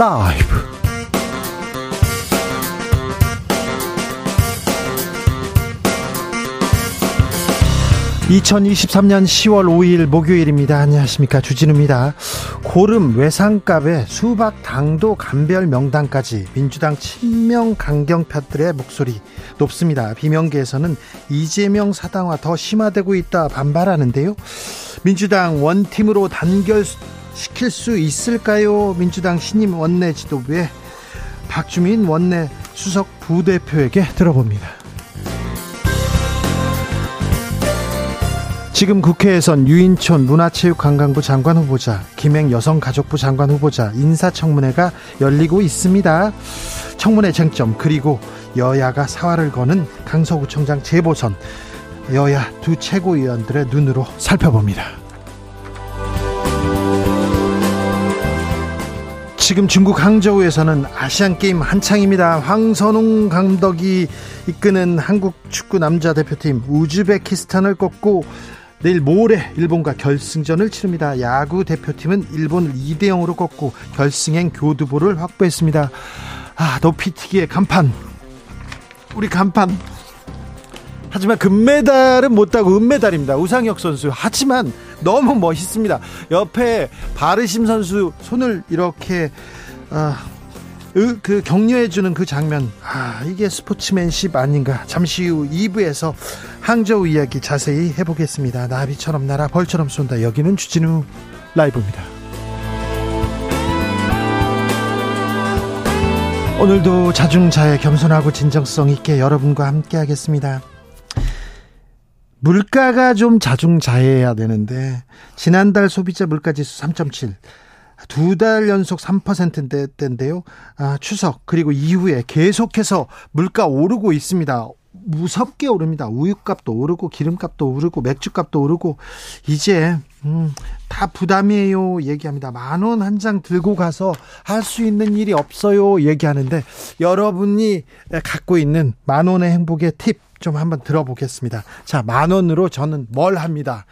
라이브 2023년 10월 5일 목요일입니다. 안녕하십니까. 주진우입니다. 고름 외상값에 수박 당도 감별 명단까지 민주당 친명 강경파들의 목소리 높습니다. 비명계에서는 이재명 사당화 더 심화되고 있다 반발하는데요. 민주당 원팀으로 단결 시킬 수 있을까요? 민주당 신임 원내 지도부의 박주민 원내 수석 부대표에게 들어봅니다. 지금 국회에선 유인촌 문화체육관광부 장관 후보자, 김행 여성가족부 장관 후보자 인사청문회가 열리고 있습니다. 청문회 쟁점 그리고 여야가 사활을 거는 강서구청장 재보선 여야 두 최고위원들의 눈으로 살펴봅니다. 지금 중국 항저우에서는 아시안 게임 한창입니다. 황선웅 감독이 이끄는 한국 축구 남자 대표팀 우즈베키스탄을 꺾고 내일 모레 일본과 결승전을 치릅니다. 야구 대표팀은 일본을 2대 0으로 꺾고 결승행 교두보를 확보했습니다. 아, 높이튀기의 간판. 우리 간판. 하지만 금메달은 못 따고 은메달입니다. 우상혁 선수. 하지만 너무 멋있습니다. 옆에 바르심 선수 손을 이렇게 아, 그 격려해주는 그 장면, 아, 이게 스포츠맨십 아닌가. 잠시 후 2부에서 항저우 이야기 자세히 해보겠습니다. 나비처럼 날아 벌처럼 쏜다. 여기는 주진우 라이브입니다. 오늘도 자중자애 겸손하고 진정성 있게 여러분과 함께 하겠습니다. 물가가 좀 자중자애해야 되는데 지난달 소비자 물가지수 3.7 두 달 연속 3%대인데요. 아, 추석 그리고 이후에 계속해서 물가 오르고 있습니다. 무섭게 오릅니다. 우유값도 오르고 기름값도 오르고 맥주값도 오르고 이제 음, 다 부담이에요 얘기합니다. 만 원 한 장 들고 가서 할 수 있는 일이 없어요 얘기하는데 여러분이 갖고 있는 만 원의 행복의 팁 좀 한번 들어보겠습니다. 자, 만 원으로 저는 뭘 합니다.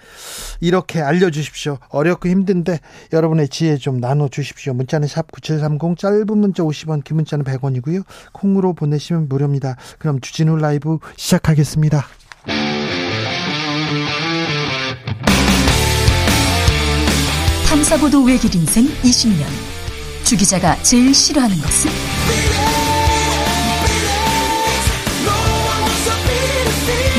이렇게 알려주십시오. 어렵고 힘든데 여러분의 지혜 좀 나눠주십시오. 문자는 샵 9730, 짧은 문자 50원, 긴 문자는 100원이고요. 콩으로 보내시면 무료입니다. 그럼 주진우 라이브 시작하겠습니다. 탐사보도 외길 인생 20년. 주 기자가 제일 싫어하는 것은?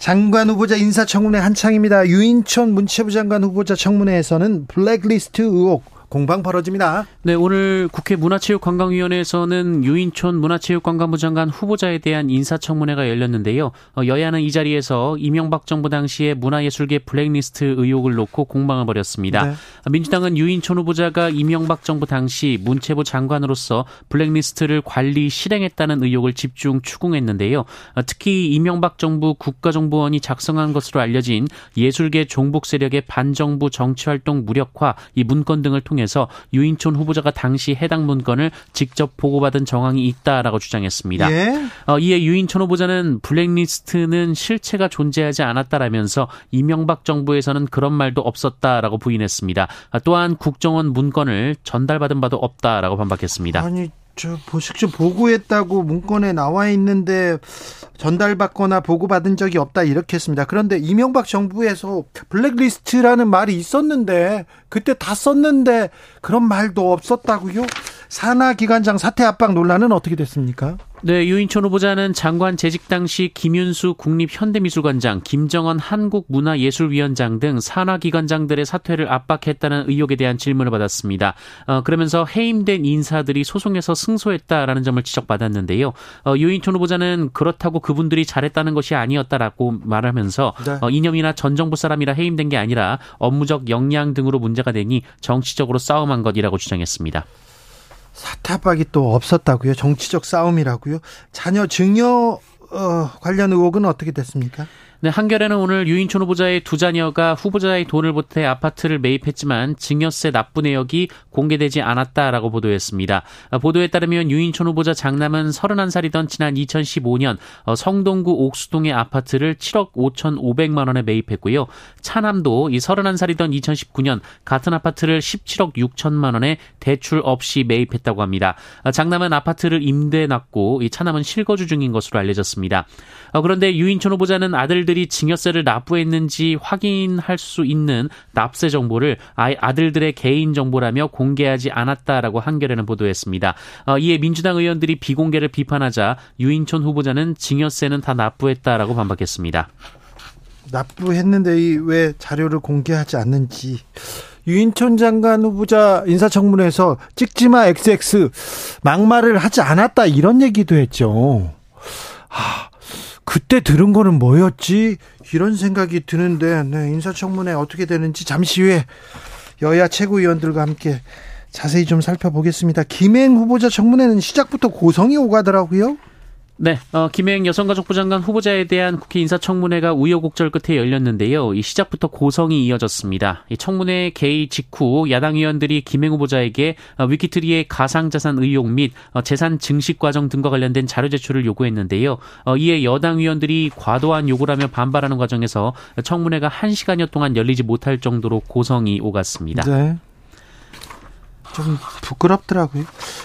장관 후보자 인사청문회 한창입니다. 유인천 문체부 장관 후보자 청문회에서는 블랙리스트 의혹 공방 벌어집니다. 네, 오늘 국회 문화체육관광위원회에서는 유인촌 문화체육관광부 장관 후보자에 대한 인사청문회가 열렸는데요. 어, 여야는 이 자리에서 이명박 정부 당시의 문화예술계 블랙리스트 의혹을 놓고 공방을 벌였습니다. 네. 민주당은 유인촌 후보자가 이명박 정부 당시 문체부 장관으로서 블랙리스트를 관리 실행했다는 의혹을 집중 추궁했는데요. 어, 특히 이명박 정부 국가정보원이 작성한 것으로 알려진 예술계 종북 세력의 반정부 정치활동 무력화 이 문건 등을 통해 통해서 유인촌 후보자가 당시 해당 문건을 직접 보고받은 정황이 있다라고 주장했습니다. 예? 어, 이에 유인촌 후보자는 블랙리스트는 실체가 존재하지 않았다라면서 이명박 정부에서는 그런 말도 없었다라고 부인했습니다. 또한 국정원 문건을 전달받은 바도 없다라고 반박했습니다. 아니 저 보식주 보고했다고 문건에 나와 있는데 전달받거나 보고받은 적이 없다 이렇게 했습니다. 그런데 이명박 정부에서 블랙리스트라는 말이 있었는데 그때 다 썼는데 그런 말도 없었다고요? 산하 기관장 사퇴 압박 논란은 어떻게 됐습니까? 네, 유인촌 후보자는 장관 재직 당시 김윤수 국립현대미술관장, 김정은 한국문화예술위원장 등 산하기관장들의 사퇴를 압박했다는 의혹에 대한 질문을 받았습니다. 어, 그러면서 해임된 인사들이 소송에서 승소했다라는 점을 지적받았는데요. 어, 유인촌 후보자는 그렇다고 그분들이 잘했다는 것이 아니었다라고 말하면서 네. 어, 이념이나 전 정부 사람이라 해임된 게 아니라 업무적 역량 등으로 문제가 되니 정치적으로 싸움한 것이라고 주장했습니다. 사퇴 압박이 또 없었다고요? 정치적 싸움이라고요? 자녀 증여 어, 관련 의혹은 어떻게 됐습니까? 네, 한겨레는 오늘 유인촌 후보자의 두 자녀가 후보자의 돈을 보태 아파트를 매입했지만 증여세 납부 내역이 공개되지 않았다라고 보도했습니다. 보도에 따르면 유인촌 후보자 장남은 31살이던 지난 2015년 어, 성동구 옥수동의 아파트를 7억 5천5백만 원에 매입했고요. 차남도 이 31살이던 2019년 같은 아파트를 17억 6천만 원에 대출 없이 매입했다고 합니다. 장남은 아파트를 임대해 놨고 이 차남은 실거주 중인 것으로 알려졌습니다. 어, 그런데 유인촌 후보자는 아들들이 증여세를 납부했는지 확인할 수 있는 납세 정보를 아들들의 개인 정보라며 공개하지 않았다라고 한겨레는 보도했습니다. 어, 이에 민주당 의원들이 비공개를 비판하자 유인촌 후보자는 증여세는 다 납부했다라고 반박했습니다. 납부했는데 왜 자료를 공개하지 않는지 유인촌 장관 후보자 인사청문회에서 찍지마 XX 막말을 하지 않았다 이런 얘기도 했죠. 하, 그때 들은 거는 뭐였지? 이런 생각이 드는데 네, 인사청문회 어떻게 되는지 잠시 후에 여야 최고위원들과 함께 자세히 좀 살펴보겠습니다. 김행 후보자 청문회는 시작부터 고성이 오가더라고요. 네, 어, 김혜영 여성가족부 장관 후보자에 대한 국회 인사청문회가 우여곡절 끝에 열렸는데요. 이 시작부터 고성이 이어졌습니다. 이 청문회 개의 직후 야당 의원들이 김행 후보자에게 어, 위키트리의 가상자산 의혹 및 어, 재산 증식 과정 등과 관련된 자료 제출을 요구했는데요. 어, 이에 여당 의원들이 과도한 요구를 하며 반발하는 과정에서 청문회가 1시간여 동안 열리지 못할 정도로 고성이 오갔습니다. 네. 좀 부끄럽더라고요.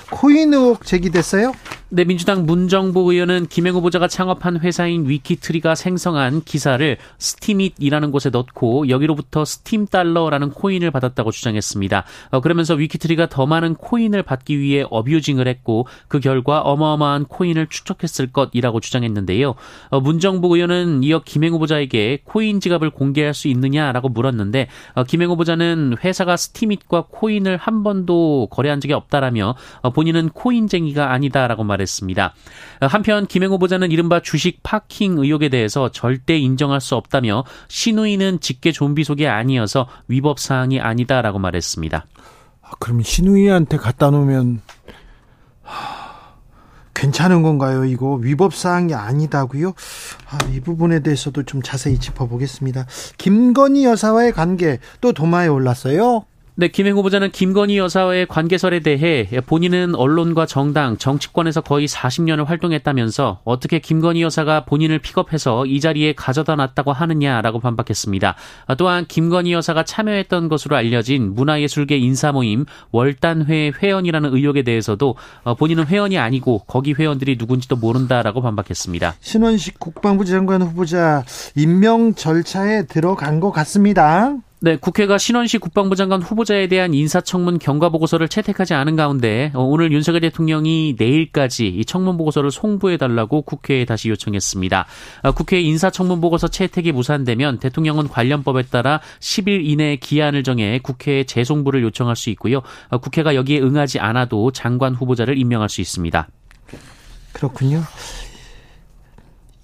코인 의혹 제기됐어요? 네, 민주당 문정복 의원은 김행 후보자가 창업한 회사인 위키트리가 생성한 기사를 스팀잇이라는 곳에 넣고 여기로부터 스팀 달러라는 코인을 받았다고 주장했습니다. 어, 그러면서 위키트리가 더 많은 코인을 받기 위해 abusing을 했고 그 결과 어마어마한 코인을 축적했을 것이라고 주장했는데요. 어, 문정보 의원은 이어 김행 후보자에게 코인 지갑을 공개할 수 있느냐라고 물었는데 어, 김행 후보자는 회사가 스팀잇과 코인을 한 번도 거래한 적이 없다라며 어, 본인은 코인쟁이가 아니다라고 말. 말했습니다. 한편 김행 후보자는 이른바 주식 파킹 의혹에 대해서 절대 인정할 수 없다며 신우이는 직계 좀비 속이 아니어서 위법 사항이 아니다라고 말했습니다. 아, 그럼 신우이한테 갖다 놓으면 하... 괜찮은 건가요? 이거 위법 사항이 아니다고요? 아, 이 부분에 대해서도 좀 자세히 짚어보겠습니다. 김건희 여사와의 관계 또 도마에 올랐어요. 네, 김행 후보자는 김건희 여사와의 관계설에 대해 본인은 언론과 정당, 정치권에서 거의 40년을 활동했다면서 어떻게 김건희 여사가 본인을 픽업해서 이 자리에 가져다 놨다고 하느냐라고 반박했습니다. 또한 김건희 여사가 참여했던 것으로 알려진 문화예술계 인사모임 월단회 회원이라는 의혹에 대해서도 본인은 회원이 아니고 거기 회원들이 누군지도 모른다라고 반박했습니다. 신원식 국방부 장관 후보자 임명 절차에 들어간 것 같습니다. 네, 국회가 신원식 국방부 장관 후보자에 대한 인사청문 경과 보고서를 채택하지 않은 가운데 어, 오늘 윤석열 대통령이 내일까지 이 청문 보고서를 송부해 달라고 국회에 다시 요청했습니다. 어, 국회 인사청문 보고서 채택이 무산되면 대통령은 관련법에 따라 10일 이내에 기한을 정해 국회에 재송부를 요청할 수 있고요. 어, 국회가 여기에 응하지 않아도 장관 후보자를 임명할 수 있습니다. 그렇군요.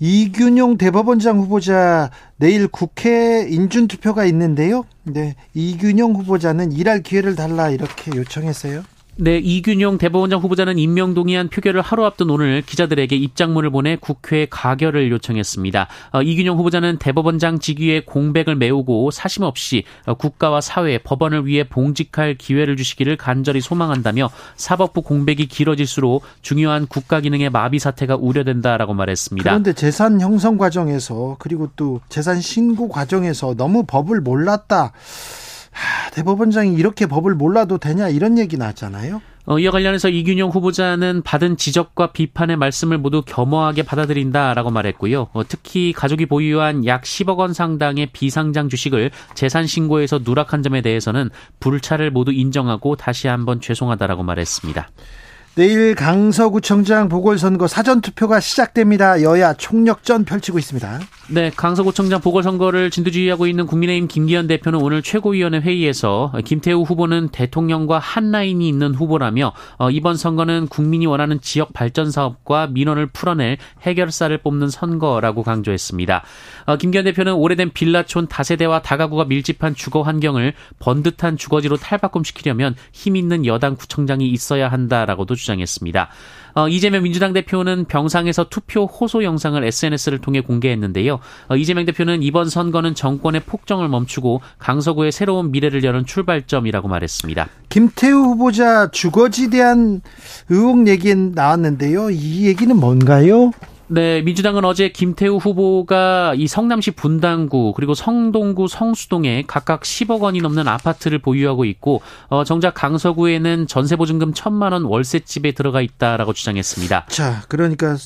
이균용 대법원장 후보자 내일 국회 인준 투표가 있는데요. 네, 이균용 후보자는 일할 기회를 달라 이렇게 요청했어요. 네, 이균용 대법원장 후보자는 임명 동의안 표결을 하루 앞둔 오늘 기자들에게 입장문을 보내 국회 가결을 요청했습니다. 어, 이균용 후보자는 대법원장 직위의 공백을 메우고 사심 없이 어, 국가와 사회, 법원을 위해 봉직할 기회를 주시기를 간절히 소망한다며 사법부 공백이 길어질수록 중요한 국가 기능의 마비 사태가 우려된다라고 말했습니다. 그런데 재산 형성 과정에서 그리고 또 재산 신고 과정에서 너무 법을 몰랐다. 하, 대법원장이 이렇게 법을 몰라도 되냐 이런 얘기 나왔잖아요. 어, 이와 관련해서 이균용 후보자는 받은 지적과 비판의 말씀을 모두 겸허하게 받아들인다라고 말했고요. 어, 특히 가족이 보유한 약 10억 원 상당의 비상장 주식을 재산 신고에서 누락한 점에 대해서는 불찰을 모두 인정하고 다시 한번 죄송하다라고 말했습니다. 내일 강서구청장 보궐선거 사전투표가 시작됩니다. 여야 총력전 펼치고 있습니다. 네, 강서구청장 보궐선거를 진두지휘하고 있는 국민의힘 김기현 대표는 오늘 최고위원회 회의에서 김태우 후보는 대통령과 한 라인이 있는 후보라며 어, 이번 선거는 국민이 원하는 지역 발전 사업과 민원을 풀어낼 해결사를 뽑는 선거라고 강조했습니다. 어, 김기현 대표는 오래된 빌라촌 다세대와 다가구가 밀집한 주거 환경을 번듯한 주거지로 탈바꿈시키려면 힘 있는 여당 구청장이 있어야 한다라고도 주장했습니다. 어, 이재명 민주당 대표는 병상에서 투표 호소 영상을 SNS를 통해 공개했는데요. 어, 이재명 대표는 이번 선거는 정권의 폭정을 멈추고 강서구의 새로운 미래를 여는 출발점이라고 말했습니다. 김태우 후보자 주거지 대한 의혹 얘기 나왔는데요. 이 얘기는 뭔가요? 네, 민주당은 어제 김태우 후보가 이 성남시 분당구 그리고 성동구 성수동에 각각 10억 원이 넘는 아파트를 보유하고 있고 어, 정작 강서구에는 전세 보증금 1천만 원 월세집에 들어가 있다라고 주장했습니다. 자, 그러니까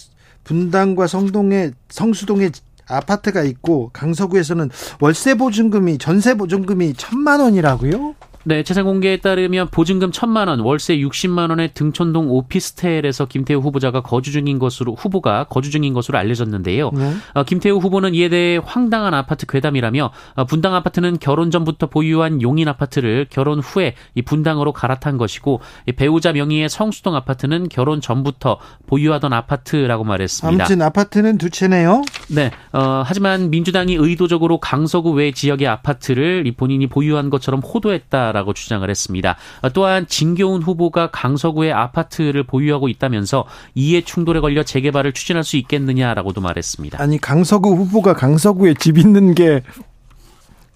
분당과 성동에 성수동에 아파트가 있고 강서구에서는 월세 보증금이 전세 보증금이 천만 원이라고요? 네, 재산 공개에 따르면 보증금 천만 원, 월세 60만 원의 등촌동 오피스텔에서 김태우 후보자가 거주 중인 것으로 후보가 거주 중인 것으로 알려졌는데요. 네. 어, 김태우 후보는 이에 대해 황당한 아파트 괴담이라며 어, 분당 아파트는 결혼 전부터 보유한 용인 아파트를 결혼 후에 이 분당으로 갈아탄 것이고 배우자 명의의 성수동 아파트는 결혼 전부터 보유하던 아파트라고 말했습니다. 아무튼 아파트는 두 채네요. 네, 어, 하지만 민주당이 의도적으로 강서구 외 지역의 아파트를 본인이 보유한 것처럼 호도했다. 라고 주장을 했습니다. 또한 진교훈 후보가 강서구의 아파트를 보유하고 있다면서 이해 충돌에 걸려 재개발을 추진할 수 있겠느냐라고도 말했습니다. 아니 강서구 후보가 강서구에 집 있는 게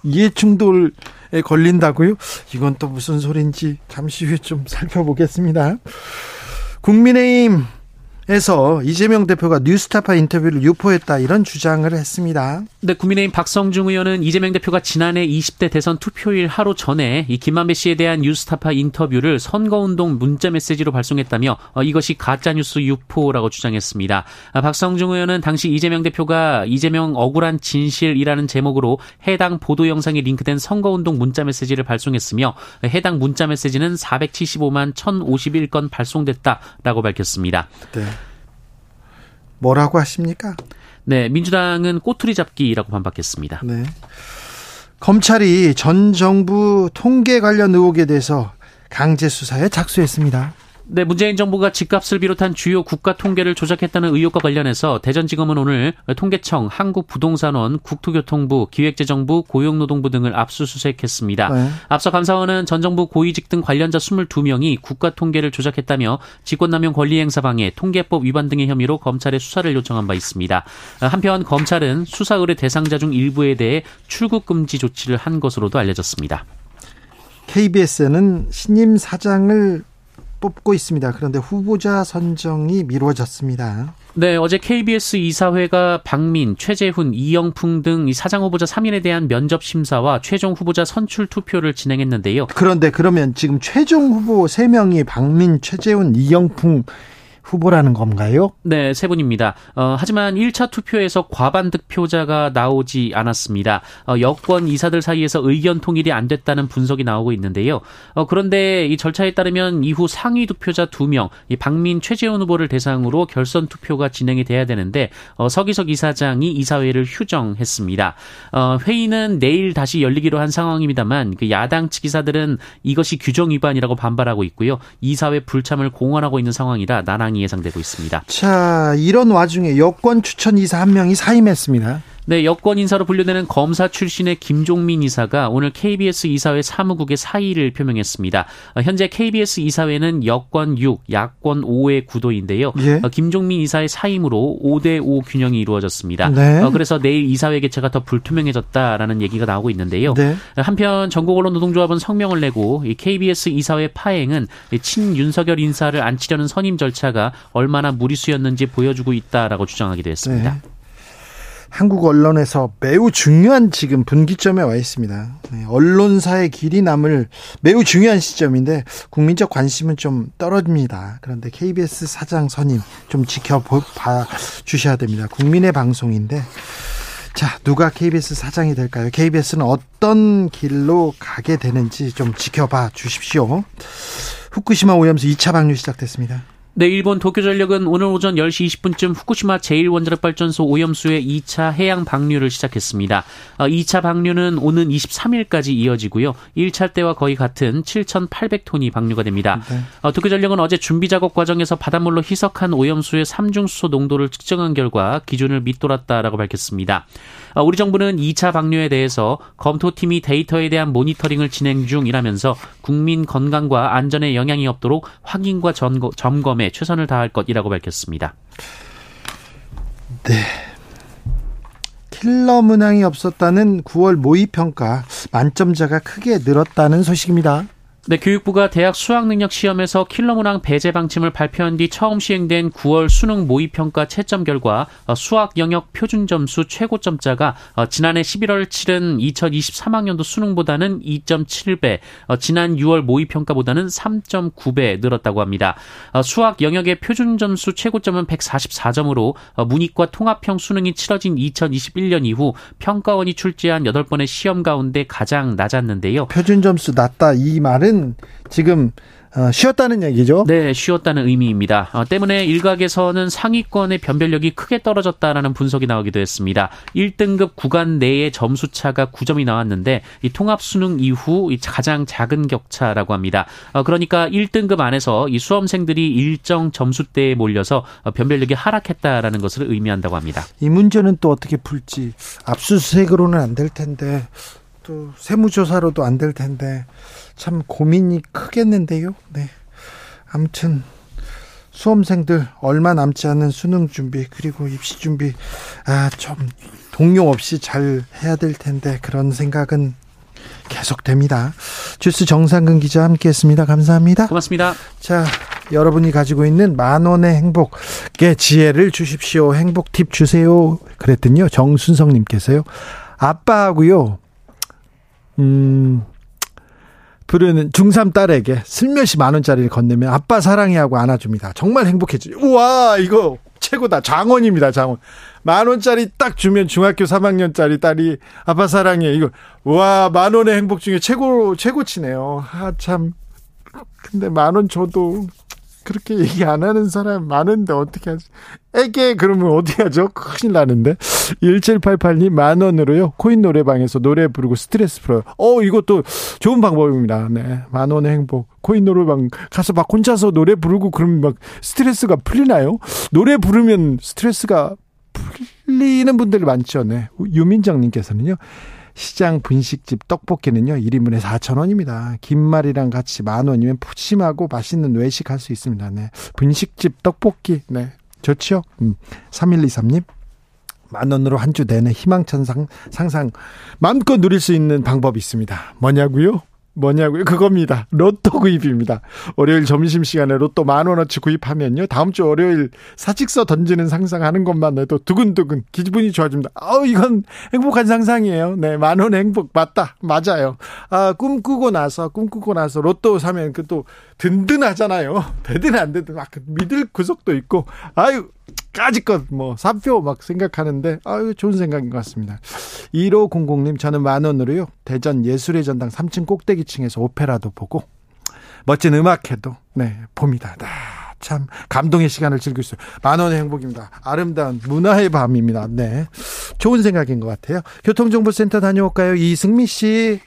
이해 충돌 에 걸린다고요? 이건 또 무슨 소린지 잠시 후에 좀 살펴보겠습니다. 국민의힘 에서 이재명 대표가 뉴스타파 인터뷰를 유포했다 이런 주장을 했습니다. 네, 국민의힘 박성중 의원은 이재명 대표가 지난해 20대 대선 투표일 하루 전에 이 김만배 씨에 대한 뉴스타파 인터뷰를 선거운동 문자 메시지로 발송했다며 어, 이것이 가짜뉴스 유포라고 주장했습니다. 아, 박성중 의원은 당시 이재명 대표가 이재명 억울한 진실이라는 제목으로 해당 보도 영상이 링크된 선거운동 문자 메시지를 발송했으며 해당 문자 메시지는 475만 1051건 발송됐다라고 밝혔습니다. 네. 뭐라고 하십니까? 네, 민주당은 꼬투리 잡기라고 반박했습니다. 네. 검찰이 전 정부 통계 관련 의혹에 대해서 강제 수사에 착수했습니다. 네, 문재인 정부가 집값을 비롯한 주요 국가 통계를 조작했다는 의혹과 관련해서 대전지검은 오늘 통계청, 한국부동산원, 국토교통부, 기획재정부, 고용노동부 등을 압수수색했습니다. 네. 앞서 감사원은 전 정부 고위직 등 관련자 22명이 국가 통계를 조작했다며 직권남용 권리행사 방해, 통계법 위반 등의 혐의로 검찰에 수사를 요청한 바 있습니다. 한편 검찰은 수사 의뢰 대상자 중 일부에 대해 출국 금지 조치를 한 것으로도 알려졌습니다. KBS는 신임 사장을 뽑고 있습니다. 그런데 후보자 선정이 미뤄졌습니다. 네, 어제 KBS 이사회가 박민, 최재훈, 이영풍 등 사장 후보자 3인에 대한 면접 심사와 최종 후보자 선출 투표를 진행했는데요. 그런데 그러면 지금 최종 후보 3명이 박민, 최재훈, 이영풍 후보라는 건가요? 네, 세 분입니다. 어, 하지만 1차 투표에서 과반 득표자가 나오지 않았습니다. 어, 여권 이사들 사이에서 의견 통일이 안 됐다는 분석이 나오고 있는데요. 어, 그런데 이 절차에 따르면 이후 상위 득표자 2명, 이 박민 최재훈 후보를 대상으로 결선 투표가 진행이 돼야 되는데 어, 서기석 이사장이 이사회를 휴정했습니다. 어, 회의는 내일 다시 열리기로 한 상황입니다만 그 야당 측 이사들은 이것이 규정 위반이라고 반발하고 있고요. 이사회 불참을 공언하고 있는 상황이라 예상되고 있습니다. 자, 이런 와중에 여권 추천 이사 한 명이 사임했습니다. 네, 여권 인사로 분류되는 검사 출신의 김종민 이사가 오늘 KBS 이사회 사무국의 사의를 표명했습니다. 어, 현재 KBS 이사회는 여권 6, 야권 5의 구도인데요. 예? 어, 김종민 이사의 사임으로 5대 5 균형이 이루어졌습니다. 네. 어, 그래서 내일 이사회 개최가 더 불투명해졌다라는 얘기가 나오고 있는데요. 네. 한편 전국 언론 노동조합은 성명을 내고 KBS 이사회 파행은 친 윤석열 인사를 안치려는 선임 절차가 얼마나 무리수였는지 보여주고 있다라고 주장하기도 했습니다. 네. 한국 언론에서 매우 중요한 지금 분기점에 와 있습니다. 네, 언론사의 길이 남을 매우 중요한 시점인데 국민적 관심은 좀 떨어집니다. 그런데 KBS 사장 선임 좀 지켜봐 주셔야 됩니다. 국민의 방송인데 자, 누가 KBS 사장이 될까요? KBS는 어떤 길로 가게 되는지 좀 지켜봐 주십시오. 후쿠시마 오염수 2차 방류 시작됐습니다. 네, 일본 도쿄전력은 오늘 오전 10시 20분쯤 후쿠시마 제1원자력발전소 오염수의 2차 해양 방류를 시작했습니다. 2차 어, 방류는 오는 23일까지 이어지고요. 1차 때와 거의 같은 7,800톤이 방류가 됩니다. 네. 어, 도쿄전력은 어제 준비 작업 과정에서 바닷물로 희석한 오염수의 삼중수소 농도를 측정한 결과 기준을 밑돌았다라고 밝혔습니다. 우리 정부는 2차 방류에 대해서 검토팀이 데이터에 대한 모니터링을 진행 중이라면서 국민 건강과 안전에 영향이 없도록 확인과 점검에 최선을 다할 것이라고 밝혔습니다. 네. 킬러 문항이 없었다는 9월 모의 평가 만점자가 크게 늘었다는 소식입니다. 네, 교육부가 대학 수학능력 시험에서 킬러 문항 배제 방침을 발표한 뒤 처음 시행된 9월 수능 모의평가 채점 결과 어, 수학 영역 표준 점수 최고점자가 어, 지난해 11월 치른 2023학년도 수능보다는 2.7배, 어, 지난 6월 모의평가보다는 3.9배 늘었다고 합니다. 수학 영역의 표준 점수 최고점은 144점으로 문이과 통합형 수능이 치러진 2021년 이후 평가원이 출제한 8번의 시험 가운데 가장 낮았는데요. 표준 점수 낮다 이 말은 지금 어, 쉬었다는 얘기죠? 네, 쉬었다는 의미입니다. 어, 때문에 일각에서는 상위권의 변별력이 크게 떨어졌다라는 분석이 나오기도 했습니다. 1등급 구간 내의 점수 차가 9점이 나왔는데 이 통합 수능 이후 가장 작은 격차라고 합니다. 어, 그러니까 1등급 안에서 이 수험생들이 일정 점수대에 몰려서 어, 변별력이 하락했다라는 것을 의미한다고 합니다. 이 문제는 또 어떻게 풀지? 압수수색으로는 안 될 텐데 또 세무조사로도 안 될 텐데 참 고민이 크겠는데요. 네. 아무튼 수험생들 얼마 남지 않은 수능 준비 그리고 입시 준비 아 좀 동요 없이 잘 해야 될 텐데 그런 생각은 계속됩니다. 주스 정상근 기자 함께했습니다. 감사합니다. 고맙습니다. 자, 여러분이 가지고 있는 만 원의 행복의 지혜를 주십시오. 행복 팁 주세요. 그랬더니요 정순성님께서요 아빠하고요 음 부르는 중3 딸에게 슬며시 만 원짜리를 건네면 아빠 사랑해 하고 안아줍니다. 정말 행복해지. 우와, 이거 최고다. 장원입니다, 장원. 만 원짜리 딱 주면 중학교 3학년짜리 딸이 아빠 사랑해. 이거, 와, 만 원의 행복 중에 최고, 최고치네요. 아, 참. 근데 만 원 줘도 그렇게 얘기 안 하는 사람 많은데 어떻게 하지? 애게 그러면 어떻게 하죠? 큰일 나는데. 1788님 만 원으로요. 코인 노래방에서 노래 부르고 스트레스 풀어요. 어, 이것도 좋은 방법입니다. 네. 만 원의 행복. 코인 노래방 가서 막 혼자서 노래 부르고 그러면 막 스트레스가 풀리나요? 노래 부르면 스트레스가 풀리는 분들 많죠. 네. 유민정 님께서는요. 시장 분식집 떡볶이는요, 1인분에 4,000원입니다. 김말이랑 같이 만 원이면 푸짐하고 맛있는 외식 할 수 있습니다. 네. 분식집 떡볶이, 네. 좋죠? 음. 3123님. 만 원으로 한 주 내내 희망찬 상, 상상 마음껏 누릴 수 있는 방법이 있습니다. 뭐냐고요? 뭐냐고요? 그겁니다. 로또 구입입니다. 월요일 점심시간에 로또 만 원어치 구입하면요. 다음 주 월요일 사직서 던지는 상상하는 것만 해도 두근두근 기분이 좋아집니다. 아우, 이건 행복한 상상이에요. 네, 만 원의 행복 맞다. 맞아요. 아, 꿈꾸고 나서, 꿈꾸고 나서 로또 사면 그 또 든든하잖아요. 되든 안 되든 막 믿을 구석도 있고, 아유, 까짓것 뭐 사표 막 생각하는데 아유 좋은 생각인 것 같습니다. 1500님 저는 만 원으로요. 대전 예술의 전당 3층 꼭대기 층에서 오페라도 보고 멋진 음악회도 네 봅니다. 아, 참 감동의 시간을 즐길 수. 만 원의 행복입니다. 아름다운 문화의 밤입니다. 네. 좋은 생각인 것 같아요. 교통정보센터 다녀올까요? 이승미 씨.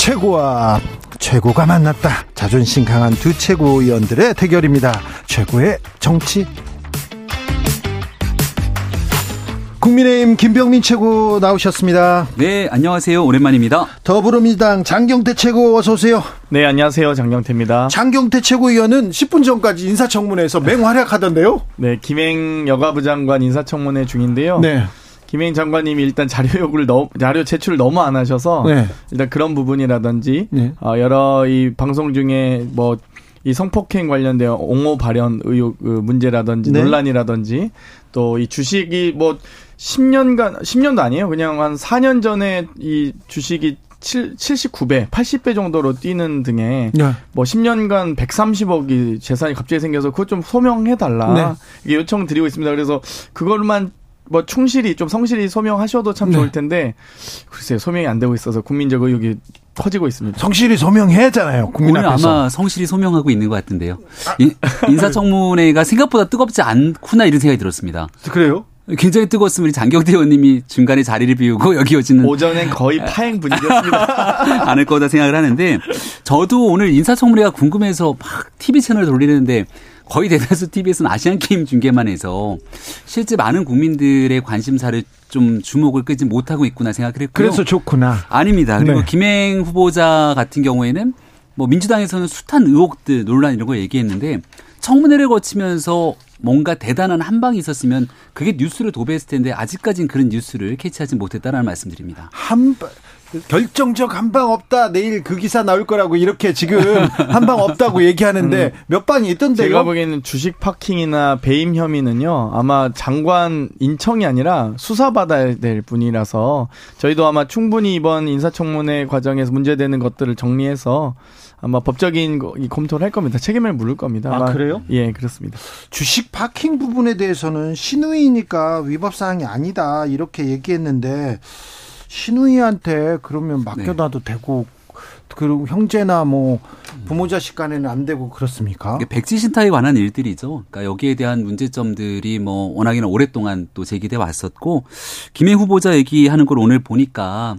최고와 최고가 만났다. 자존심 강한 두 최고위원들의 대결입니다. 최고의 정치. 국민의힘 김병민 최고 나오셨습니다. 네, 안녕하세요. 오랜만입니다. 더불어민주당 장경태 최고 어서 오세요. 네, 안녕하세요. 장경태입니다. 장경태 최고위원은 10분 전까지 인사청문회에서 맹활약하던데요? 네, 김행 여가부 장관 인사청문회 중인데요. 네. 김혜인 장관님이 일단 자료 요구를 너무 자료 제출을 너무 안 하셔서 네. 일단 그런 부분이라든지 네. 어, 여러 이 방송 중에 뭐 이 성폭행 관련된 옹호 발언 의혹 그 문제라든지 네. 논란이라든지 또 이 주식이 뭐 10년간 10년도 아니에요. 그냥 한 4년 전에 이 주식이 7, 79배, 80배 정도로 뛰는 등의 네. 뭐 10년간 130억이 재산이 갑자기 생겨서 그것 좀 소명해 달라. 네. 이게 요청 드리고 있습니다. 그래서 그걸만 뭐 충실히 좀 성실히 소명하셔도 참 좋을 네. 텐데 글쎄요 소명이 안 되고 있어서 국민적 의혹이 커지고 있습니다. 성실히 소명해야잖아요. 국민 오늘 앞에서. 아마 성실히 소명하고 있는 것 같은데요. 인사청문회가 생각보다 뜨겁지 않구나 이런 생각이 들었습니다. 그래요? 굉장히 뜨거웠으면 우리 장경태 의원님이 중간에 자리를 비우고 여기 오시는 오전엔 거의 파행 분위기였습니다. 않을 거다 생각을 하는데 저도 오늘 인사청문회가 궁금해서 막 TV 채널 돌리는데 거의 대다수 TV에서는 아시안 게임 중계만 해서 실제 많은 국민들의 관심사를 좀 주목을 끄지 못하고 있구나 생각을 했고요. 그래서 좋구나. 아닙니다. 그리고 네. 김행 후보자 같은 경우에는 뭐 민주당에서는 숱한 의혹들 논란 이런 거 얘기했는데 청문회를 거치면서 뭔가 대단한 한 방이 있었으면 그게 뉴스를 도배했을 텐데 아직까지는 그런 뉴스를 캐치하지 못했다라는 말씀드립니다. 한 결정적 한방 없다. 내일 그 기사 나올 거라고 이렇게 지금 한 방 없다고 얘기하는데 음. 몇 방이 있던데요. 제가 보기에는 주식 파킹이나 배임 혐의는요. 아마 장관 인청이 아니라 수사받아야 될 분이라서 저희도 아마 충분히 이번 인사청문회 과정에서 문제되는 것들을 정리해서 아마 법적인 검토를 할 겁니다. 책임을 물을 겁니다. 아, 그래요? 예, 그렇습니다. 주식 파킹 부분에 대해서는 신우이니까 위법 사항이 아니다 이렇게 얘기했는데 신우이한테 그러면 맡겨놔도 네. 되고 그리고 형제나 뭐 부모 자식 간에는 안 되고 그렇습니까? 백지 신탁에 관한 일들이죠. 그러니까 여기에 대한 문제점들이 뭐 워낙에나 오랫동안 또 제기돼 왔었고 김해 후보자 얘기하는 걸 오늘 보니까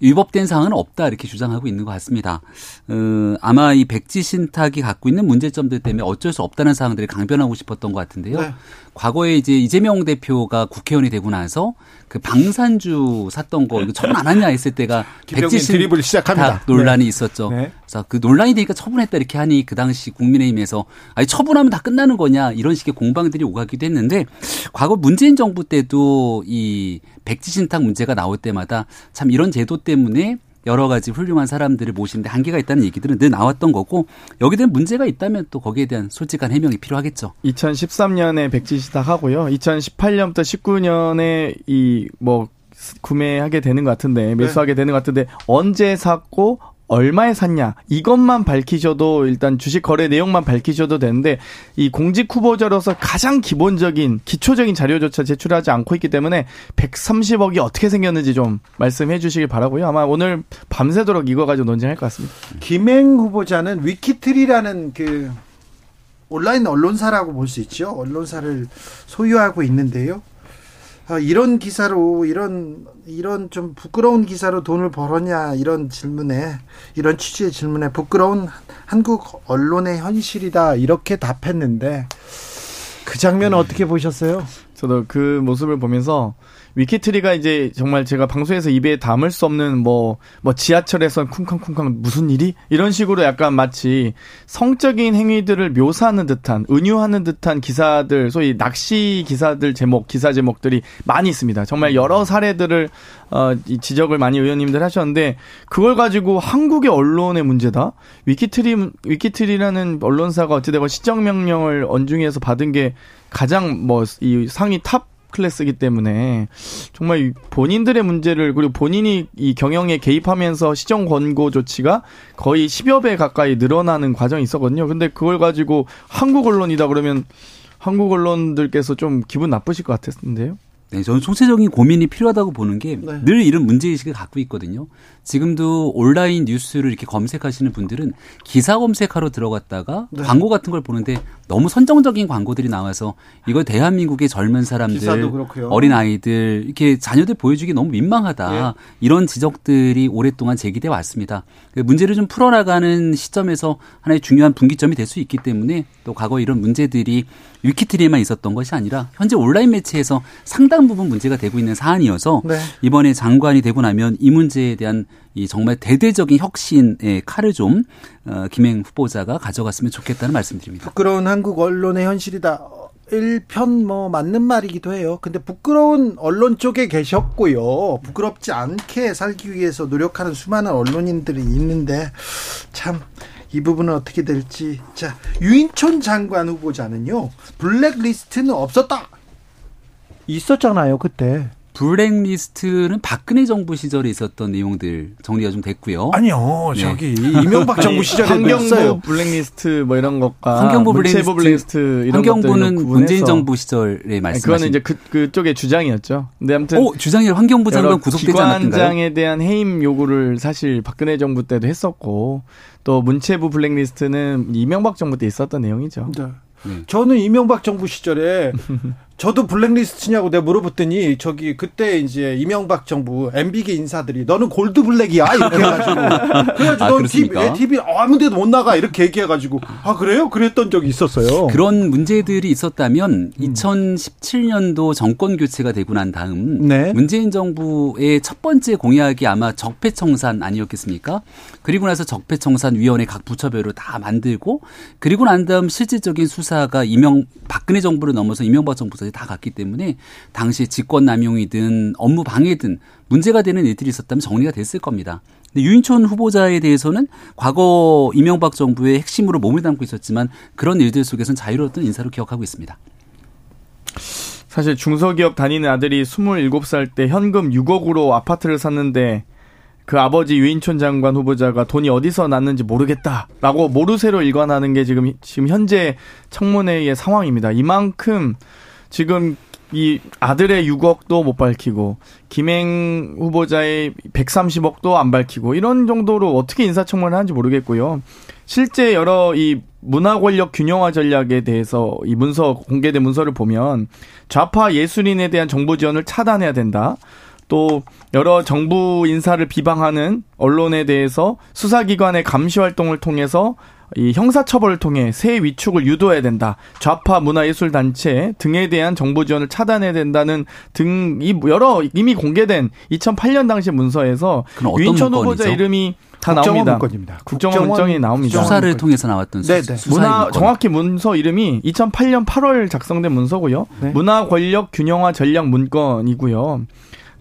위법된 사항은 없다 이렇게 주장하고 있는 것 같습니다. 어, 아마 이 백지 신탁이 갖고 있는 문제점들 때문에 어쩔 수 없다는 사항들을 강변하고 싶었던 것 같은데요. 네. 과거에 이제 이재명 대표가 국회의원이 되고 나서 그 방산주 샀던 거 이거 처분 안 하냐 했을 때가 백지신 드립을 시작합니다. 논란이 네. 있었죠. 네. 그래서 그 논란이 되니까 처분했다 이렇게 하니 그 당시 국민의힘에서 아니 처분하면 다 끝나는 거냐 이런 식의 공방들이 오가기도 했는데 과거 문재인 정부 때도 이 백지신탁 문제가 나올 때마다 참 이런 제도 때문에 여러 가지 훌륭한 사람들을 모시는데 한계가 있다는 얘기들은 늘 나왔던 거고 여기에 대한 문제가 있다면 또 거기에 대한 솔직한 해명이 필요하겠죠. 2013년에 백지 시작하고요. 2018년부터 19년에 이 뭐 구매하게 되는 것 같은데 매수하게 네. 되는 것 같은데 언제 샀고 얼마에 샀냐 이것만 밝히셔도 일단 주식 거래 내용만 밝히셔도 되는데 이 공직 후보자로서 가장 기본적인 기초적인 자료조차 제출하지 않고 있기 때문에 130억이 어떻게 생겼는지 좀 말씀해 주시길 바라고요. 아마 오늘 밤새도록 이거 가지고 논쟁할 것 같습니다. 김행 후보자는 위키트리라는 그 온라인 언론사라고 볼 수 있죠. 언론사를 소유하고 있는데요. 아, 이런 기사로 이런 이런 좀 부끄러운 기사로 돈을 벌었냐 이런 질문에 이런 취지의 질문에 부끄러운 한국 언론의 현실이다 이렇게 답했는데 그 장면 은 어떻게 보셨어요? 저도 그 모습을 보면서 위키트리가 이제 정말 제가 방송에서 입에 담을 수 없는 뭐, 뭐 지하철에서 쿵쾅쿵쾅 무슨 일이? 이런 식으로 약간 마치 성적인 행위들을 묘사하는 듯한, 은유하는 듯한 기사들, 소위 낚시 기사들 제목, 기사 제목들이 많이 있습니다. 정말 여러 사례들을, 어, 이 지적을 많이 의원님들 하셨는데, 그걸 가지고 한국의 언론의 문제다? 위키트리, 위키트리라는 언론사가 어찌되건 시정명령을 언중위에서 받은 게 가장 뭐, 이 상위 top class이기 때문에 정말 본인들의 문제를 그리고 본인이 이 경영에 개입하면서 시정 권고 조치가 거의 10여 배 가까이 늘어나는 과정이 있었거든요. 근데 그걸 가지고 한국 언론이다 그러면 한국 언론들께서 좀 기분 나쁘실 것 같았는데요. 네, 저는 총체적인 고민이 필요하다고 보는 게늘 네. 이런 문제의식을 갖고 있거든요. 지금도 온라인 뉴스를 이렇게 검색하시는 분들은 기사 검색하러 들어갔다가 네. 광고 같은 걸 보는데 너무 선정적인 광고들이 나와서 이거 대한민국의 젊은 사람들, 어린 아이들 이렇게 자녀들 보여주기 너무 민망하다 예. 이런 지적들이 오랫동안 제기돼 왔습니다. 그 문제를 좀 풀어나가는 시점에서 하나의 중요한 분기점이 될 수 있기 때문에 또 과거 이런 문제들이 위키트리에만 있었던 것이 아니라 현재 온라인 매체에서 상당 부분 문제가 되고 있는 사안이어서 네. 이번에 장관이 되고 나면 이 문제에 대한 이 정말 대대적인 혁신의 칼을 좀 어, 김행 후보자가 가져갔으면 좋겠다는 말씀드립니다. 부끄러운 한국 언론의 현실이다. 일편 뭐 맞는 말이기도 해요. 근데 부끄러운 언론 쪽에 계셨고요. 부끄럽지 않게 살기 위해서 노력하는 수많은 언론인들이 있는데 참 이 부분은 어떻게 될지. 자, 유인촌 장관 후보자는요. 블랙리스트는 없었다. 있었잖아요, 그때. 블랙리스트는 박근혜 정부 시절에 있었던 내용들 정리가 좀 됐고요. 아니요, 네. 저기 이명박 정부 시절에 환경부 있어요. 블랙리스트 뭐 이런 것과 환경부 블랙리스트, 블랙리스트 이런 환경부는 문재인 정부 시절에 말씀하신 그거는 이제 그 그쪽의 주장이었죠. 근데 아무튼 오, 주장이 환경부 장관 구속되지 않았던가요? 기관장에 대한 해임 요구를 사실 박근혜 정부 때도 했었고 또 문체부 블랙리스트는 이명박 정부 때 있었던 내용이죠. 네. 네. 저는 이명박 정부 시절에 저도 블랙리스트냐고 내가 물어봤더니 저기 그때 이제 이명박 정부 MB계 인사들이 너는 골드 블랙이야 이렇게 해가지고 그래가지고 아, 넌 TV, TV 아무데도 못 나가 이렇게 얘기해가지고 아 그래요? 그랬던 적이 있었어요. 그런 문제들이 있었다면 음. 2017년도 정권 교체가 되고 난 다음 네. 문재인 정부의 첫 번째 공약이 아마 적폐청산 아니었겠습니까? 그리고 나서 적폐청산 위원회 각 부처별로 다 만들고 그리고 난 다음 실질적인 수사가 이명 박근혜 정부를 넘어서 이명박 정부 수사에 다 갔기 때문에 당시 직권 남용이든 업무 방해든 문제가 되는 일들이 있었다면 정리가 됐을 겁니다. 유인촌 후보자에 대해서는 과거 이명박 정부의 핵심으로 몸을 담고 있었지만 그런 일들 속에서는 자유로웠던 인사로 기억하고 있습니다. 사실 중소기업 다니는 아들이 27살 때 현금 6억으로 아파트를 샀는데 그 아버지 유인촌 장관 후보자가 돈이 어디서 났는지 모르겠다라고 모르쇠로 일관하는 게 지금 지금 현재 청문회의 상황입니다. 이만큼 지금 이 아들의 6억도 못 밝히고 김행 후보자의 130억도 안 밝히고 이런 정도로 어떻게 인사청문을 하는지 모르겠고요. 실제 여러 이 문화 권력 균형화 전략에 대해서 이 문서 공개된 문서를 보면 좌파 예술인에 대한 정보 지원을 차단해야 된다. 또 여러 정부 인사를 비방하는 언론에 대해서 수사기관의 감시 활동을 통해서 이 형사처벌을 통해 새 위축을 유도해야 된다. 좌파 문화예술단체 등에 대한 정보 지원을 차단해야 된다는 등 이 여러 이미 공개된 2008년 당시 문서에서 유인천 후보자 이름이 다 나옵니다. 문건입니다. 국정원 문건이 나옵니다. 수사를 문건. 통해서 나왔던 수, 네, 문화 문건. 정확히 문서 이름이 2008년 8월 작성된 문서고요. 네. 문화 권력 균형화 전략 문건이고요.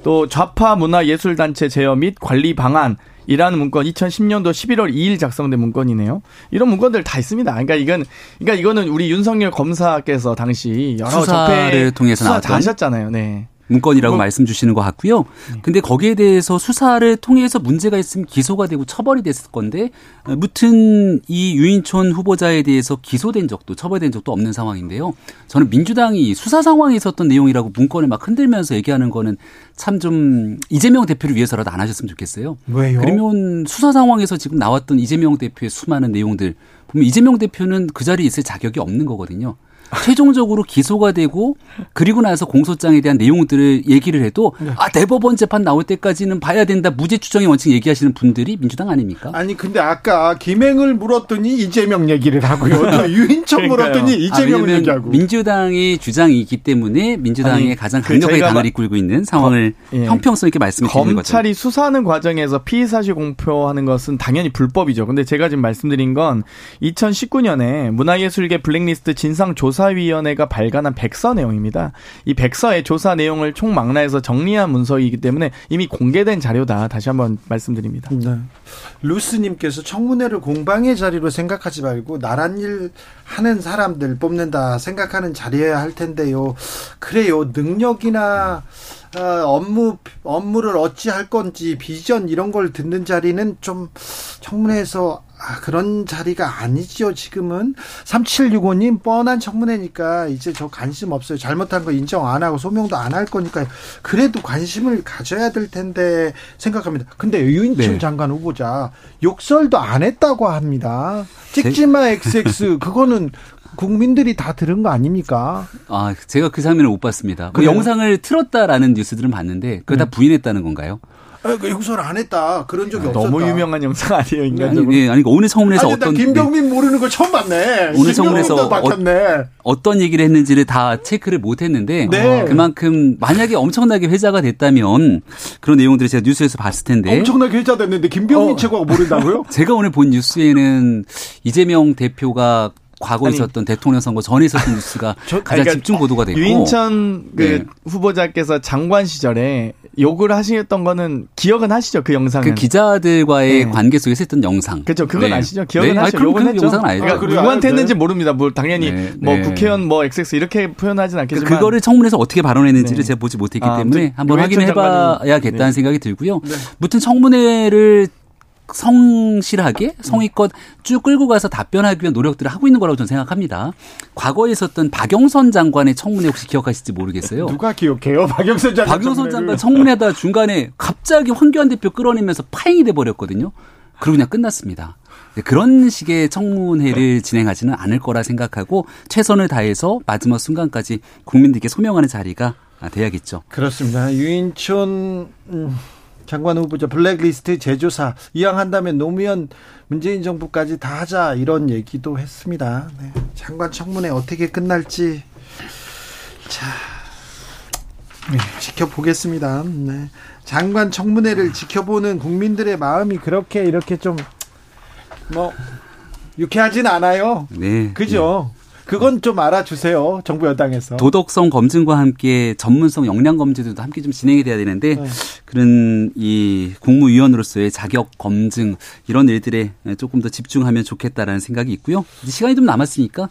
또 좌파 문화예술단체 제어 및 관리 방안 이라는 문건 2010년도 11월 2일 작성된 문건이네요. 이런 문건들 다 있습니다. 그러니까 이건 그러니까 이거는 우리 윤석열 검사께서 당시 여러 수사를 통해서 나왔던 하셨잖아요. 네. 문건이라고 뭐, 말씀 주시는 것 같고요. 네. 근데 거기에 대해서 수사를 통해서 문제가 있으면 기소가 되고 처벌이 됐을 건데 무튼 이 유인촌 후보자에 대해서 기소된 적도 처벌된 적도 없는 상황인데요. 저는 민주당이 수사 상황에 있었던 내용이라고 문건을 막 흔들면서 얘기하는 거는 참 좀 이재명 대표를 위해서라도 안 하셨으면 좋겠어요. 왜요? 그러면 수사 상황에서 지금 나왔던 이재명 대표의 수많은 내용들 보면 이재명 대표는 그 자리에 있을 자격이 없는 거거든요. 최종적으로 기소가 되고 그리고 나서 공소장에 대한 내용들을 얘기를 해도 네. 아 대법원 재판 나올 때까지는 봐야 된다 무죄 추정의 원칙 얘기하시는 분들이 민주당 아닙니까? 아니 근데 아까 김행을 물었더니 이재명 얘기를 하고요. 유인천 물었더니 이재명 아, 얘기하고 민주당의 주장이기 때문에 민주당의 아니, 가장 그 강력하게 그 당을 이끌고 있는 상황을 거, 예. 형평성 있게 말씀을 드리는 거죠. 검찰이 수사하는 과정에서 피의 사실 공표하는 것은 당연히 불법이죠. 근데 제가 지금 말씀드린 건 2019년에 문화예술계 블랙리스트 진상 조사 조사위원회가 발간한 백서 내용입니다. 이 백서의 조사 내용을 총망라해서 정리한 문서이기 때문에 이미 공개된 자료다. 다시 한번 말씀드립니다. 네. 루스님께서 청문회를 공방의 자리로 생각하지 말고 나란 일 하는 사람들 뽑는다 생각하는 자리여야 할 텐데요. 그래요. 능력이나 어, 업무 업무를 어찌 할 건지 비전 이런 걸 듣는 자리는 좀 청문회에서 아, 그런 자리가 아니죠, 지금은. 3765님, 뻔한 청문회니까 이제 저 관심 없어요. 잘못한 거 인정 안 하고 소명도 안 할 거니까요. 그래도 관심을 가져야 될 텐데 생각합니다. 근데 유인철 네. 장관 후보자 욕설도 안 했다고 합니다. 찍지마 XX, 그거는 국민들이 다 들은 거 아닙니까? 아, 제가 그 장면을 못 봤습니다. 그 영상을 틀었다라는 뉴스들은 봤는데 그걸 네. 다 부인했다는 건가요? 아, 그 용서를 안 했다. 그런 적이 아, 없었다. 너무 유명한 영상 아니에요, 인간적으로. 아니, 예, 아니 오늘 성문에서 아니, 어떤 김병민 모르는 거 처음 봤네. 오늘 성문에서 어, 떤 얘기를 했는지를 다 체크를 못 했는데 네. 그만큼 만약에 엄청나게 회자가 됐다면 그런 내용들을 제가 뉴스에서 봤을 텐데 엄청나게 회자 됐는데 김병민 어. 최고가 모른다고요? 제가 오늘 본 뉴스에는 이재명 대표가 과거 아니, 있었던 대통령 선거 전에 있었던 뉴스가 저, 가장 그러니까 집중 보도가 됐고 유인천 그 네. 후보자께서 장관 시절에 욕을 하셨던 거는 기억은 하시죠 그 영상은? 그 기자들과의 네. 관계 속에서 했던 영상. 그렇죠 그건 네. 아시죠? 기억은 네. 하시죠? 아니, 욕은 그 했죠? 영상은 알죠. 그러니까 누구한테 했는지 모릅니다. 뭐 당연히 네. 뭐 네. 국회의원 뭐 XX 이렇게 표현하진 않겠지만. 그, 그거를 청문회에서 어떻게 발언했는지를 제가 보지 못했기 아, 때문에 한번 확인을 해봐야겠다는 생각이 들고요. 무튼 청문회를 성실하게 성의껏 쭉 끌고 가서 답변하기 위한 노력들을 하고 있는 거라고 저는 생각합니다. 과거에 있었던 박영선 장관의 청문회 혹시 기억하실지 모르겠어요. 누가 기억해요? 박영선 장관. 박영선 장관 청문회하다 중간에 갑자기 황교안 대표 끌어내면서 파행이 돼 버렸거든요. 그리고 그냥 끝났습니다. 그런 식의 청문회를 진행하지는 않을 거라 생각하고 최선을 다해서 마지막 순간까지 국민들께 소명하는 자리가 돼야겠죠. 그렇습니다. 유인촌 음, 장관 후보자 블랙리스트 제조사 이양한다면 노무현 문재인 정부까지 다 하자 이런 얘기도 했습니다. 네. 장관 청문회 어떻게 끝날지 자 네, 지켜보겠습니다. 네. 장관 청문회를 지켜보는 국민들의 마음이 그렇게 이렇게 좀 뭐 유쾌하진 않아요. 네. 그죠? 네. 그건 좀 알아주세요. 정부 여당에서. 도덕성 검증과 함께 전문성 역량 검증도 함께 좀 진행이 돼야 되는데 네. 그런 이 국무위원으로서의 자격 검증 이런 일들에 조금 더 집중하면 좋겠다라는 생각이 있고요. 시간이 좀 남았으니까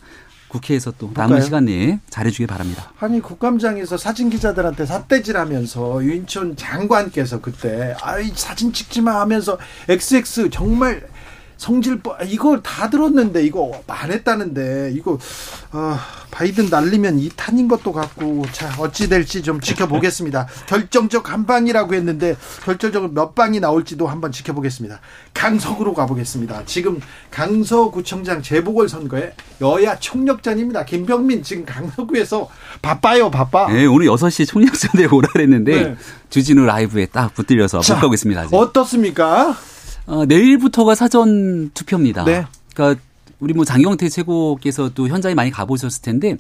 국회에서 또 남은 볼까요? 시간 내에 잘해주길 바랍니다. 아니 국감장에서 사진 기자들한테 삿대질하면서 유인촌 장관께서 그때 아이 사진 찍지 마 하면서 XX 정말 성질 이걸 다 들었는데 이거 안 했다는데 이거 어, 바이든 날리면 이 탄인 것도 같고 자 어찌 될지 좀 지켜보겠습니다. 결정적 한 방이라고 했는데 결정적 몇 방이 나올지도 한번 지켜보겠습니다. 강서구로 가보겠습니다. 지금 강서구청장 재보궐 선거에 여야 총력전입니다. 김병민 지금 강서구에서 바빠요 바빠. 네 오늘 6시 총력전에 오라 그랬는데 네. 주진우 라이브에 딱 붙들려서 못 가고 있습니다. 아직. 어떻습니까? 어, 내일부터가 사전 투표입니다. 네. 그러니까 우리 뭐 장경태 최고께서 도 현장에 많이 가보셨을 텐데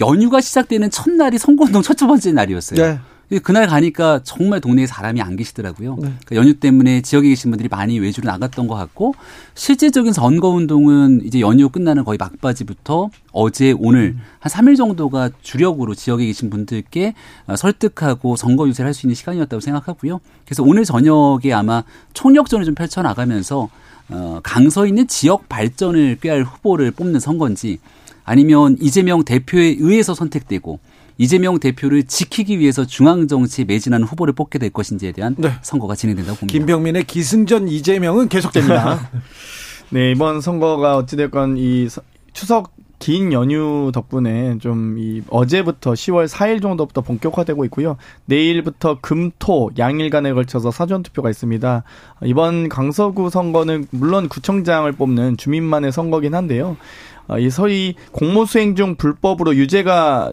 연휴가 시작되는 첫날이 선거운동 첫 번째 날이었어요. 네. 그날 가니까 정말 동네에 사람이 안 계시더라고요. 네. 그러니까 연휴 때문에 지역에 계신 분들이 많이 외주로 나갔던 것 같고 실제적인 선거 운동은 이제 연휴 끝나는 거의 막바지부터 어제 오늘 음. 한 3일 정도가 주력으로 지역에 계신 분들께 어, 설득하고 선거 유세를 할 수 있는 시간이었다고 생각하고요. 그래서 오늘 저녁에 아마 총력전을 좀 펼쳐 나가면서 어, 강서 있는 지역 발전을 꾀할 후보를 뽑는 선거인지 아니면 이재명 대표에 의해서 선택되고 이재명 대표를 지키기 위해서 중앙 정치에 매진하는 후보를 뽑게 될 것인지에 대한 네. 선거가 진행된다고 봅니다. 김병민의 기승전 이재명은 계속됩니다. 네, 이번 선거가 어찌됐건 이 추석 긴 연휴 덕분에 좀 이 어제부터 10월 4일 정도부터 본격화되고 있고요. 내일부터 금, 토 양일간에 걸쳐서 사전 투표가 있습니다. 이번 강서구 선거는 물론 구청장을 뽑는 주민만의 선거긴 한데요. 어, 이 소위 공모수행 중 불법으로 유죄가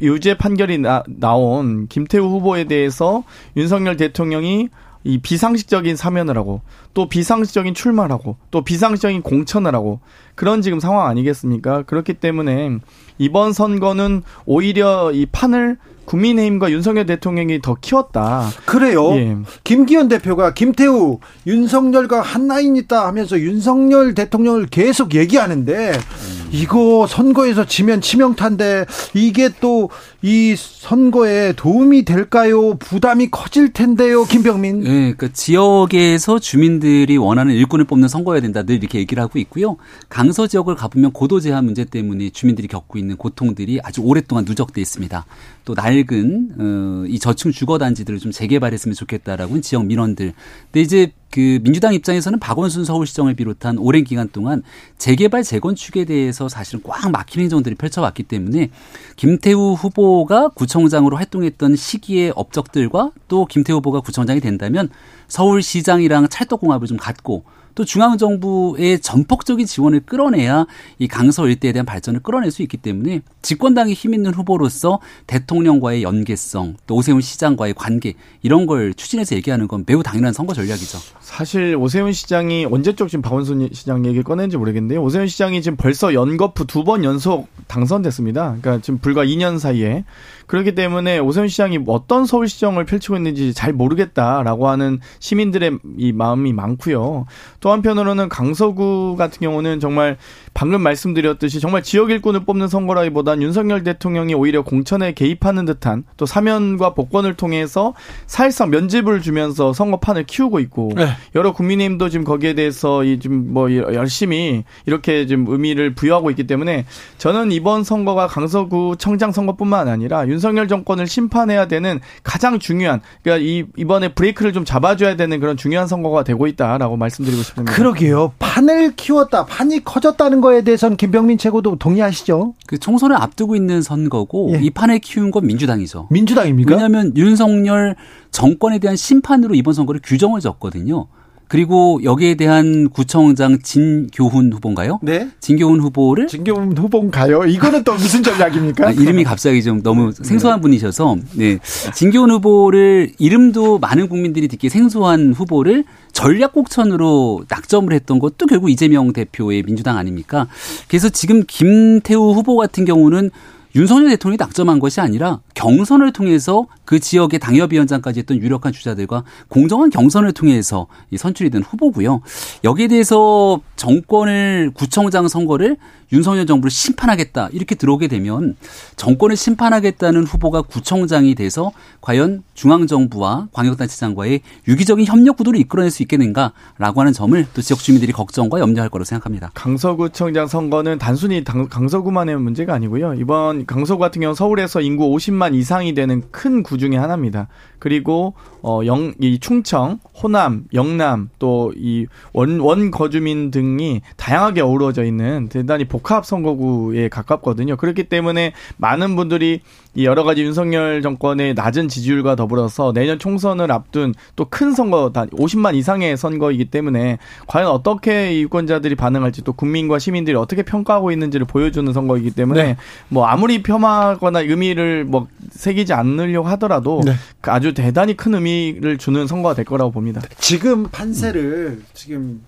유죄 판결이 나, 나온 김태우 후보에 대해서 윤석열 대통령이 이 비상식적인 사면을 하고 또 비상식적인 출마를 하고 또 비상식적인 공천을 하고 그런 지금 상황 아니겠습니까? 그렇기 때문에 이번 선거는 오히려 이 판을 국민의힘과 윤석열 대통령이 더 키웠다. 그래요. 예. 김기현 대표가 김태우, 윤석열과 한 라인 있다 하면서 윤석열 대통령을 계속 얘기하는데 음. 이거 선거에서 지면 치명타인데 이게 또 이 선거에 도움이 될까요? 부담이 커질 텐데요, 김병민. 네, 그 지역에서 주민 들이 원하는 일꾼을 뽑는 선거여야 된다 늘 이렇게 얘기를 하고 있고요. 강서 지역을 가보면 고도 제한 문제 때문에 주민들이 겪고 있는 고통들이 아주 오랫동안 누적돼 있습니다. 또 낡은 어, 이 저층 주거 단지들을 좀 재개발했으면 좋겠다라고 는 지역 민원들. 근데 이제 그 민주당 입장에서는 박원순 서울시장을 비롯한 오랜 기간 동안 재개발 재건축에 대해서 사실은 꽉 막힌 행정들이 펼쳐왔기 때문에 김태우 후보가 구청장으로 활동했던 시기의 업적들과 또 김태우 후보가 구청장이 된다면 서울시장이랑 찰떡궁합을 좀 갖고 또 중앙 정부의 전폭적인 지원을 끌어내야 이 강서 일대에 대한 발전을 끌어낼 수 있기 때문에 집권당이 힘 있는 후보로서 대통령과의 연계성 또 오세훈 시장과의 관계 이런 걸 추진해서 얘기하는 건 매우 당연한 선거 전략이죠. 사실 오세훈 시장이 언제적 지금 박원순 시장 얘기 꺼낸지 모르겠는데요. 오세훈 시장이 지금 벌써 연거푸 두 번 연속 당선됐습니다. 그러니까 지금 불과 2년 사이에 그렇기 때문에 오세훈 시장이 어떤 서울시정을 펼치고 있는지 잘 모르겠다라고 하는 시민들의 이 마음이 많고요. 또 한편으로는 강서구 같은 경우는 정말 방금 말씀드렸듯이 정말 지역 일꾼을 뽑는 선거라기보단 윤석열 대통령이 오히려 공천에 개입하는 듯한 또 사면과 복권을 통해서 사실상 면집을 주면서 선거판을 키우고 있고 네. 여러 국민의힘도 지금 거기에 대해서 이 지금 뭐 열심히 이렇게 좀 의미를 부여하고 있기 때문에 저는 이번 선거가 강서구 청장 선거뿐만 아니라 윤석열 정권을 심판해야 되는 가장 중요한 그러니까 이 이번에 브레이크를 좀 잡아줘야 되는 그런 중요한 선거가 되고 있다라고 말씀드리고 싶습니다. 그러게요. 판을 키웠다, 판이 커졌다는 거에 대해서는 김병민 최고도 동의하시죠? 그 총선을 앞두고 있는 선거고 예. 이 판을 키운 건 민주당이죠. 민주당입니까? 왜냐하면 윤석열 정권에 대한 심판으로 이번 선거를 규정을 졌거든요. 그리고 여기에 대한 구청장 진교훈 후보인가요? 네. 진교훈 후보를 진교훈 후보인가요? 이거는 또 무슨 전략입니까? 아, 이름이 갑자기 좀 너무 생소한 네. 분이셔서 네. 진교훈 후보를 이름도 많은 국민들이 듣기 생소한 후보를 전략 곡천으로 낙점을 했던 것도 결국 이재명 대표의 민주당 아닙니까? 그래서 지금 김태우 후보 같은 경우는 윤석열 대통령이 낙점한 것이 아니라 경선을 통해서 그 지역의 당협위원장까지 했던 유력한 주자들과 공정한 경선을 통해서 선출이 된 후보고요. 여기에 대해서 정권을 구청장 선거를 윤석열 정부를 심판하겠다 이렇게 들어오게 되면 정권을 심판하겠다는 후보가 구청장이 돼서 과연 중앙정부와 광역단체장과의 유기적인 협력 구도를 이끌어낼 수 있겠는가라고 하는 점을 또 지역 주민들이 걱정과 염려할 거로 생각합니다. 강서구청장 선거는 단순히 강서구만의 문제가 아니고요. 이번 강서구 같은 경우 서울에서 인구 50만 이상이 되는 큰 구 중에 하나입니다. 그리고 어, 영, 이 충청, 호남, 영남 또 이 원, 원 거주민 등이 다양하게 어우러져 있는 대단히 복합 선거구에 가깝거든요. 그렇기 때문에 많은 분들이 이 여러 가지 윤석열 정권의 낮은 지지율과 더불어서 내년 총선을 앞둔 또 큰 선거, 50만 이상의 선거이기 때문에 과연 어떻게 유권자들이 반응할지 또 국민과 시민들이 어떻게 평가하고 있는지를 보여주는 선거이기 때문에 네. 뭐 아무리 폄하거나 의미를 뭐 새기지 않으려고 하더라도 네. 아주 대단히 큰 의미를 주는 선거가 될 거라고 봅니다. 지금 판세를 음. 지금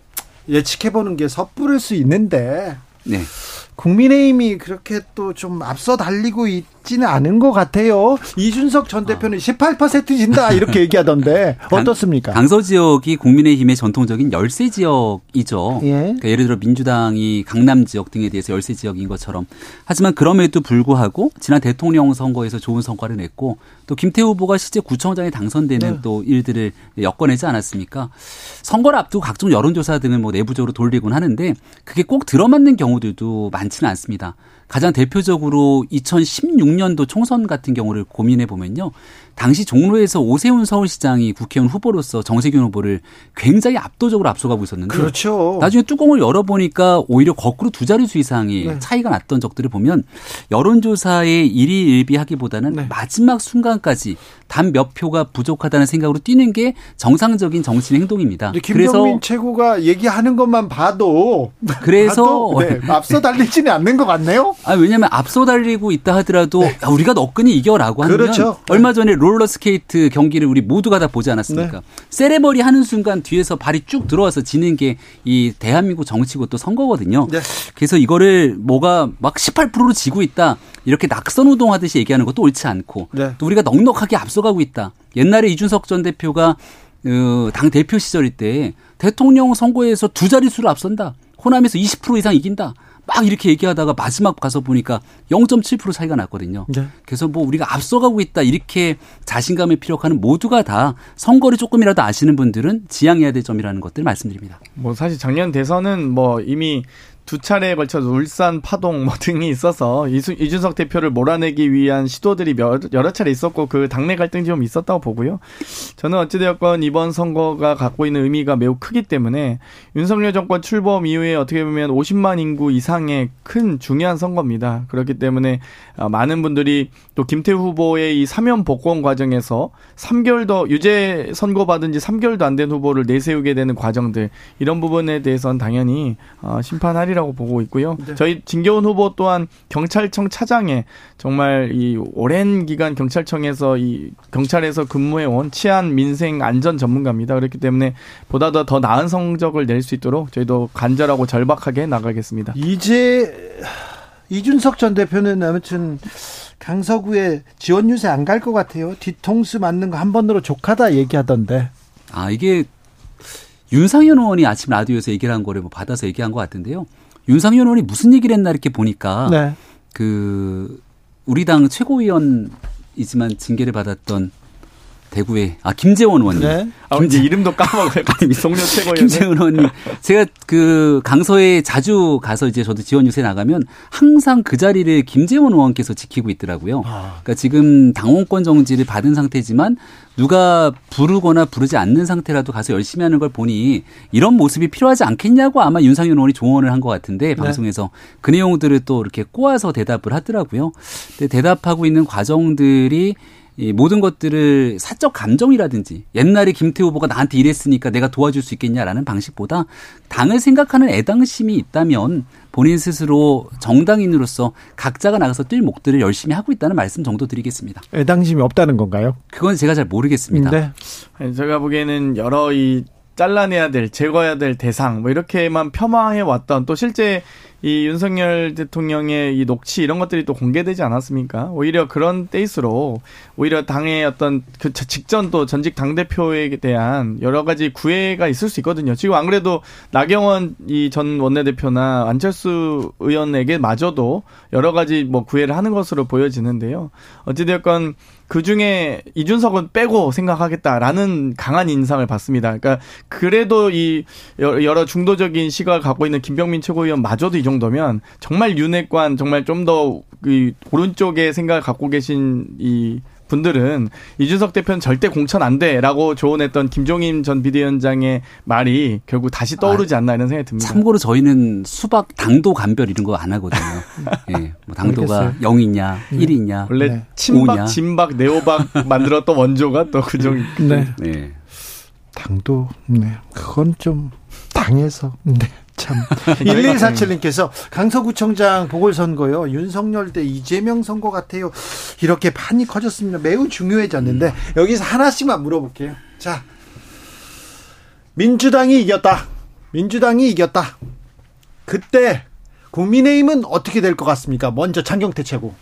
예측해보는 게 섣부를 수 있는데 네. 국민의힘이 그렇게 또 좀 앞서 달리고 있 지는 않은 것 같아요. 이준석 전 대표는 아. 18% 진다 이렇게 얘기하던데 어떻습니까? 강, 서 지역이 국민의힘의 전통적인 열세 지역이죠. 예. 그러니까 예를 들어 민주당이 강남 지역 등에 대해서 열세 지역인 것처럼 하지만 그럼에도 불구하고 지난 대통령 선거에서 좋은 성과를 냈고 또 김태우 후보가 실제 구청장에 당선되는 네. 또 일들을 엮어내지 않았습니까? 선거를 앞두고 각종 여론조사 등을 뭐 내부적으로 돌리곤 하는데 그게 꼭 들어맞는 경우들도 많지는 않습니다. 가장 대표적으로 2016년도 총선 같은 경우를 고민해 보면요. 당시 종로에서 오세훈 서울시장이 국회의원 후보로서 정세균 후보를 굉장히 압도적으로 앞서가고 있었는데 그렇죠. 나중에 뚜껑을 열어보니까 오히려 거꾸로 두 자릿수 이상의 네. 차이가 났던 적들을 보면 여론조사에 일희일비하기보다는 네. 마지막 순간까지 단 몇 표가 부족하다는 생각으로 뛰는 게 정상적인 정치인 행동입니다. 김병민 최고가 얘기하는 것만 봐도 그래서 봐도, 네, 앞서 달리지는 않는 것 같네요. 아 왜냐하면 앞서 달리고 있다 하더라도 네. 야, 우리가 너끈히 이겨라고 하면 그렇죠. 얼마 전에 롤러 스케이트 경기를 우리 모두가 다 보지 않았습니까? 네. 세리머니 하는 순간 뒤에서 발이 쭉 들어와서 지는 게 이 대한민국 정치고 또 선거거든요. 네. 그래서 이거를 뭐가 막 18%로 지고 있다 이렇게 낙선 우동하듯이 얘기하는 것도 옳지 않고 네. 또 우리가 넉넉하게 앞서가고 있다. 옛날에 이준석 전 대표가 어, 당 대표 시절일 때 대통령 선거에서 두 자릿수를 앞선다. 호남에서 20% 이상 이긴다. 막 이렇게 얘기하다가 마지막 가서 보니까 0.7% 차이가 났거든요. 네. 그래서 뭐 우리가 앞서가고 있다 이렇게 자신감을 피력하는 모두가 다 선거를 조금이라도 아시는 분들은 지양해야 될 점이라는 것들 말씀드립니다. 뭐 사실 작년 대선은 뭐 이미 두 차례에 걸쳐서 울산, 파동 뭐 등이 있어서 이수, 이준석 대표를 몰아내기 위한 시도들이 몇, 여러 차례 있었고 그 당내 갈등이 좀 있었다고 보고요. 저는 어찌되었건 이번 선거가 갖고 있는 의미가 매우 크기 때문에 윤석열 정권 출범 이후에 어떻게 보면 50만 인구 이상의 큰 중요한 선거입니다. 그렇기 때문에 아, 많은 분들이 또 김태우 후보의 이 사면 복권 과정에서 3개월 더 유죄 선고 받은 지 3개월도 안 된 후보를 내세우게 되는 과정들 이런 부분에 대해서는 당연히 어, 심판하리 사실이라고 보고 있고요. 네. 저희 진겨훈 후보 또한 경찰청 차장에 정말 이 오랜 기간 경찰청에서 이 경찰에서 근무해 온 치안 민생 안전 전문가입니다. 그렇기 때문에 보다 더, 더 나은 성적을 낼 수 있도록 저희도 간절하고 절박하게 나가겠습니다. 이제 이준석 전 대표는 아무튼 강서구에 지원 유세 안 갈 것 같아요. 뒤통수 맞는 거 한 번으로 족하다 얘기하던데. 아 이게 윤상현 의원이 아침 라디오에서 얘기를 한 거를 뭐 받아서 얘기한 것 같은데요. 윤상현 의원이 무슨 얘기를 했나 이렇게 보니까 네. 그 우리 당 최고위원이지만 징계를 받았던 대구의 아 김재원 의원님. 네. 아, 김재 이름도 까먹어요. 송년 최고위원. 김재원 의원님. 제가 그 강서에 자주 가서 이제 저도 지원 유세 나가면 항상 그 자리를 김재원 의원께서 지키고 있더라고요. 아. 그러니까 지금 당원권 정지를 받은 상태지만 누가 부르거나 부르지 않는 상태라도 가서 열심히 하는 걸 보니 이런 모습이 필요하지 않겠냐고 아마 윤상현 의원이 조언을 한 것 같은데 네. 방송에서 그 내용들을 또 이렇게 꼬아서 대답을 하더라고요. 근데 대답하고 있는 과정들이 이 모든 것들을 사적 감정이라든지 옛날에 김태우 후보가 나한테 이랬으니까 내가 도와줄 수 있겠냐라는 방식보다 당을 생각하는 애당심이 있다면 본인 스스로 정당인으로서 각자가 나가서 뛸 목들을 열심히 하고 있다는 말씀 정도 드리겠습니다. 애당심이 없다는 건가요? 그건 제가 잘 모르겠습니다. 네. 제가 보기에는 여러 이 잘라내야 될, 제거해야 될 대상, 뭐 이렇게만 폄하해 왔던 또 실제 이 윤석열 대통령의 이 녹취 이런 것들이 또 공개되지 않았습니까? 오히려 그런 때일수록 오히려 당의 어떤 그 직전 또 전직 당 대표에 대한 여러 가지 구애가 있을 수 있거든요. 지금 안 그래도 나경원 이 전 원내대표나 안철수 의원에게 마저도 여러 가지 뭐 구애를 하는 것으로 보여지는데요. 어찌되었건 그 중에 이준석은 빼고 생각하겠다라는 강한 인상을 받습니다. 그러니까 그래도 이 여러 중도적인 시각을 갖고 있는 김병민 최고위원 마저도 이 정도면 정말 윤핵관 정말 좀더그 오른쪽에 생각을 갖고 계신 이 분들은 이준석 대표는 절대 공천 안 돼라고 조언했던 김종인 전 비대위원장의 말이 결국 다시 떠오르지 않나 이런 생각이 듭니다. 참고로 저희는 수박 당도 감별 이런 거 안 하거든요. 예, 네, 뭐 당도가 0이냐, 음. 1이냐, 원래 네. 친박, 5냐. 진박, 네오박 만들었던 원조가 또 그종. 네. 네. 당도, 네, 그건 좀 당해서. 네. 참. 1147님께서 강서구청장 보궐선거요. 윤석열 대 이재명 선거 같아요. 이렇게 판이 커졌습니다. 매우 중요해졌는데 여기서 하나씩만 물어볼게요. 자. 민주당이 이겼다. 민주당이 이겼다. 그때 국민의힘은 어떻게 될 것 같습니까? 먼저 장경태 최고.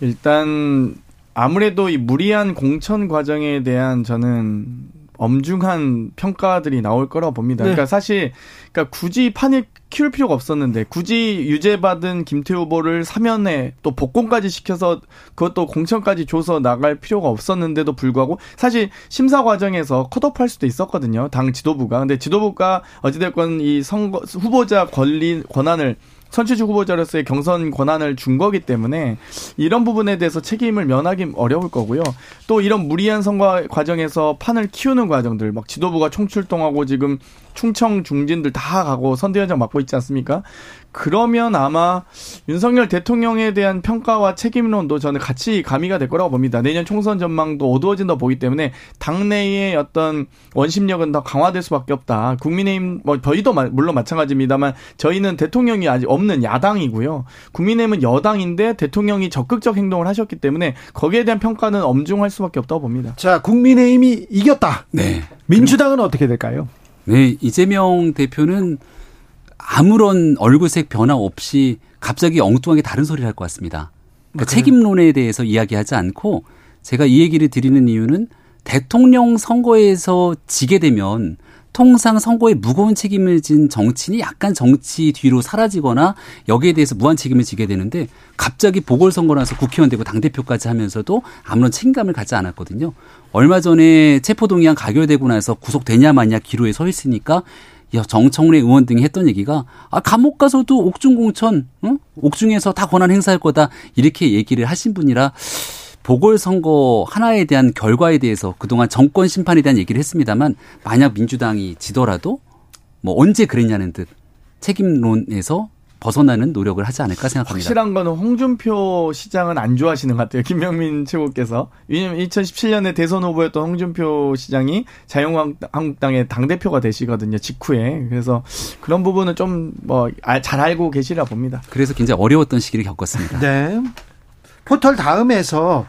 일단 아무래도 이 무리한 공천 과정에 대한 저는 엄중한 평가들이 나올 거라고 봅니다. 네. 그러니까 사실 그러니까 굳이 판을 키울 필요가 없었는데 굳이 유죄받은 김태우 후보를 사면에 또 복권까지 시켜서 그것도 공천까지 줘서 나갈 필요가 없었는데도 불구하고 사실 심사 과정에서 컷오프할 수도 있었거든요. 당 지도부가. 근데 지도부가 어찌됐건 이 선거 후보자 권리 권한을 선취주 후보자로서의 경선 권한을 준 거기 때문에 이런 부분에 대해서 책임을 면하기 어려울 거고요. 또 이런 무리한 선거 과정에서 판을 키우는 과정들, 막 지도부가 총출동하고 지금 충청 중진들 다 가고 선대위원장 맡고 있지 않습니까? 그러면 아마 윤석열 대통령에 대한 평가와 책임론도 저는 같이 가미가 될 거라고 봅니다. 내년 총선 전망도 어두워진다 보기 때문에 당내의 어떤 원심력은 더 강화될 수밖에 없다. 국민의힘 뭐 저희도 물론 마찬가지입니다만 저희는 대통령이 아직 없는 야당이고요. 국민의힘은 여당인데 대통령이 적극적 행동을 하셨기 때문에 거기에 대한 평가는 엄중할 수밖에 없다고 봅니다. 자, 국민의힘이 이겼다. 네. 민주당은 어떻게 될까요? 네, 이재명 대표는 아무런 얼굴색 변화 없이 갑자기 엉뚱하게 다른 소리를 할 것 같습니다. 그러니까 책임론에 대해서 이야기하지 않고 제가 이 얘기를 드리는 이유는 대통령 선거에서 지게 되면 통상 선거에 무거운 책임을 진 정치인이 약간 정치 뒤로 사라지거나 여기에 대해서 무한 책임을 지게 되는데 갑자기 보궐선거라서 국회의원 되고 당대표까지 하면서도 아무런 책임감을 갖지 않았거든요. 얼마 전에 체포동의안 가결되고 나서 구속되냐 마냐 기로에 서 있으니까 정청래 의원 등이 했던 얘기가 아 감옥 가서도 옥중 공천, 응? 옥중에서 다 권한 행사할 거다 이렇게 얘기를 하신 분이라 보궐선거 하나에 대한 결과에 대해서 그동안 정권 심판에 대한 얘기를 했습니다만 만약 민주당이 지더라도 뭐 언제 그랬냐는 듯 책임론에서 벗어나는 노력을 하지 않을까 생각합니다. 확실한 거는 홍준표 시장은 안 좋아하시는 것 같아요. 김명민 최고께서. 왜냐면 2017년에 대선 후보였던 홍준표 시장이 자유한국당의 당대표가 되시거든요. 직후에. 그래서 그런 부분은 좀 뭐 잘 알고 계시라 봅니다. 그래서 굉장히 어려웠던 시기를 겪었습니다. 네. 포털 다음에서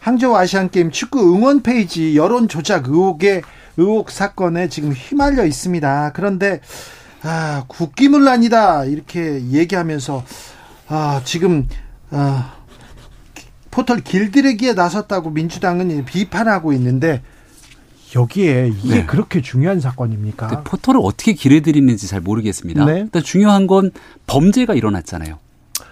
항저우 아시안게임 축구 응원 페이지 여론 조작 의혹에 의혹 사건에 지금 휘말려 있습니다. 그런데 아, 국기문란이다 이렇게 얘기하면서 아, 지금 아, 포털 길들이기에 나섰다고 민주당은 비판하고 있는데 여기에 이게 네. 그렇게 중요한 사건입니까? 포털을 어떻게 길들이는지 잘 모르겠습니다. 네. 일단 중요한 건 범죄가 일어났잖아요.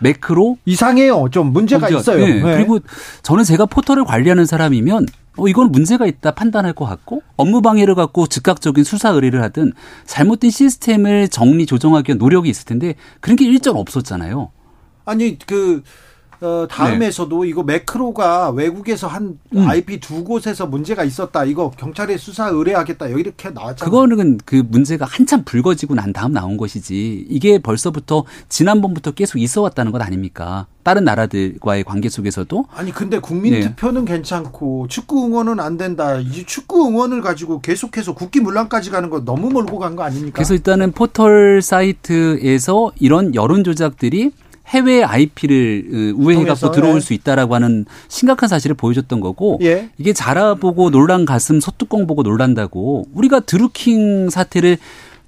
매크로 이상해요. 좀 문제가 범죄가, 있어요. 네. 네. 그리고 저는 제가 포털을 관리하는 사람이면 어, 이건 문제가 있다 판단할 것 같고 업무 방해를 갖고 즉각적인 수사 의뢰를 하든 잘못된 시스템을 정리 조정하기 위한 노력이 있을 텐데 그런 게 일절 없었잖아요. 아니 그 어, 다음에서도 네. 이거 매크로가 외국에서 한 음. IP 두 곳에서 문제가 있었다. 이거 경찰에 수사 의뢰하겠다. 이렇게 나왔잖아요. 그거는 그 문제가 한참 불거지고 난 다음 나온 것이지. 이게 벌써부터 지난번부터 계속 있어 왔다는 것 아닙니까? 다른 나라들과의 관계 속에서도 아니 근데 국민 네. 투표는 괜찮고 축구 응원은 안 된다. 이 축구 응원을 가지고 계속해서 국기 문란까지 가는 거 너무 몰고 간 거 아닙니까? 그래서 일단은 포털 사이트에서 이런 여론 조작들이 해외 IP를 어, 우회해 갖고 들어올 예. 수 있다라고 하는 심각한 사실을 보여줬던 거고 예. 이게 자라 보고 놀란 가슴 소뚜껑 보고 놀란다고 우리가 드루킹 사태를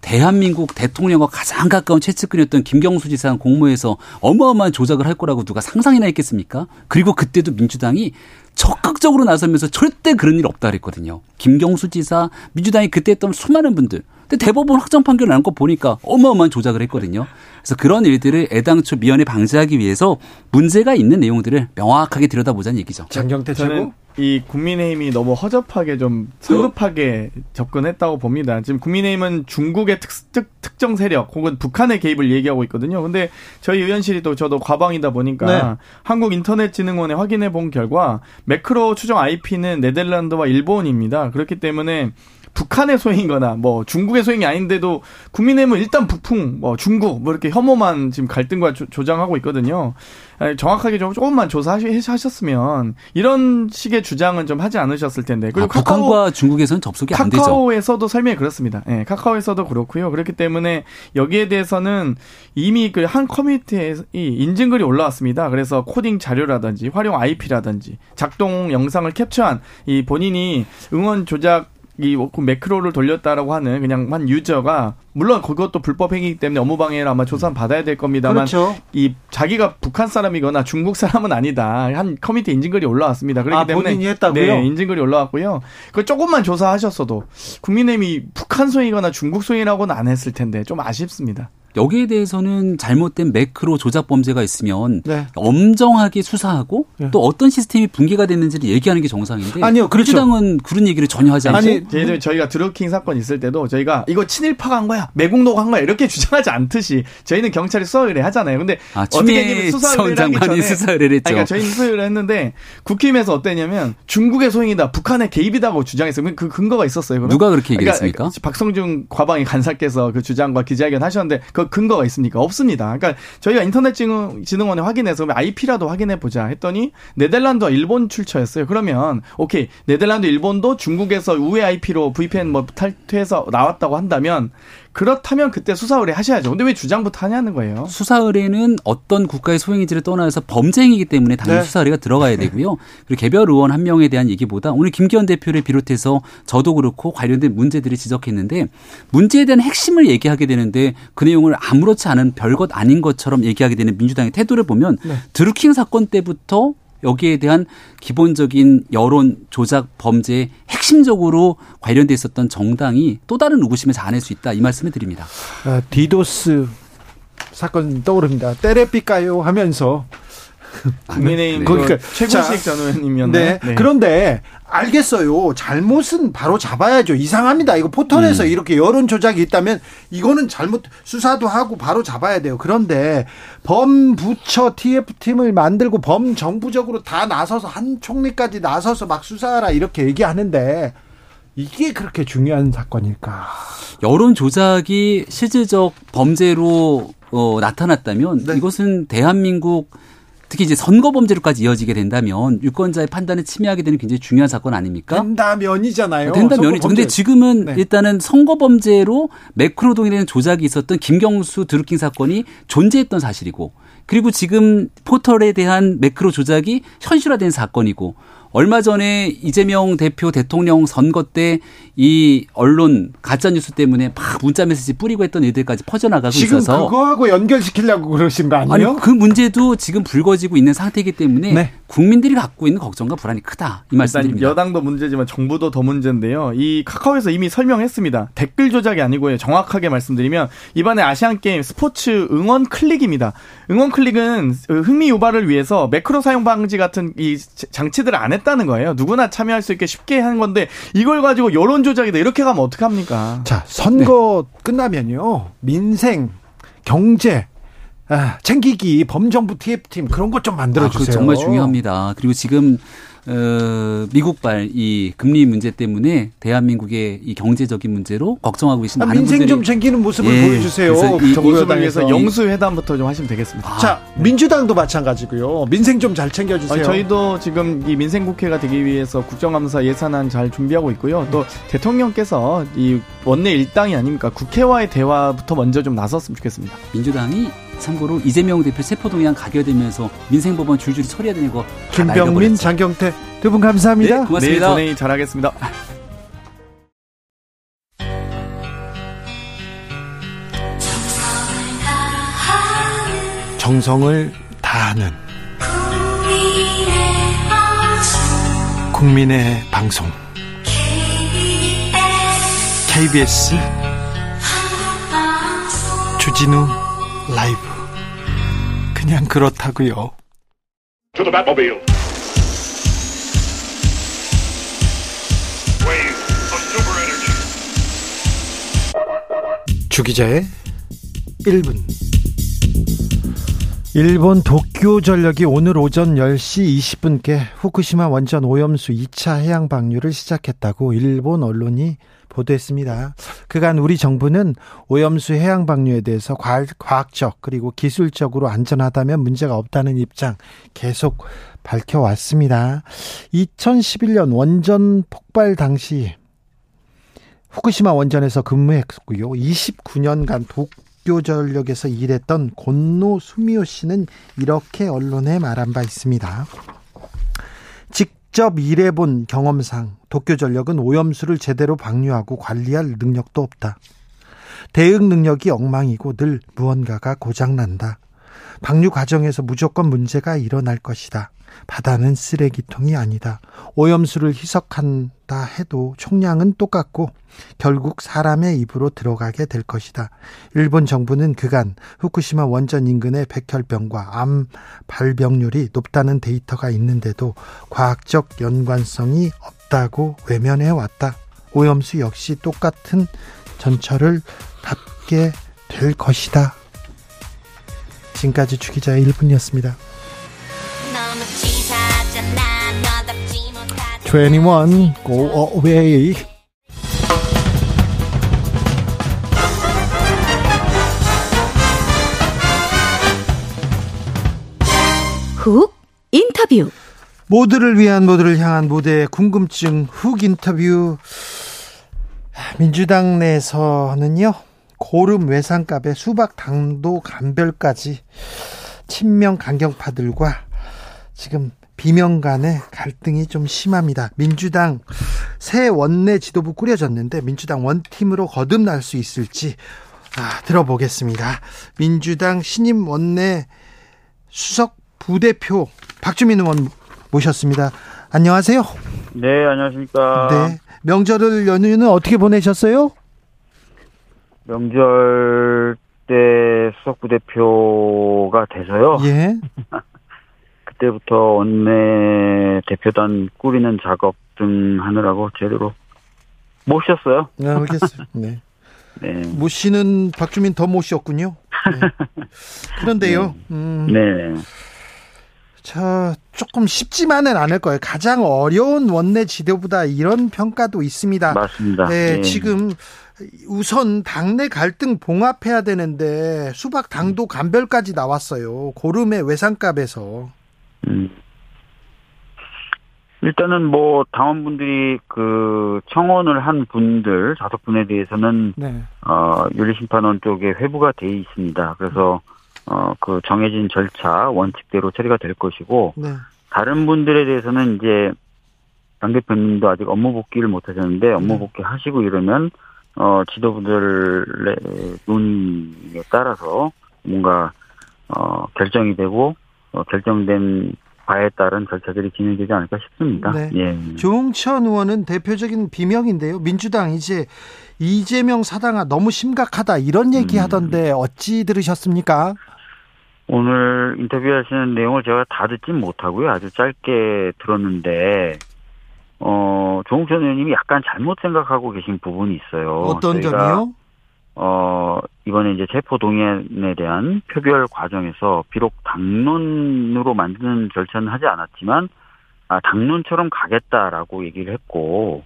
대한민국 대통령과 가장 가까운 최측근이었던 김경수 지사 공모에서 어마어마한 조작을 할 거라고 누가 상상이나 했겠습니까? 그리고 그때도 민주당이 적극적으로 나서면서 절대 그런 일 없다 그랬거든요. 김경수 지사, 민주당이 그때 했던 수많은 분들. 근데 대법원 확정 판결 난 거 보니까 어마어마한 조작을 했거든요. 그래서 그런 일들을 애당초 미연에 방지하기 위해서 문제가 있는 내용들을 명확하게 들여다보자는 얘기죠. 장경태 최고. 이 국민의힘이 너무 허접하게 좀 성급하게 접근했다고 봅니다. 지금 국민의힘은 중국의 특, 특, 특 정 세력 혹은 북한의 개입을 얘기하고 있거든요. 근데 저희 의원실이 또 저도 과방이다 보니까 네. 한국인터넷진흥원에 확인해 본 결과 매크로 추정 IP는 네덜란드와 일본입니다. 그렇기 때문에 북한의 소행이거나 뭐 중국의 소행이 아닌데도 국민의힘은 일단 북풍, 뭐 중국 뭐 이렇게 혐오만 지금 갈등과 조, 장하고 있거든요. 정확하게 좀 조금만 조사하셨으면 이런 식의 주장은 좀 하지 않으셨을 텐데. 그리고 아, 카카오, 북한과 중국에서는 접속이 안 되죠. 카카오에서도 설명이 그렇습니다. 예, 네, 카카오에서도 그렇고요. 그렇기 때문에 여기에 대해서는 이미 그 한 커뮤니티에 인증글이 올라왔습니다. 그래서 코딩 자료라든지 활용 IP라든지 작동 영상을 캡처한 이 본인이 응원 조작 이 매크로를 돌렸다라고 하는 그냥 한 유저가 물론 그것도 불법 행위이기 때문에 업무방해를 아마 조사 받아야 될 겁니다만 그렇죠. 이 자기가 북한 사람이거나 중국 사람은 아니다 한 커뮤니티 인증글이 올라왔습니다. 그렇기 아, 때문에 본인이 했다고요? 네, 인증글이 올라왔고요. 그 조금만 조사하셨어도 국민의힘이 북한 소행이거나 중국 소행이라고는 안 했을 텐데 좀 아쉽습니다. 여기에 대해서는 잘못된 매크로 조작 범죄가 있으면 네. 엄정하게 수사하고 네. 또 어떤 시스템이 붕괴가 됐는지를 얘기하는 게 정상인데 아니요, 그렇죠. 민주당은 그런 얘기를 전혀 하지 않고 아니, 음. 저희가 드루킹 사건 있을 때도 저희가 이거 친일파가 한 거야, 매국노가 한 거야 이렇게 주장하지 않듯이 저희는 경찰이 수사 의뢰 하잖아요. 근데 아, 어떻게 수사 의뢰 수사 의뢰를 했죠. 그러니까 저희는 수사 의뢰 했는데 국힘에서 어땠냐면 중국의 소행이다, 북한의 개입이다고 주장했어요. 그 근거가 있었어요. 그러면? 누가 그렇게 얘기했습니까? 그러니까 박성중 과방위 간사께서 그 주장과 기자회견 하셨는데 그 근거가 있습니까? 없습니다. 그러니까 저희가 인터넷 진흥원에 확인해서 IP라도 확인해 보자 했더니 네덜란드와 일본 출처였어요. 그러면 오케이 네덜란드, 일본도 중국에서 우회 IP로 VPN 뭐 탈퇴해서 나왔다고 한다면 그렇다면 그때 수사 의뢰 하셔야죠. 근데 왜 주장부터 하냐는 거예요. 수사 의뢰는 어떤 국가의 소행인지를 떠나서 범죄 행위이기 때문에 당연히 네. 수사 의뢰가 들어가야 되고요. 그리고 개별 의원 한 명에 대한 얘기보다 오늘 김기현 대표를 비롯해서 저도 그렇고 관련된 문제들을 지적했는데 문제에 대한 핵심을 얘기하게 되는데 그 내용을 아무렇지 않은 별것 아닌 것처럼 얘기하게 되는 민주당의 태도를 보면 네. 드루킹 사건 때부터 여기에 대한 기본적인 여론 조작 범죄에 핵심적으로 관련돼 있었던 정당이 또 다른 의구심을 자아낼 수 있다 이 말씀을 드립니다. 아, 디도스 사건 떠오릅니다. 때레삐까요 하면서 국민의힘 아, 네. 그러니까 최고식 전 의원님이었나요? 네. 네. 그런데 알겠어요. 잘못은 바로 잡아야죠. 이상합니다. 이거 포털에서 음. 이렇게 여론 조작이 있다면 이거는 잘못 수사도 하고 바로 잡아야 돼요. 그런데 범부처 TF팀을 만들고 범정부적으로 다 나서서 한 총리까지 나서서 막 수사하라 이렇게 얘기하는데 이게 그렇게 중요한 사건일까? 여론 조작이 실질적 범죄로 어, 나타났다면 네. 이것은 대한민국 특히 이제 선거 범죄로까지 이어지게 된다면 유권자의 판단을 침해하게 되는 굉장히 중요한 사건 아닙니까? 된다면이잖아요. 된다면이죠. 근데 지금은 네. 일단은 선거 범죄로 매크로 동일되는 조작이 있었던 김경수 드루킹 사건이 존재했던 사실이고 그리고 지금 포털에 대한 매크로 조작이 현실화된 사건이고 얼마 전에 이재명 대표 대통령 선거 때 이 언론 가짜 뉴스 때문에 막 문자 메시지 뿌리고 했던 일들까지 퍼져나가고 지금 있어서 지금 그거하고 연결시키려고 그러신 거 아니에요? 아니, 그 문제도 지금 불거지고 있는 상태이기 때문에 네. 국민들이 갖고 있는 걱정과 불안이 크다 이 말씀드립니다. 여당도 문제지만 정부도 더 문제인데요. 이 카카오에서 이미 설명했습니다. 댓글 조작이 아니고요. 정확하게 말씀드리면 이번에 아시안 게임 스포츠 응원 클릭입니다. 응원 클릭은 흥미 유발을 위해서 매크로 사용 방지 같은 이 장치들을 안 했다 는 거예요. 누구나 참여할 수 있게 쉽게 하는 건데 이걸 가지고 여론 조작이다 이렇게 가면 어떡합니까? 자, 선거 네. 끝나면요. 민생, 경제 아, 챙기기 범정부 TF팀 그런 것 좀 만들어 주세요. 아, 정말 중요합니다. 그리고 지금 어, 미국발 이 금리 문제 때문에 대한민국의 이 경제적인 문제로 걱정하고 계신 아, 많은 민생 분들이 좀 챙기는 모습을 예, 보여주세요. 위해서 영수 회담부터 좀 하시면 되겠습니다. 아, 자, 네. 민주당도 마찬가지고요. 민생 좀 잘 챙겨주세요. 저희도 지금 이 민생 국회가 되기 위해서 국정감사 예산안 잘 준비하고 있고요. 또 대통령께서 이 원내 일당이 아닙니까 국회와의 대화부터 먼저 좀 나섰으면 좋겠습니다. 민주당이 참고로 이재명 대표 체포동의안 가결되면서 민생법원 줄줄이 처리해야 거 김병민, 장경태 두 분 감사합니다. 네, 고맙습니다. 네, 돈 잘하겠습니다. 정성을 다하는 국민의 방송 KBS 주진우 라이브. 그냥 그렇다고요. 주기자의 1분. 일본 도쿄 전력이 오늘 오전 10시 20분께 후쿠시마 원전 오염수 2차 해양 방류를 시작했다고 일본 언론이 보도했습니다. 그간 우리 정부는 오염수 해양 방류에 대해서 과학적 그리고 기술적으로 안전하다면 문제가 없다는 입장 계속 밝혀왔습니다. 2011년 원전 폭발 당시 후쿠시마 원전에서 근무했고요. 29년간 도쿄 전력에서 일했던 곤노 수미오 씨는 이렇게 언론에 말한 바 있습니다. 직접 일해본 경험상 도쿄전력은 오염수를 제대로 방류하고 관리할 능력도 없다. 대응 능력이 엉망이고 늘 무언가가 고장난다. 방류 과정에서 무조건 문제가 일어날 것이다. 바다는 쓰레기통이 아니다. 오염수를 희석한다 해도 총량은 똑같고 결국 사람의 입으로 들어가게 될 것이다. 일본 정부는 그간 후쿠시마 원전 인근의 백혈병과 암 발병률이 높다는 데이터가 있는데도 과학적 연관성이 없다고 외면해 왔다. 오염수 역시 똑같은 전철을 밟게 될 것이다. 지금까지 주기자의 1분이었습니다. 21 Go Away. 훅 인터뷰. 모두를 위한 모두를 향한 모두의 궁금증 훅 인터뷰. 민주당 내에서는요 고름 외상값에 수박 당도 감별까지 친명 강경파들과 지금 비명 간의 갈등이 좀 심합니다. 민주당 새 원내 지도부 꾸려졌는데 민주당 원팀으로 거듭날 수 있을지 아, 들어보겠습니다. 민주당 신임 원내 수석 부대표 박주민 의원 모셨습니다. 안녕하세요. 네, 안녕하십니까. 네. 명절을 연휴는 어떻게 보내셨어요? 명절 때 수석 부대표가 돼서요. 예. 그때부터 원내 대표단 꾸리는 작업 등 하느라고 제대로 못 쉬었어요. 네, 알겠어요. 네. 네. 못 쉬는 박주민 더 못 쉬었군요. 네. 그런데요. 네. 음, 네. 자, 조금 쉽지만은 않을 거예요. 가장 어려운 원내 지도부다 이런 평가도 있습니다. 맞습니다. 네, 네. 지금 우선 당내 갈등 봉합해야 되는데 수박 당도 감별까지 나왔어요. 고름의 외상값에서. 음. 일단은 뭐 당원분들이 그 청원을 한 분들 다섯 분에 대해서는 네. 어 윤리심판원 쪽에 회부가 돼 있습니다. 그래서 어 그 정해진 절차 원칙대로 처리가 될 것이고 네. 다른 분들에 대해서는 이제 당 대표님도 아직 업무 복귀를 못 하셨는데 업무 네. 복귀 하시고 이러면 어 지도부들의 논의에 따라서 뭔가 어 결정이 되고 어, 결정된 바에 따른 절차들이 진행되지 않을까 싶습니다. 네. 예. 조홍천 의원은 대표적인 비명인데요. 민주당 이제 이재명 사당아 너무 심각하다 이런 얘기 음. 하던데 어찌 들으셨습니까? 오늘 인터뷰하시는 내용을 제가 다 듣진 못하고요. 아주 짧게 들었는데 어 조홍천 의원님이 약간 잘못 생각하고 계신 부분이 있어요. 어떤 점이요? 어, 이번에 이제 체포동의안에 대한 표결 과정에서 비록 당론으로 만드는 절차는 하지 않았지만, 아, 당론처럼 가겠다라고 얘기를 했고,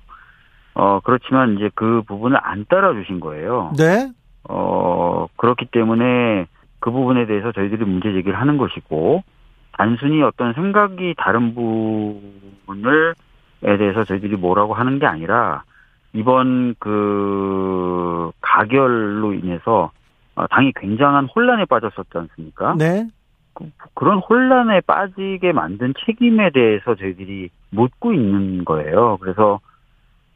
어, 그렇지만 이제 그 부분을 안 따라주신 거예요. 네. 어, 그렇기 때문에 그 부분에 대해서 저희들이 문제 제기를 하는 것이고, 단순히 어떤 생각이 다른 부분을, 에 대해서 저희들이 뭐라고 하는 게 아니라, 이번 그 가결로 인해서 어, 당이 굉장한 혼란에 빠졌었지 않습니까? 네. 그, 런 혼란에 빠지게 만든 책임에 대해서 저희들이 묻고 있는 거예요. 그래서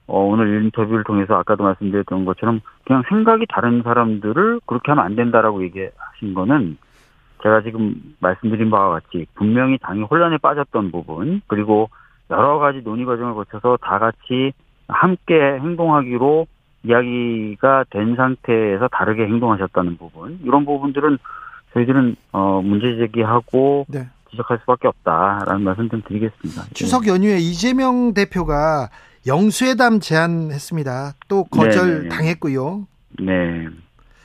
어, 오늘 인터뷰를 통해서 아까도 말씀드렸던 것처럼 그냥 생각이 다른 사람들을 그렇게 하면 안 된다라고 얘기하신 거는 제가 지금 말씀드린 바와 같이 분명히 당이 혼란에 빠졌던 부분 그리고 여러 가지 논의 과정을 거쳐서 다 같이 함께 행동하기로 이야기가 된 상태에서 다르게 행동하셨다는 부분 이런 부분들은 저희들은 어 문제 제기하고 네. 지적할 수밖에 없다라는 말씀 좀 드리겠습니다. 네. 추석 연휴에 이재명 대표가 영수회담 제안했습니다. 또 거절 네네. 네. 당했고요. 네.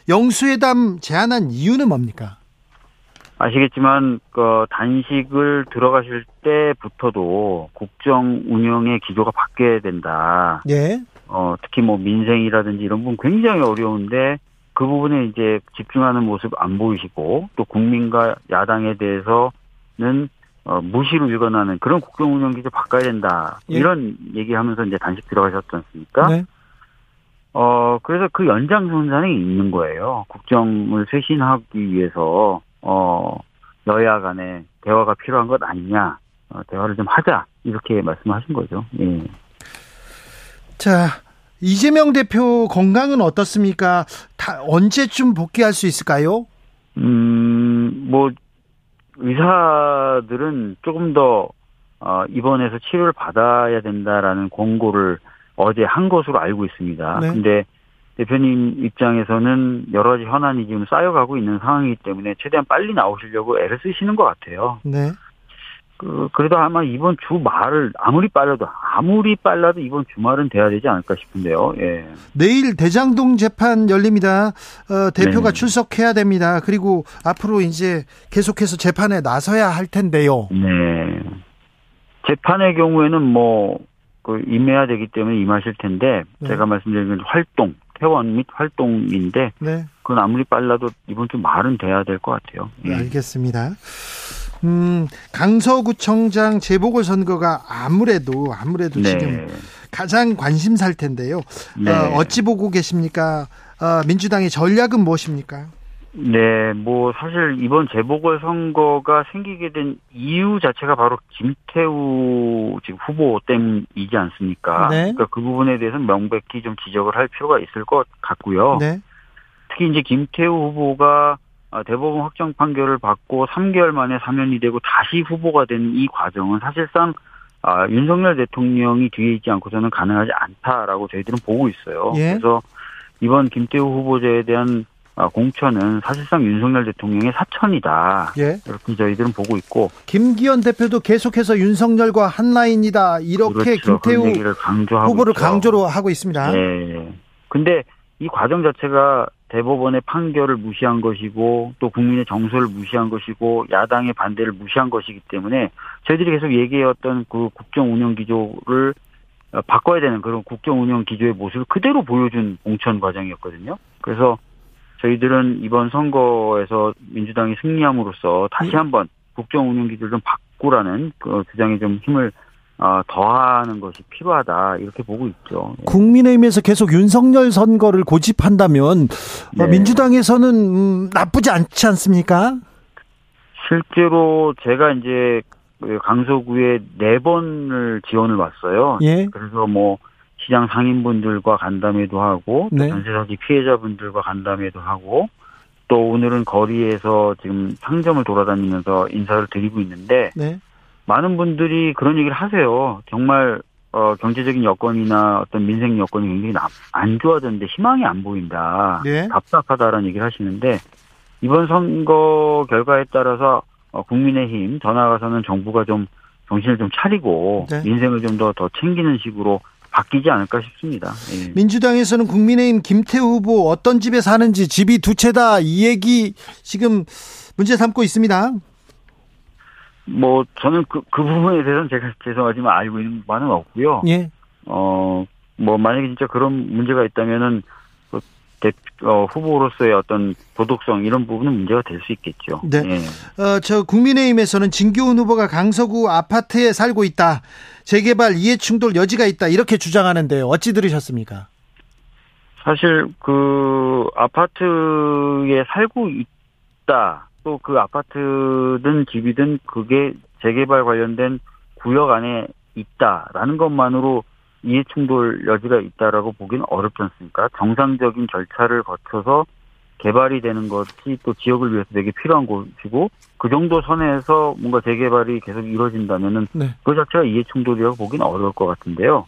영수회담 제안한 이유는 뭡니까? 아시겠지만 그 단식을 들어가실 때부터도 국정 운영의 기조가 바뀌어야 된다. 예. 어 특히 뭐 민생이라든지 이런 부분 굉장히 어려운데 그 부분에 이제 집중하는 모습 안 보이시고 또 국민과 야당에 대해서는 어, 무시로 일관하는 그런 국정 운영 기조 바꿔야 된다. 예. 이런 얘기하면서 이제 단식 들어가셨지 않습니까? 네. 어 그래서 그 연장선상에 있는 거예요. 국정을 쇄신하기 위해서 어, 여야 간에 대화가 필요한 것 아니냐, 어, 대화를 좀 하자, 이렇게 말씀하신 거죠. 예. 자, 이재명 대표 건강은 어떻습니까? 다 언제쯤 복귀할 수 있을까요? 음, 뭐, 의사들은 조금 더, 어, 입원해서 치료를 받아야 된다라는 권고를 어제 한 것으로 알고 있습니다. 네. 근데 대표님 입장에서는 여러 가지 현안이 지금 쌓여가고 있는 상황이기 때문에 최대한 빨리 나오시려고 애를 쓰시는 것 같아요. 네. 그, 그래도 아마 이번 주말을 아무리 빨라도, 아무리 빨라도 이번 주말은 돼야 되지 않을까 싶은데요. 예. 내일 대장동 재판 열립니다. 어, 대표가 네. 출석해야 됩니다. 그리고 앞으로 이제 계속해서 재판에 나서야 할 텐데요. 네. 재판의 경우에는 뭐, 그 임해야 되기 때문에 임하실 텐데, 네. 제가 말씀드린 활동, 회원 및 활동인데 네. 그건 아무리 빨라도 이번 주 말은 돼야 될 것 같아요. 네, 알겠습니다. 음, 강서구청장 재보궐 선거가 아무래도 아무래도 네. 지금 가장 관심사일 텐데요. 네. 어, 어찌 보고 계십니까? 어, 민주당의 전략은 무엇입니까? 네, 뭐 사실 이번 재보궐 선거가 생기게 된 이유 자체가 바로 김태우 지금 후보 때문이지 않습니까? 네. 그러니까 그 부분에 대해서는 명백히 좀 지적을 할 필요가 있을 것 같고요. 네. 특히 이제 김태우 후보가 대법원 확정 판결을 받고 3개월 만에 사면이 되고 다시 후보가 된 이 과정은 사실상 아, 윤석열 대통령이 뒤에 있지 않고서는 가능하지 않다라고 저희들은 보고 있어요. 예. 그래서 이번 김태우 후보자에 대한 어, 공천은 사실상 윤석열 대통령의 사천이다. 예. 이렇게 저희들은 보고 있고 김기현 대표도 계속해서 윤석열과 한 라인이다. 이렇게 그렇죠. 김태우 후보를 있죠. 강조로 하고 있습니다. 네. 근데 이 과정 자체가 대법원의 판결을 무시한 것이고 또 국민의 정서를 무시한 것이고 야당의 반대를 무시한 것이기 때문에 저희들이 계속 얘기해왔던 그 국정 운영 기조를 바꿔야 되는 그런 국정 운영 기조의 모습을 그대로 보여준 공천 과정이었거든요. 그래서 저희들은 이번 선거에서 민주당이 승리함으로써 다시 네. 한번 국정 운영 기조를 좀 바꾸라는 그 주장에 좀 힘을 어, 더하는 것이 필요하다 이렇게 보고 있죠. 예. 국민의힘에서 계속 윤석열 선거를 고집한다면 어, 네. 민주당에서는 음, 나쁘지 않지 않습니까? 실제로 제가 이제 그 강서구에 네 번을 지원을 왔어요. 예. 그래서 뭐 시장 상인분들과 간담회도 하고 네. 전세사기 피해자분들과 간담회도 하고 또 오늘은 거리에서 지금 상점을 돌아다니면서 인사를 드리고 있는데 네. 많은 분들이 그런 얘기를 하세요. 정말 어, 경제적인 여건이나 어떤 민생 여건이 굉장히 안 좋아졌는데 희망이 안 보인다. 네. 답답하다라는 얘기를 하시는데 이번 선거 결과에 따라서 어, 국민의힘 더 나아가서는 정부가 좀 정신을 좀 차리고 네. 민생을 좀 더더 챙기는 식으로 바뀌지 않을까 싶습니다. 예. 민주당에서는 국민의힘 김태우 후보 어떤 집에 사는지 집이 두 채다 이 얘기 지금 문제 삼고 있습니다. 뭐 저는 그, 그 부분에 대해서는 제가 죄송하지만 알고 있는 바는 없고요. 예. 어, 뭐 만약에 진짜 그런 문제가 있다면은 그 대, 어, 후보로서의 어떤 도덕성 이런 부분은 문제가 될 수 있겠죠. 네. 예. 어, 저 국민의힘에서는 진교훈 후보가 강서구 아파트에 살고 있다. 재개발 이해 충돌 여지가 있다. 이렇게 주장하는데요. 어찌 들으셨습니까? 사실 그 아파트에 살고 있다. 또 그 아파트든 집이든 그게 재개발 관련된 구역 안에 있다라는 것만으로 이해 충돌 여지가 있다라고 보기는 어렵지 않습니까? 정상적인 절차를 거쳐서 개발이 되는 것이 또 지역을 위해서 되게 필요한 곳이고 그 정도 선에서 뭔가 재개발이 계속 이루어진다면은 네. 그 자체가 이해 충돌이라고 보기는 어려울 것 같은데요.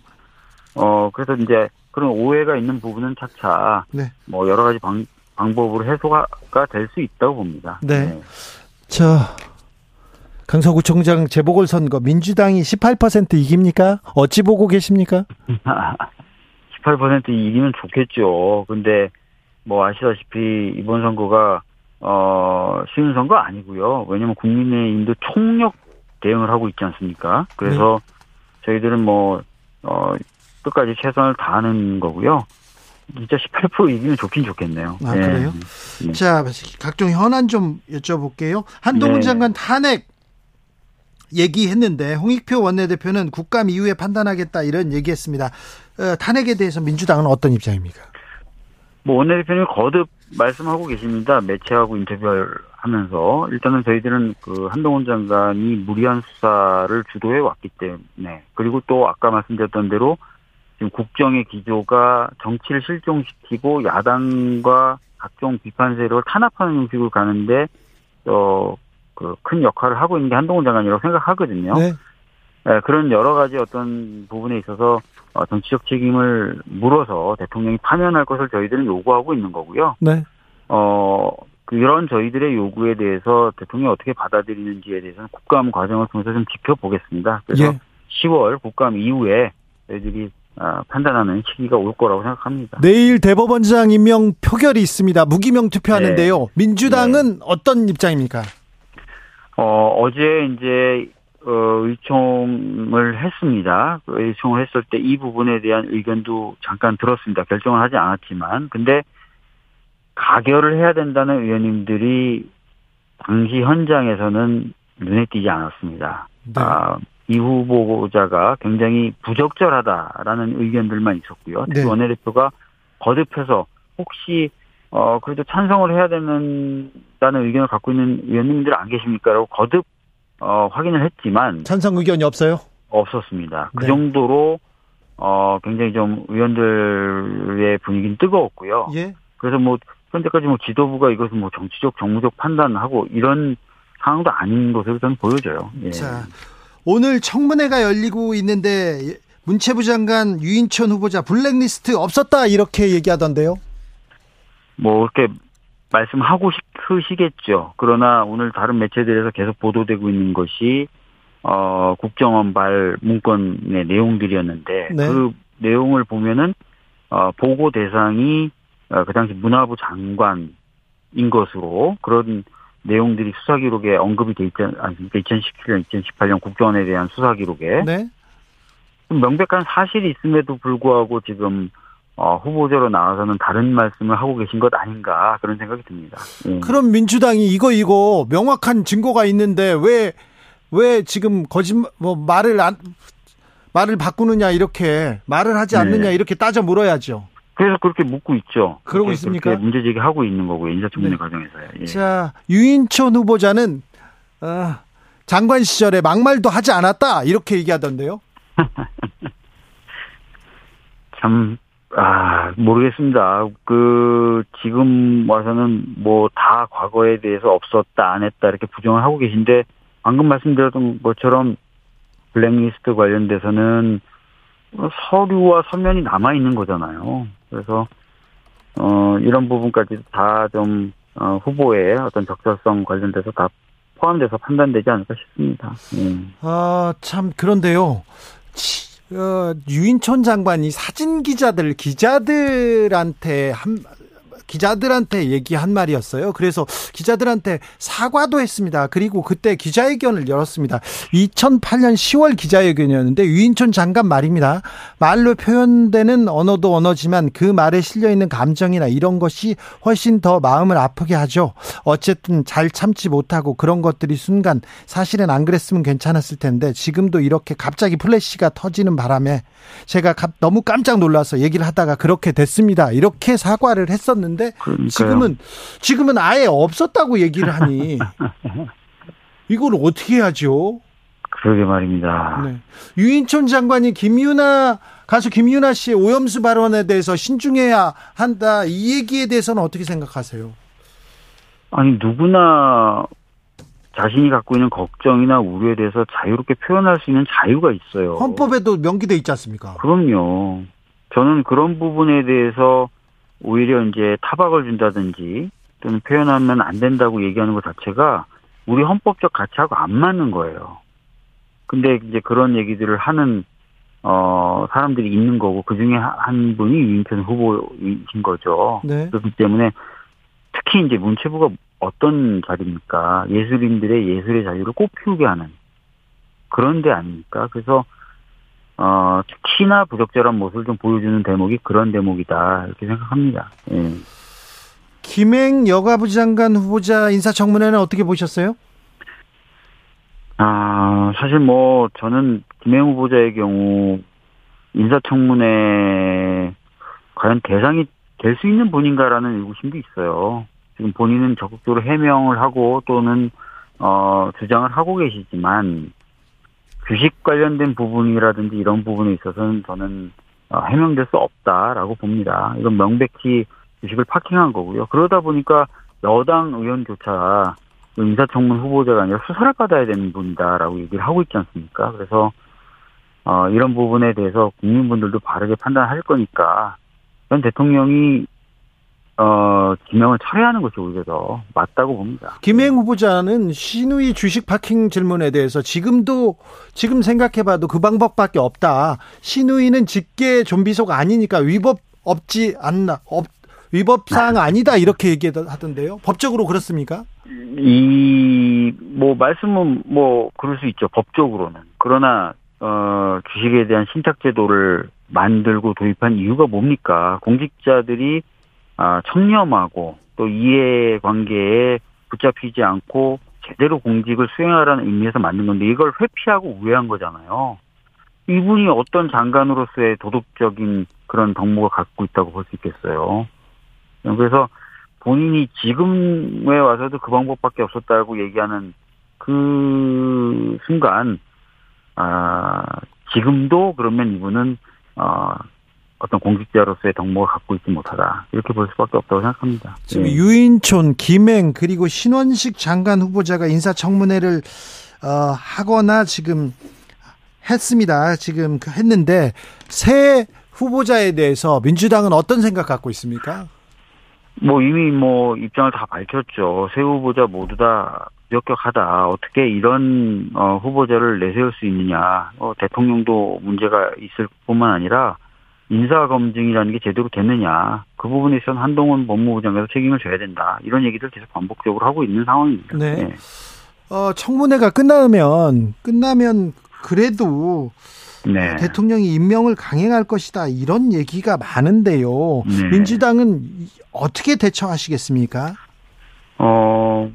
어 그래서 이제 그런 오해가 있는 부분은 차차 네. 뭐 여러 가지 방, 방법으로 해소가 될 수 있다고 봅니다. 네. 네. 저 강서구청장 재보궐선거 민주당이 18% 이깁니까? 어찌 보고 계십니까? 18% 이기면 좋겠죠. 근데 뭐 아시다시피 이번 선거가 어 쉬운 선거 아니고요. 왜냐면 국민의힘도 총력 대응을 하고 있지 않습니까? 그래서 네. 저희들은 뭐 어, 끝까지 최선을 다하는 거고요. 진짜 18% 이기면 좋긴 좋겠네요. 아, 네. 그래요? 네. 자, 각종 현안 좀 여쭤볼게요. 한동훈 네. 장관 탄핵 얘기했는데 홍익표 원내대표는 국감 이후에 판단하겠다 이런 얘기했습니다. 어, 탄핵에 대해서 민주당은 어떤 입장입니까? 뭐 원내대표님 거듭 말씀하고 계십니다. 매체하고 인터뷰를 하면서 일단은 저희들은 그 한동훈 장관이 무리한 수사를 주도해 왔기 때문에 그리고 또 아까 말씀드렸던 대로 지금 국정의 기조가 정치를 실종시키고 야당과 각종 비판 세력을 탄압하는 형식으로 가는데 어 그 큰 역할을 하고 있는 게 한동훈 장관이라고 생각하거든요. 네. 네, 그런 여러 가지 어떤 부분에 있어서 어, 정치적 책임을 물어서 대통령이 파면할 것을 저희들은 요구하고 있는 거고요. 네. 어, 그런 저희들의 요구에 대해서 대통령이 어떻게 받아들이는지에 대해서는 국감 과정을 통해서 좀 지켜보겠습니다. 그래서 예. 10월 국감 이후에 저희들이 어, 판단하는 시기가 올 거라고 생각합니다. 내일 대법원장 임명 표결이 있습니다. 무기명 투표하는데요. 네. 민주당은 네. 어떤 입장입니까? 어, 어제 이제 어, 의총을 했습니다. 그 의총을 했을 때 이 부분에 대한 의견도 잠깐 들었습니다. 결정을 하지 않았지만. 근데 가결을 해야 된다는 의원님들이 당시 현장에서는 눈에 띄지 않았습니다. 네. 아, 이 후보자가 굉장히 부적절하다라는 의견들만 있었고요. 네. 원내대표가 거듭해서 혹시 어, 그래도 찬성을 해야 되는다는 의견을 갖고 있는 의원님들 안 계십니까 라고 거듭, 어, 확인을 했지만. 찬성 의견이 없어요? 없었습니다. 그 네. 정도로, 어, 굉장히 좀 의원들의 분위기는 뜨거웠고요. 예. 그래서 뭐, 현재까지 뭐 지도부가 이것을 뭐 정치적, 정무적 판단하고 이런 상황도 아닌 것으로 저는 보여져요. 예. 자, 오늘 청문회가 열리고 있는데 문체부 장관 유인천 후보자 블랙리스트 없었다 이렇게 얘기하던데요. 뭐 이렇게 말씀하고 싶으시겠죠. 그러나 오늘 다른 매체들에서 계속 보도되고 있는 것이 어 국정원 발 문건의 내용들이었는데 네. 그 내용을 보면은 어 보고 대상이 어, 그 당시 문화부 장관인 것으로 그런 내용들이 수사 기록에 언급이 돼 있지 않습니까? 2017년, 2018년 국정원에 대한 수사 기록에 네. 명백한 사실이 있음에도 불구하고 지금 어, 후보자로 나와서는 다른 말씀을 하고 계신 것 아닌가 그런 생각이 듭니다. 예. 그럼 민주당이 이거 이거 명확한 증거가 있는데 왜 왜 지금 거짓말 뭐 말을 안 말을 바꾸느냐 이렇게 말을 하지 네. 않느냐 네. 이렇게 따져 물어야죠. 그래서 그렇게 묻고 있죠. 그러고 있습니까? 문제 제기하고 있는 거고요. 인사청문회 네. 과정에서요. 예. 자 유인촌 후보자는 어, 장관 시절에 막말도 하지 않았다 이렇게 얘기하던데요. 참 아, 모르겠습니다. 그, 지금 와서는 뭐 다 과거에 대해서 없었다, 안 했다, 이렇게 부정을 하고 계신데, 방금 말씀드렸던 것처럼 블랙리스트 관련돼서는 서류와 서면이 남아있는 거잖아요. 그래서, 어, 이런 부분까지 다 좀 어, 후보의 어떤 적절성 관련돼서 다 포함돼서 판단되지 않을까 싶습니다. 예. 아, 참, 그런데요. 어, 유인촌 장관이 사진 기자들 기자들한테 한 기자들한테 얘기한 말이었어요. 그래서 기자들한테 사과도 했습니다. 그리고 그때 기자회견을 열었습니다. 2008년 10월 기자회견이었는데 유인촌 장관 말입니다. 말로 표현되는 언어도 언어지만 그 말에 실려 있는 감정이나 이런 것이 훨씬 더 마음을 아프게 하죠. 어쨌든 잘 참지 못하고 그런 것들이 순간 사실은 안 그랬으면 괜찮았을 텐데 지금도 이렇게 갑자기 플래시가 터지는 바람에 제가 너무 깜짝 놀라서 얘기를 하다가 그렇게 됐습니다. 이렇게 사과를 했었는데 했는데 그러니까요. 지금은 지금은 아예 없었다고 얘기를 하니 이걸 어떻게 하죠? 그러게 말입니다. 네. 유인촌 장관이 김유나 가수 김유나 씨의 오염수 발언에 대해서 신중해야 한다 이 얘기에 대해서는 어떻게 생각하세요? 아니 누구나 자신이 갖고 있는 걱정이나 우려에 대해서 자유롭게 표현할 수 있는 자유가 있어요. 헌법에도 명기돼 있지 않습니까? 그럼요. 저는 그런 부분에 대해서 오히려 이제 타박을 준다든지 또는 표현하면 안 된다고 얘기하는 것 자체가 우리 헌법적 가치하고 안 맞는 거예요. 근데 이제 그런 얘기들을 하는 어 사람들이 있는 거고 그 중에 한 분이 유인천 후보이신 거죠. 네. 그렇기 때문에 특히 이제 문체부가 어떤 자리입니까? 예술인들의 예술의 자유를 꽃피우게 하는 그런 데 아닙니까? 그래서 어, 특히나 부적절한 모습을 좀 보여주는 대목이 그런 대목이다 이렇게 생각합니다. 예. 김행 여가부 장관 후보자 인사청문회는 어떻게 보셨어요? 아 사실 뭐 저는 김행 후보자의 경우 인사청문회 과연 대상이 될 수 있는 분인가라는 의구심도 있어요. 지금 본인은 적극적으로 해명을 하고 또는 어 주장을 하고 계시지만 주식 관련된 부분이라든지 이런 부분에 있어서는 저는 어, 해명될 수 없다라고 봅니다. 이건 명백히 주식을 파킹한 거고요. 그러다 보니까 여당 의원조차 인사청문 후보자가 아니라 수사를 받아야 되는 분이다라고 얘기를 하고 있지 않습니까? 그래서 어, 이런 부분에 대해서 국민분들도 바르게 판단할 거니까 전 대통령이 어, 지명을 철회하는 것이 오히려 더 맞다고 봅니다. 김행 후보자는 시누이 주식 parking 질문에 대해서 지금도 지금 생각해봐도 그 방법밖에 없다. 시누이는 직계 존비속 아니니까 위법 없지 않나 업, 위법 사항 아니다 이렇게 얘기하던데요. 법적으로 그렇습니까? 이 뭐 말씀은 뭐 그럴 수 있죠. 법적으로는 그러나 어, 주식에 대한 신탁 제도를 만들고 도입한 이유가 뭡니까? 공직자들이 아, 청렴하고 또 이해관계에 붙잡히지 않고 제대로 공직을 수행하라는 의미에서 만든 건데 이걸 회피하고 우회한 거잖아요. 이분이 어떤 장관으로서의 도덕적인 그런 덕목을 갖고 있다고 볼 수 있겠어요. 그래서 본인이 지금에 와서도 그 방법밖에 없었다고 얘기하는 그 순간, 아, 지금도 그러면 이분은, 어, 어떤 공직자로서의 덕목을 갖고 있지 못하다 이렇게 볼 수밖에 없다고 생각합니다. 지금 네. 유인촌, 김행 그리고 신원식 장관 후보자가 인사청문회를 어, 하거나 지금 했습니다. 지금 그 했는데 새 후보자에 대해서 민주당은 어떤 생각 갖고 있습니까? 뭐 이미 뭐 입장을 다 밝혔죠. 새 후보자 모두 다 역격하다. 어떻게 이런 어, 후보자를 내세울 수 있느냐. 어, 대통령도 문제가 있을 뿐만 아니라 인사검증이라는 게 제대로 됐느냐. 그 부분에 있어서는 한동훈 법무부 장관도 책임을 져야 된다. 이런 얘기를 계속 반복적으로 하고 있는 상황입니다. 네. 네. 어, 청문회가 끝나면, 끝나면 그래도 네. 대통령이 임명을 강행할 것이다. 이런 얘기가 많은데요. 네. 민주당은 어떻게 대처하시겠습니까? 어,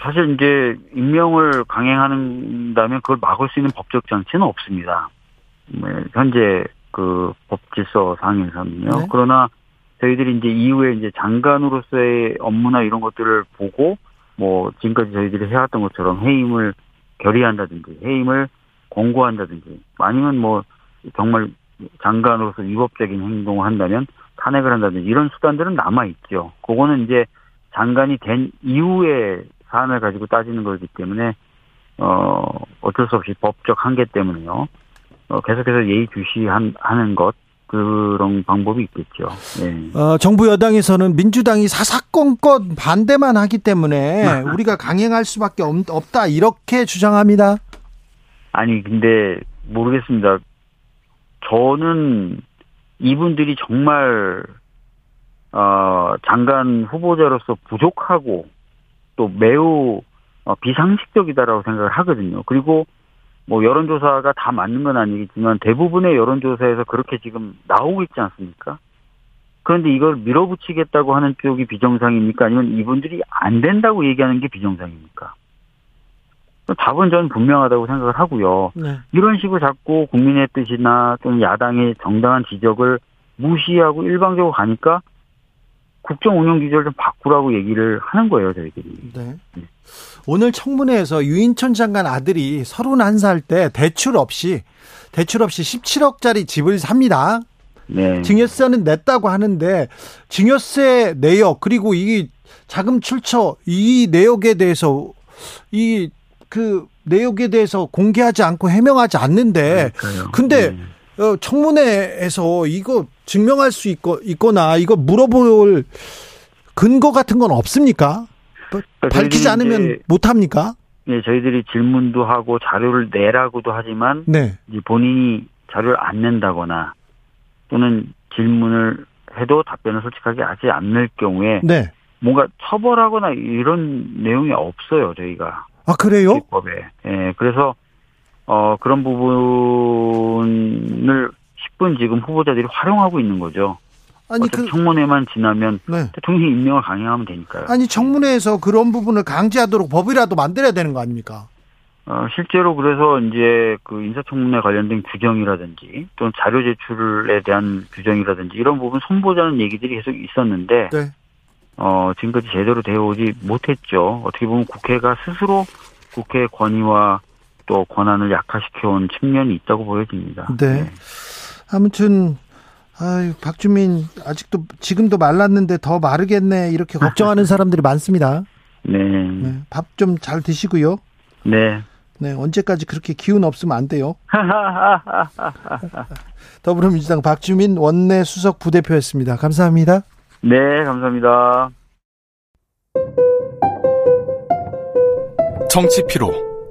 사실 이제 임명을 강행한다면 그걸 막을 수 있는 법적 장치는 없습니다. 네, 현재 그 법질서 상에서는요. 네. 그러나 저희들이 이제 이후에 이제 장관으로서의 업무나 이런 것들을 보고 뭐 지금까지 저희들이 해왔던 것처럼 해임을 결의한다든지 해임을 공고한다든지 아니면 뭐 정말 장관으로서 위법적인 행동을 한다면 탄핵을 한다든지 이런 수단들은 남아 있죠. 그거는 이제 장관이 된 이후에 사안을 가지고 따지는 거기 때문에 어 어쩔 수 없이 법적 한계 때문에요. 어, 계속해서 예의주시하는 것 그런 방법이 있겠죠. 네. 어, 정부 여당에서는 민주당이 사사건건 반대만 하기 때문에 우리가 강행할 수밖에 없, 다 이렇게 주장합니다. 아니 근데 모르겠습니다. 저는 이분들이 정말 어, 장관 후보자로서 부족하고 또 매우 어, 비상식적이다라고 생각을 하거든요. 그리고 뭐 여론조사가 다 맞는 건 아니겠지만 대부분의 여론조사에서 그렇게 지금 나오고 있지 않습니까? 그런데 이걸 밀어붙이겠다고 하는 쪽이 비정상입니까? 아니면 이분들이 안 된다고 얘기하는 게 비정상입니까? 답은 저는 분명하다고 생각을 하고요. 네. 이런 식으로 자꾸 국민의 뜻이나 좀 야당의 정당한 지적을 무시하고 일방적으로 가니까 국정 운영 기조를 좀 바꾸라고 얘기를 하는 거예요, 저희들이. 네. 네. 오늘 청문회에서 유인천 장관 아들이 31살 때 대출 없이 대출 없이 17억짜리 집을 삽니다. 네. 증여세는 냈다고 하는데 증여세 내역 그리고 이 자금 출처 이 내역에 대해서 이 그 내역에 대해서 공개하지 않고 해명하지 않는데 그러니까요. 근데 네. 어, 청문회에서 이거 증명할 수 있고 있거나 이거 물어볼 근거 같은 건 없습니까? 그러니까 밝히지 않으면 못 합니까? 네, 저희들이 질문도 하고 자료를 내라고도 하지만 네. 본인이 자료를 안 낸다거나 또는 질문을 해도 답변을 솔직하게 하지 않을 경우에 네. 뭔가 처벌하거나 이런 내용이 없어요 저희가. 아 그래요? 법에. 예, 그래서 어 그런 부분을 10분 지금 후보자들이 활용하고 있는 거죠. 아니 그 청문회만 지나면 네. 대통령 임명을 강행하면 되니까요. 아니 청문회에서 그런 부분을 강제하도록 법이라도 만들어야 되는 거 아닙니까? 어, 실제로 그래서 이제 그 인사청문회 관련된 규정이라든지 또는 자료 제출에 대한 규정이라든지 이런 부분 손보자는 얘기들이 계속 있었는데 네. 어, 지금까지 제대로 되어 오지 못했죠. 어떻게 보면 국회가 스스로 국회 권위와 또 권한을 약화시켜온 측면이 있다고 보여집니다. 네. 네. 아무튼 아유, 박주민 아직도 지금도 말랐는데 더 마르겠네 이렇게 걱정하는 사람들이 많습니다. 네. 네. 밥 좀 잘 드시고요. 네. 네, 언제까지 그렇게 기운 없으면 안 돼요. 더불어민주당 박주민 원내 수석 부대표였습니다. 감사합니다. 네, 감사합니다. 정치 피로,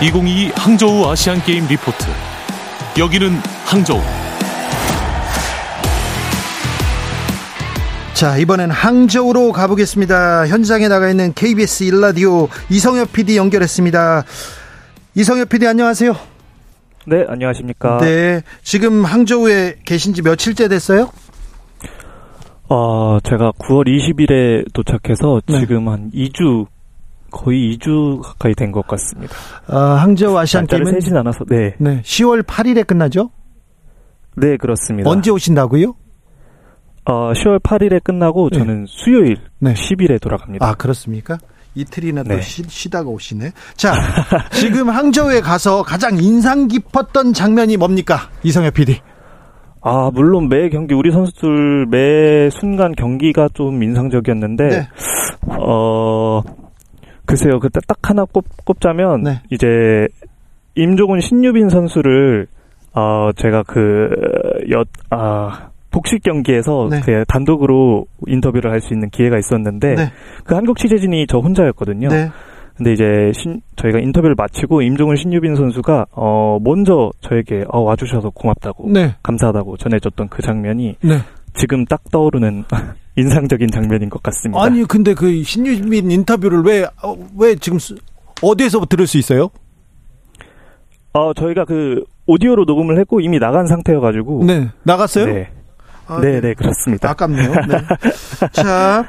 (2022) 항저우 아시안게임 리포트 여기는 항저우 자, 이번엔 항저우로 가보겠습니다. 현장에 나가 있는 KBS 일라디오 이성엽 PD 연결했습니다. 이성엽 PD 안녕하세요. 네, 안녕하십니까. 네, 지금 항저우에 계신 지 며칠째 됐어요? 어, 제가 9월 20일에 도착해서 네. 지금 한 2주 거의 2주 가까이 된 것 같습니다. 아, 항저우 아시안 게임은 세진 않아서 네. 네. 10월 8일에 끝나죠? 네, 그렇습니다. 언제 오신다고요? 어, 10월 8일에 끝나고 네. 저는 수요일 네. 10일에 돌아갑니다. 아, 그렇습니까? 이틀이나 네. 또 쉬, 다가 오시네. 자, 지금 항저우에 가서 가장 인상 깊었던 장면이 뭡니까? 이성엽 PD. 아, 물론 매 경기 우리 선수들 매 순간 경기가 좀 인상적이었는데 네. 어 글쎄요. 그때 딱 하나 꼽, 꼽자면 네. 이제 임종훈 신유빈 선수를 어 제가 그여아 복식 경기에서 네. 그 단독으로 인터뷰를 할 수 있는 기회가 있었는데 네. 그 한국 취재진이 저 혼자였거든요. 네. 근데 이제 신, 저희가 인터뷰를 마치고 임종훈 신유빈 선수가 어 먼저 저에게 어, 와주셔서 고맙다고 네. 감사하다고 전해줬던 그 장면이 네. 지금 딱 떠오르는 인상적인 장면인 것 같습니다. 아니 근데 그 신유빈 인터뷰를 왜왜 어, 지금 어디에서 들을 수 있어요? 어 저희가 그 오디오로 녹음을 했고 이미 나간 상태여가지고 네 나갔어요? 네. 아, 네, 네, 그렇습니다. 아깝네요. 네. 자,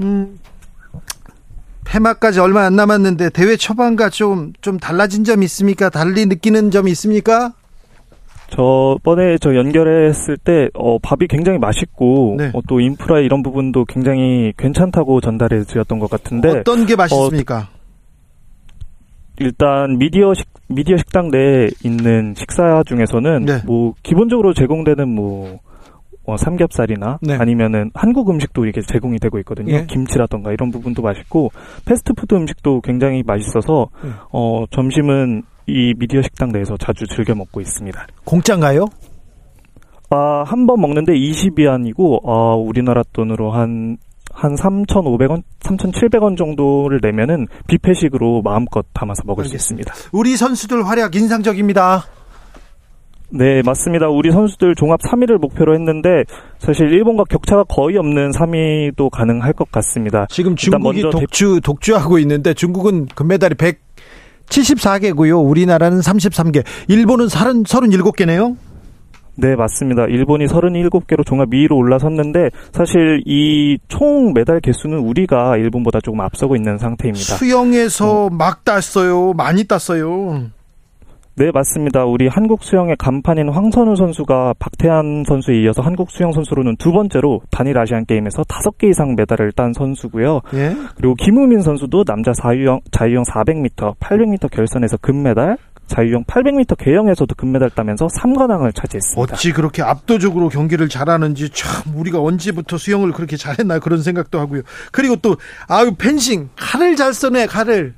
음, 폐막까지 얼마 안 남았는데 대회 초반과 좀, 좀 달라진 점이 있습니까? 달리 느끼는 점이 있습니까? 저번에 저 연결했을 때, 어, 밥이 굉장히 맛있고, 네. 어, 또 인프라 이런 부분도 굉장히 괜찮다고 전달해 드렸던 것 같은데. 어떤 게 맛있습니까? 어, 일단 미디어 식 미디어 식당 내에 있는 식사 중에서는 네. 뭐 기본적으로 제공되는 뭐 어, 삼겹살이나 네. 아니면은 한국 음식도 이렇게 제공이 되고 있거든요. 예. 김치라던가 이런 부분도 맛있고 패스트푸드 음식도 굉장히 맛있어서 예. 어, 점심은 이 미디어 식당 내에서 자주 즐겨 먹고 있습니다. 공짜인가요? 아, 한 번 먹는데 20위안이고 어, 우리나라 돈으로 한한 3,500원, 3,700원 정도를 내면은 뷔페식으로 마음껏 담아서 먹을 알겠습니다. 수 있습니다. 우리 선수들 활약 인상적입니다. 네, 맞습니다. 우리 선수들 종합 3위를 목표로 했는데 사실 일본과 격차가 거의 없는 3위도 가능할 것 같습니다. 지금 중국이 독주 독주하고 있는데 중국은 금메달이 174개고요. 우리나라는 33개. 일본은 30, 37개네요. 네, 맞습니다. 일본이 37개로 종합 2위로 올라섰는데 사실 이 총 메달 개수는 우리가 일본보다 조금 앞서고 있는 상태입니다. 수영에서 음. 막 땄어요. 많이 땄어요. 네, 맞습니다. 우리 한국 수영의 간판인 황선우 선수가 박태환 선수에 이어서 한국 수영 선수로는 두 번째로 단일 아시안 게임에서 다섯 개 이상 메달을 딴 선수고요. 예? 그리고 김우민 선수도 남자 자유형 자유형 400m, 800m 결선에서 금메달, 자유형 800m 개영에서도 금메달 따면서 3관왕을 차지했습니다. 어찌 그렇게 압도적으로 경기를 잘하는지 참 우리가 언제부터 수영을 그렇게 잘했나 그런 생각도 하고요. 그리고 또 아유 펜싱 칼을 잘 써내 칼을.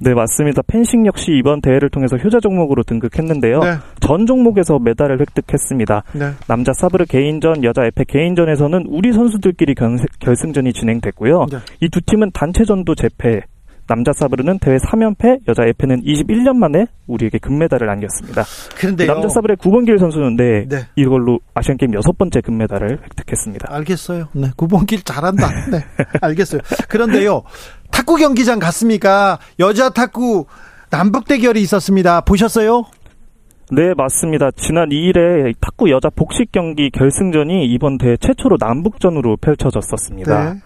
네, 맞습니다. 펜싱 역시 이번 대회를 통해서 효자 종목으로 등극했는데요. 네. 전 종목에서 메달을 획득했습니다. 네. 남자 사브르 개인전, 여자 에페 개인전에서는 우리 선수들끼리 결승전이 진행됐고요. 네. 이두 팀은 단체전도 재패, 남자 사브르는 대회 3연패, 여자 에페는 21년 만에 우리에게 금메달을 안겼습니다. 그런데 남자 사브르의 구본길 선수는 네, 네. 이걸로 아시안 게임 여섯 번째 금메달을 획득했습니다. 알겠어요. 네, 구본길 잘한다. 네, 알겠어요. 그런데요, 탁구 경기장 갔습니까? 여자 탁구 남북 대결이 있었습니다. 보셨어요? 네, 맞습니다. 지난 2일에 탁구 여자 복식 경기 결승전이 이번 대회 최초로 남북전으로 펼쳐졌었습니다. 네.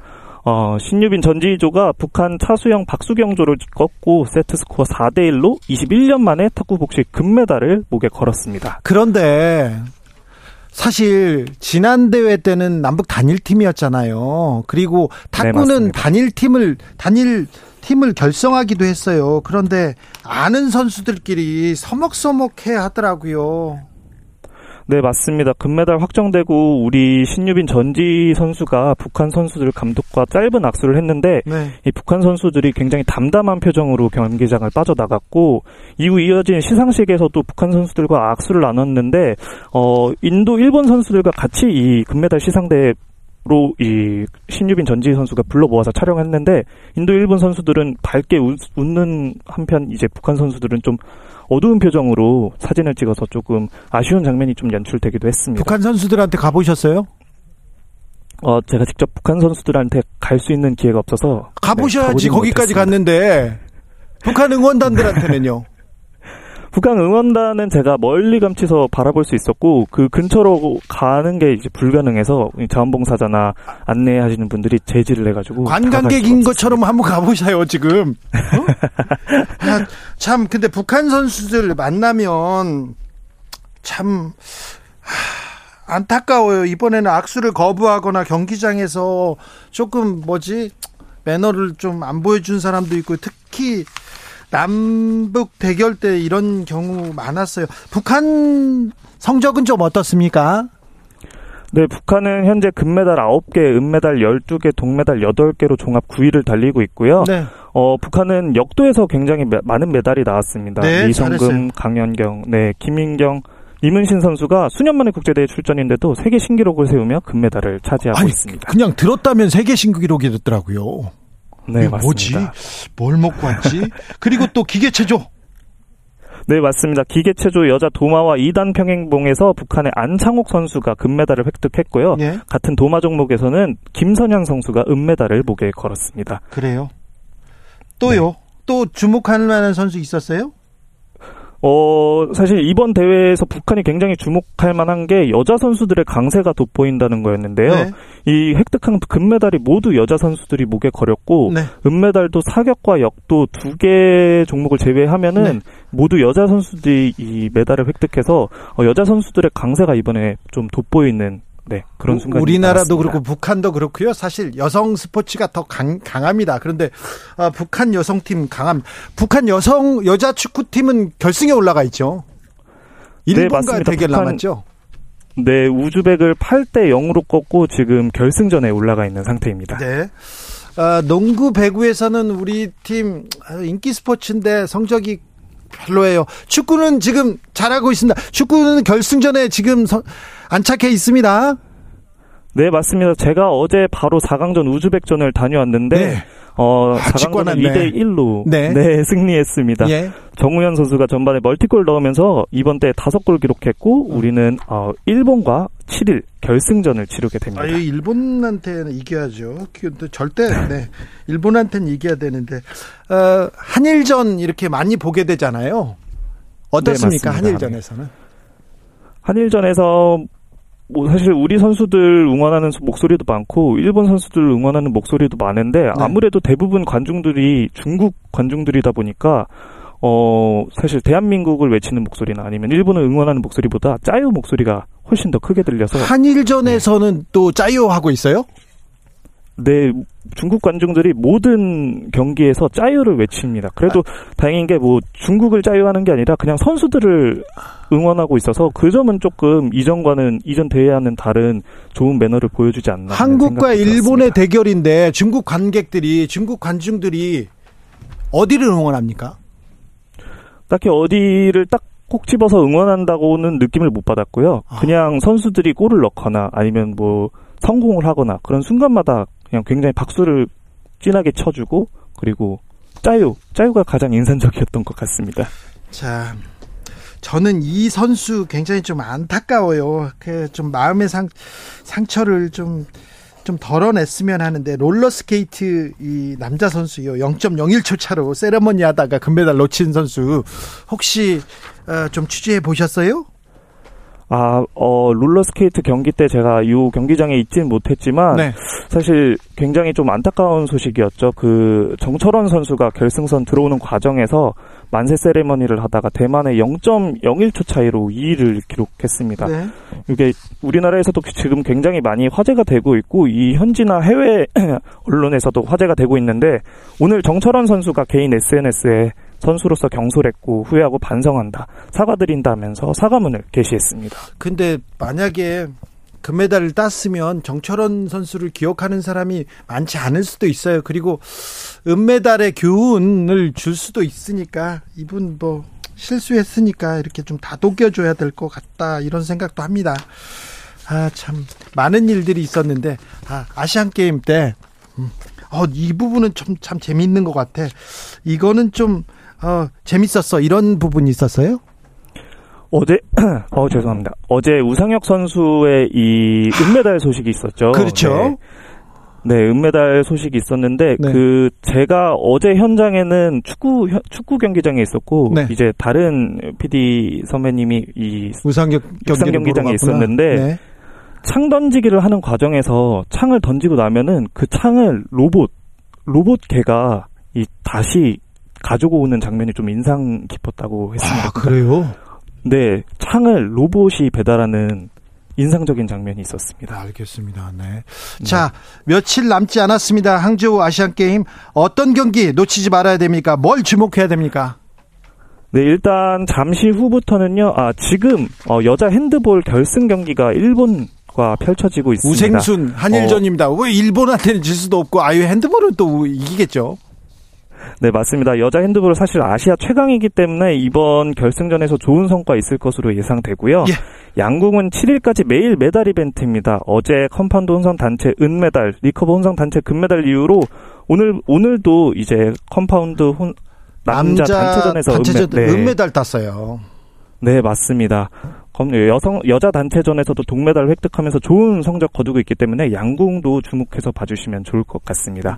어, 신유빈 전지희조가 북한 차수영 박수경조를 꺾고 세트 스코어 4대 1로 21년 만에 탁구 복식 금메달을 목에 걸었습니다. 그런데 사실 지난 대회 때는 남북 단일 팀이었잖아요. 그리고 탁구는 네, 단일 팀을 단일 팀을 결성하기도 했어요. 그런데 아는 선수들끼리 서먹서먹해 하더라고요. 네, 맞습니다. 금메달 확정되고 우리 신유빈 전지 선수가 북한 선수들 감독과 짧은 악수를 했는데 네. 이 북한 선수들이 굉장히 담담한 표정으로 경기장을 빠져나갔고 이후 이어진 시상식에서도 북한 선수들과 악수를 나눴는데 어 인도 일본 선수들과 같이 이 금메달 시상대에 로이 신유빈 전지 선수가 불러 모아서 촬영했는데 인도 일본 선수들은 밝게 웃, 는 한편 이제 북한 선수들은 좀 어두운 표정으로 사진을 찍어서 조금 아쉬운 장면이 좀 연출되기도 했습니다. 북한 선수들한테 가보셨어요? 어, 제가 직접 북한 선수들한테 갈 수 있는 기회가 없어서 가보셔야지 네, 거기까지 갔는데 북한 응원단들한테는요. 북한 응원단은 제가 멀리 감치서 바라볼 수 있었고 그 근처로 가는 게 이제 불가능해서 자원봉사자나 안내하시는 분들이 제지를 해가지고 관광객인 것처럼 한번 가보셔요 지금. 어? 야, 참 근데 북한 선수들 만나면 참 하, 안타까워요. 이번에는 악수를 거부하거나 경기장에서 조금 뭐지 매너를 좀 안 보여준 사람도 있고 특히 남북 대결 때 이런 경우 많았어요. 북한 성적은 좀 어떻습니까? 네, 북한은 현재 금메달 9개, 은메달 12개, 동메달 8개로 종합 9위를 달리고 있고요. 네. 어, 북한은 역도에서 굉장히 매, 많은 메달이 나왔습니다. 네, 이성금, 잘했어요. 강연경, 네, 김인경, 이문신 선수가 수년 만에 국제대회 출전인데도 세계 신기록을 세우며 금메달을 차지하고 아니, 있습니다. 그냥 들었다면 세계 신기록이 됐더라고요. 네, 맞습니다. 뭐지? 뭘 먹고 왔지? 그리고 또 기계체조. 네, 맞습니다. 기계체조 여자 도마와 2단 평행봉에서 북한의 안창옥 선수가 금메달을 획득했고요. 예? 같은 도마 종목에서는 김선영 선수가 은메달을 목에 걸었습니다. 그래요? 또요? 네. 또 주목할 만한 선수 있었어요? 어, 사실 이번 대회에서 북한이 굉장히 주목할 만한 게 여자 선수들의 강세가 돋보인다는 거였는데요. 네. 이 획득한 금메달이 모두 여자 선수들이 목에 걸렸고, 네. 은메달도 사격과 역도 두 개 종목을 제외하면은 네. 모두 여자 선수들이 이 메달을 획득해서 어, 여자 선수들의 강세가 이번에 좀 돋보이는 네 그런 순간 우리나라도 그렇고 북한도 그렇고요. 사실 여성 스포츠가 더 강, 강합니다. 그런데 아, 북한 여성팀 강함. 북한 여성 여자 축구팀은 결승에 올라가 있죠. 네, 일본과 네, 대결 북한, 남았죠. 네, 우즈벡을 8대 0으로 꺾고 지금 결승전에 올라가 있는 상태입니다. 네. 아, 농구 배구에서는 우리 팀 인기 스포츠인데 성적이 별로예요. 축구는 지금 잘하고 있습니다. 축구는 결승전에 지금 안착해 있습니다. 네, 맞습니다. 제가 어제 바로 4강전 우즈벡전을 다녀왔는데 네. 어, 아, 4강전 2대 1로 네. 네. 승리했습니다. 예. 정우현 선수가 전반에 멀티골 넣으면서 이번 때 5골 기록했고 음. 우리는 어, 일본과 7일 결승전을 치르게 됩니다. 아, 일본한테는 이겨야죠. 절대 네. 일본한테는 이겨야 되는데 어, 한일전 이렇게 많이 보게 되잖아요. 어떻습니까? 네, 한일전에서는? 한일전에서 뭐 사실 우리 선수들 응원하는 목소리도 많고 일본 선수들 응원하는 목소리도 많은데 네. 아무래도 대부분 관중들이 중국 관중들이다 보니까 어 사실 대한민국을 외치는 목소리나 아니면 일본을 응원하는 목소리보다 짜요 목소리가 훨씬 더 크게 들려서 한일전에서는 네. 또 짜요 하고 있어요? 네, 중국 관중들이 모든 경기에서 짜유를 외칩니다. 그래도 아. 다행인 게 뭐 중국을 짜유하는 게 아니라 그냥 선수들을 응원하고 있어서 그 점은 조금 이전과는 이전 대회와는 다른 좋은 매너를 보여주지 않나. 한국과 일본의 대결인데 중국 관객들이 중국 관중들이 어디를 응원합니까? 딱히 어디를 딱꼭 집어서 응원한다고는 느낌을 못 받았고요. 아. 그냥 선수들이 골을 넣거나 아니면 뭐 성공을 하거나 그런 순간마다 그냥 굉장히 박수를 진하게 쳐주고 그리고 加油 加油가 가장 인상적이었던 것 같습니다. 자, 저는 이 선수 굉장히 좀 안타까워요. 그 좀 마음의 상 상처를 좀좀 덜어냈으면 하는데 롤러스케이트 이 남자 선수요 0.01초 차로 세레머니 하다가 금메달 놓친 선수 혹시 어, 좀 취재해 보셨어요? 아, 어, 롤러스케이트 경기 때 제가 이 경기장에 있진 못했지만 네. 사실 굉장히 좀 안타까운 소식이었죠. 그 정철원 선수가 결승선 들어오는 과정에서 만세 세레머니를 하다가 대만에 0.01초 차이로 2위를 기록했습니다. 네. 이게 우리나라에서도 지금 굉장히 많이 화제가 되고 있고 이 현지나 해외 언론에서도 화제가 되고 있는데 오늘 정철원 선수가 개인 SNS에 선수로서 경솔했고 후회하고 반성한다. 사과드린다면서 사과문을 게시했습니다. 근데 만약에 금메달을 땄으면 정철원 선수를 기억하는 사람이 많지 않을 수도 있어요. 그리고 은메달의 교훈을 줄 수도 있으니까 이분 뭐 실수했으니까 이렇게 좀 다독여줘야 될 것 같다 이런 생각도 합니다. 아 참 많은 일들이 있었는데 아 아시안 게임 때 음, 어, 이 부분은 좀 참 재미있는 것 같아. 이거는 좀 어, 재밌었어. 이런 부분이 있었어요? 어제, 어, 죄송합니다. 어제 우상혁 선수의 이 은메달 소식이 있었죠. 그렇죠. 네. 네, 은메달 소식이 있었는데 네. 그 제가 어제 현장에는 축구 축구 경기장에 있었고 네. 이제 다른 PD 선배님이 이 우상혁 경기장에 있었는데 네. 창 던지기를 하는 과정에서 창을 던지고 나면은 그 창을 로봇 로봇 개가 이 다시 가지고 오는 장면이 좀 인상 깊었다고 했습니다. 아, 그래요? 네, 창을 로봇이 배달하는 인상적인 장면이 있었습니다. 알겠습니다. 네. 네. 자, 며칠 남지 않았습니다. 항저우 아시안 게임 어떤 경기 놓치지 말아야 됩니까? 뭘 주목해야 됩니까? 네, 일단 잠시 후부터는요. 아, 지금 어, 여자 핸드볼 결승 경기가 일본 과 펼쳐지고 있습니다. 우생순 한일전입니다. 어. 왜 일본한테는 질 수도 없고 아유 핸드볼은 또 이기겠죠? 네, 맞습니다. 여자 핸드볼은 사실 아시아 최강이기 때문에 이번 결승전에서 좋은 성과 있을 것으로 예상되고요. 예. 양궁은 7일까지 매일 메달 이벤트입니다. 어제 컴파운드 혼성 단체 은메달, 리커브 혼성 단체 금메달 이후로 오늘 오늘도 이제 컴파운드 혼 남자, 남자 단체전에서 단체전, 은메, 네. 은메달 땄어요. 네, 맞습니다. 여성 여자 단체전에서도 동메달 획득하면서 좋은 성적 거두고 있기 때문에 양궁도 주목해서 봐주시면 좋을 것 같습니다.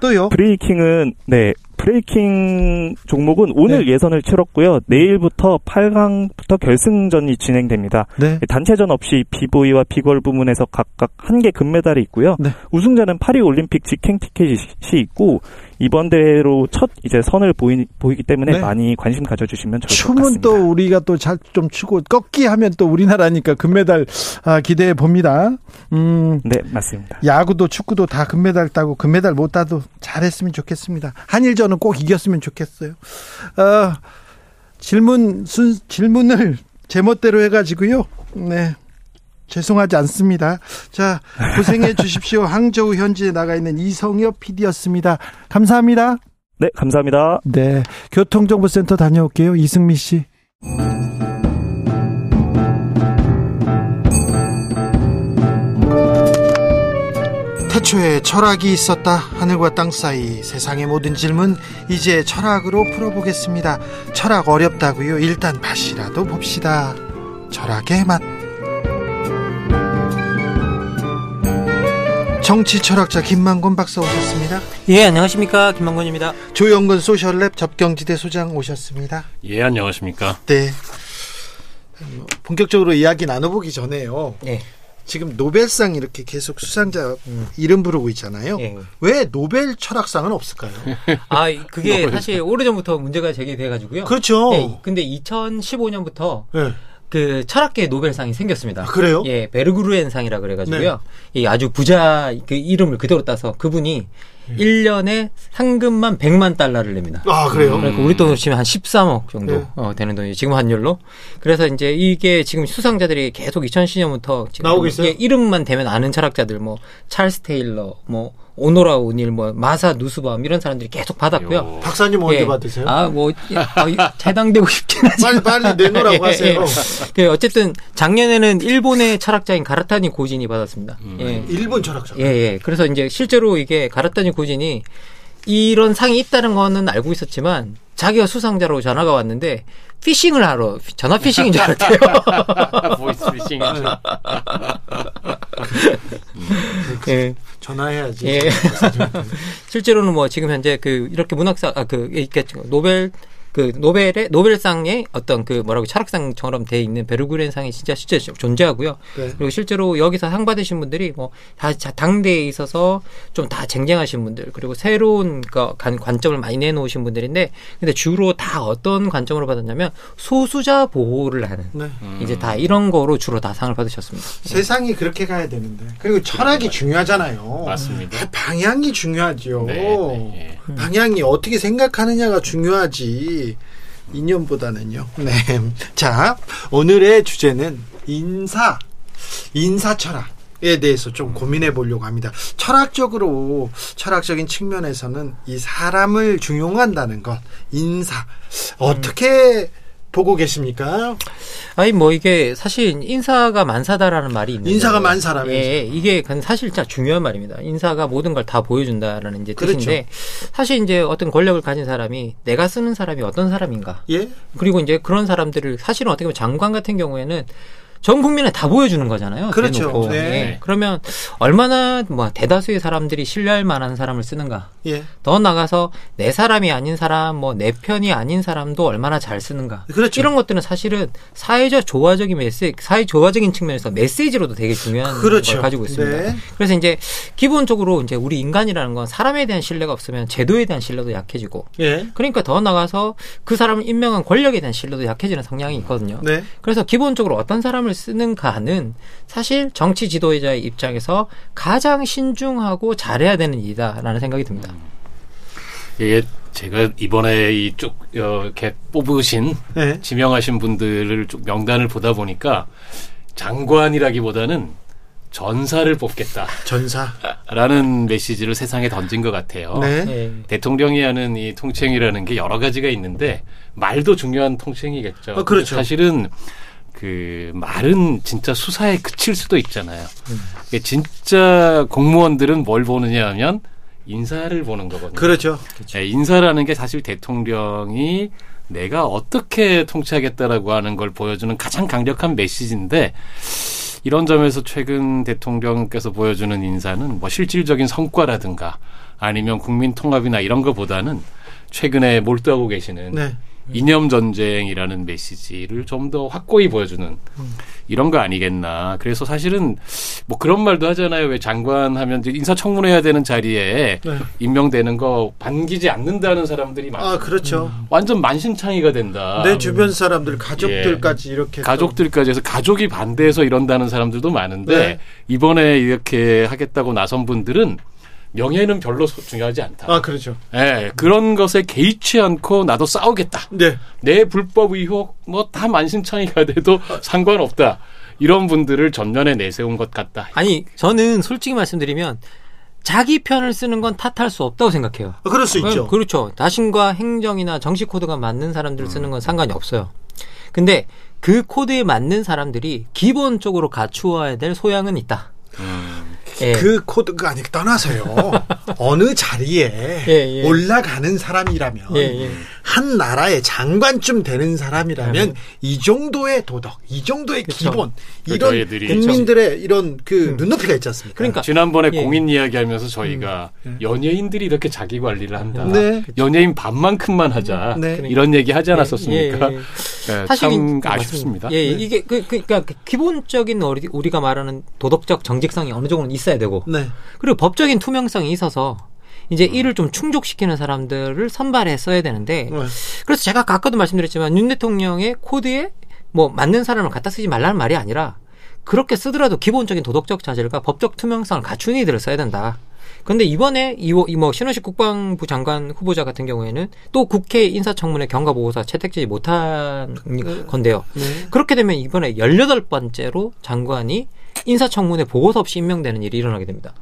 또요? 브레이킹은 네 브레이킹 종목은 오늘 네. 예선을 치렀고요. 내일부터 8강부터 결승전이 진행됩니다. 네. 단체전 없이 비보이와 비걸 부문에서 각각 한 개 금메달이 있고요. 네. 우승자는 파리 올림픽 직행 티켓이 있고 이번 대회로 첫 이제 선을 보이, 보이기 때문에 네. 많이 관심 가져주시면 좋을 것 같습니다. 춤은 또 우리가 또 잘 좀 추고 꺾기 하면 또 우리나라니까 금메달 아, 기대해 봅니다. 음, 네 맞습니다. 야구도 축구도 다 금메달 따고 금메달 못 따도 잘했으면 좋겠습니다. 한일전 은꼭 이겼으면 좋겠어요. 어, 질문 순 질문을 제멋대로 해가지고요. 네. 죄송하지 않습니다. 자, 고생해 주십시오. 항저우 현지에 나가 있는 이성엽 PD였습니다. 감사합니다. 네, 감사합니다. 네. 교통정보센터 다녀올게요. 이승미 씨. 태초에 철학이 있었다. 하늘과 땅 사이 세상의 모든 질문 이제 철학으로 풀어보겠습니다. 철학 어렵다고요. 일단 맛이라도 봅시다. 철학의 맛. 정치 철학자 김만곤 박사 오셨습니다. 예, 안녕하십니까. 김만곤입니다. 조영근 소셜랩 접경지대 소장 오셨습니다. 예, 안녕하십니까. 네. 본격적으로 이야기 나눠보기 전에요. 네. 지금 노벨상 이렇게 계속 수상자 음. 이름 부르고 있잖아요. 예. 왜 노벨 철학상은 없을까요? 아, 그게 사실 오래전부터 문제가 제기돼 가지고요. 그렇죠. 네, 근데 2015년부터 네. 그 철학계 노벨상이 생겼습니다. 아, 그래요? 예, 베르그루엔상이라 그래가지고요. 네. 이 아주 부자 그 이름을 그대로 따서 그분이 음. 1년에 상금만 100만 달러를 냅니다. 아, 그래요? 그러니까 우리 돈으로 치면 한 13억 정도 네. 어, 되는 돈이 지금 환율로. 그래서 이제 이게 지금 수상자들이 계속 2010년부터 지금 나오고 있어요. 이름만 되면 아는 철학자들 뭐 찰스 테일러 뭐 오노라 오닐, 뭐 마사 누스밤 이런 사람들이 계속 받았고요. 박사님 언제 예. 받으세요? 아뭐 아, 해당되고 싶긴 하지만 빨리 빨리 내놓으라고 예, 하세요. 예. 어쨌든 작년에는 일본의 철학자인 가라타니 고진이 받았습니다. 음. 예. 일본 철학자. 예, 예. 그래서 이제 실제로 이게 가라타니 고진이 이런 상이 있다는 거는 알고 있었지만 자기가 수상자로 전화가 왔는데 피싱을 하러 전화 피싱인 줄 알았대요. 보이스 피싱. 예. 전화해야지. 예. 실제로는 뭐 지금 현재 그 이렇게 문학사 아그 노벨 그 노벨의 노벨상의 어떤 그 뭐라고 철학상처럼 돼 있는 베르그렌상이 진짜 실제 존재하고요. 네. 그리고 실제로 여기서 상 받으신 분들이 뭐다 당대에 있어서 좀 다 쟁쟁하신 분들 그리고 새로운 그 관점을 많이 내놓으신 분들인데 근데 주로 다 어떤 관점으로 받았냐면 소수자 보호를 하는 네. 음. 이제 다 이런 거로 주로 다 상을 받으셨습니다. 세상이 그렇게 가야 되는데 그리고 철학이 중요하잖아요. 맞습니다. 아, 방향이 중요하죠. 네, 네, 네. 방향이 어떻게 생각하느냐가 중요하지. 2년보다는요. 네. 자, 오늘의 주제는 인사, 인사 철학. 에 대해서 좀 고민해 보려고 합니다. 철학적으로 철학적인 측면에서는 이 사람을 중용한다는 것, 인사 어떻게 음. 보고 계십니까? 아니 뭐 이게 사실 인사가 만사다라는 말이 있는데 인사가 만사라면서 예, 이게 사실 진짜 중요한 말입니다. 인사가 모든 걸 다 보여준다라는 이제 뜻인데 그렇죠. 사실 이제 어떤 권력을 가진 사람이 내가 쓰는 사람이 어떤 사람인가? 예. 그리고 이제 그런 사람들을 사실은 어떻게 보면 장관 같은 경우에는 전 국민에 다 보여주는 거잖아요. 그렇죠. 네. 예. 그러면 얼마나 뭐 대다수의 사람들이 신뢰할 만한 사람을 쓰는가. 예. 더 나가서 내 사람이 아닌 사람, 뭐 내 편이 아닌 사람도 얼마나 잘 쓰는가. 그렇죠. 이런 것들은 사실은 사회적 조화적인 메시지, 사회 조화적인 측면에서 메시지로도 되게 중요한 그렇죠. 걸 가지고 있습니다. 네. 그래서 이제 기본적으로 이제 우리 인간이라는 건 사람에 대한 신뢰가 없으면 제도에 대한 신뢰도 약해지고. 예. 그러니까 더 나가서 그 사람을 임명한 권력에 대한 신뢰도 약해지는 성향이 있거든요. 네. 그래서 기본적으로 어떤 사람을 쓰는 가는 사실 정치 지도자의 입장에서 가장 신중하고 잘해야 되는 일이다라는 생각이 듭니다. 이게 제가 이번에 이쭉 어, 이렇게 뽑으신 네. 지명하신 분들을 쭉 명단을 보다 보니까 장관이라기보다는 전사를 뽑겠다. 전사. 라는 메시지를 세상에 던진 것 같아요. 네. 네. 대통령이 하는 이 통칭이라는 게 여러 가지가 있는데 말도 중요한 통칭이겠죠. 어, 그렇죠. 사실은 그 말은 진짜 수사에 그칠 수도 있잖아요. 음. 진짜 공무원들은 뭘 보느냐 하면 인사를 보는 거거든요. 그렇죠. 네, 인사라는 게 사실 대통령이 내가 어떻게 통치하겠다라고 하는 걸 보여주는 가장 강력한 메시지인데 이런 점에서 최근 대통령께서 보여주는 인사는 뭐 실질적인 성과라든가 아니면 국민 통합이나 이런 것보다는 최근에 몰두하고 계시는 네. 이념 전쟁이라는 메시지를 좀 더 확고히 보여주는 음. 이런 거 아니겠나. 그래서 사실은 뭐 그런 말도 하잖아요. 왜 장관 하면 인사청문회 해야 되는 자리에 네. 임명되는 거 반기지 않는다는 사람들이 많아. 아, 그렇죠. 음. 완전 만신창이가 된다. 내 주변 사람들, 가족들까지 예. 이렇게. 가족들까지 해서 가족이 반대해서 이런다는 사람들도 많은데 네. 이번에 이렇게 하겠다고 나선 분들은 명예는 별로 중요하지 않다. 아, 그렇죠. 예, 그런 것에 개의치 않고 나도 싸우겠다. 네. 내 불법 의혹 뭐 다 만신창이가 돼도 상관없다. 이런 분들을 전면에 내세운 것 같다. 아니, 저는 솔직히 말씀드리면 자기 편을 쓰는 건 탓할 수 없다고 생각해요. 아, 그럴 수 있죠. 그렇죠. 자신과 행정이나 정식 코드가 맞는 사람들을 쓰는 건 상관이 없어요. 근데 그 코드에 맞는 사람들이 기본적으로 갖추어야 될 소양은 있다. 음. 예. 그 코드가 아니 떠나서요. 어느 자리에 예, 예. 올라가는 사람이라면 예, 예. 한 나라의 장관쯤 되는 사람이라면 이 정도의 도덕, 이 정도의 그쵸. 기본 이런 저희들이 국민들의. 이런 그 음. 눈높이가 있지 않습니까? 그러니까 지난번에 예. 공인 이야기하면서 저희가 음. 연예인들이 이렇게 자기 관리를 한다. 네. 연예인 반만큼만 하자. 네. 이런 얘기 하지 않았었습니까? 네, 사실 참 아쉽습니다. 예, 이게 그, 그, 그러니까 기본적인 우리가 말하는 도덕적 정직성이 어느 정도는 있 있어야 되고 네. 그리고 법적인 투명성이 있어서 이제 음. 이를 좀 충족시키는 사람들을 선발해 써야 되는데 네. 그래서 제가 아까도 말씀드렸지만 윤 대통령의 코드에 뭐 맞는 사람을 갖다 쓰지 말라는 말이 아니라 그렇게 쓰더라도 기본적인 도덕적 자질과 법적 투명성을 갖춘 이들을 써야 된다. 근데 이번에 이뭐 신원식 국방부 장관 후보자 같은 경우에는 또 국회 인사청문회 경과보고서 채택되지 못한 네. 건데요. 네. 그렇게 되면 이번에 열여덟 번째로 장관이 인사청문회 보고서 없이 임명되는 일이 일어나게 됩니다.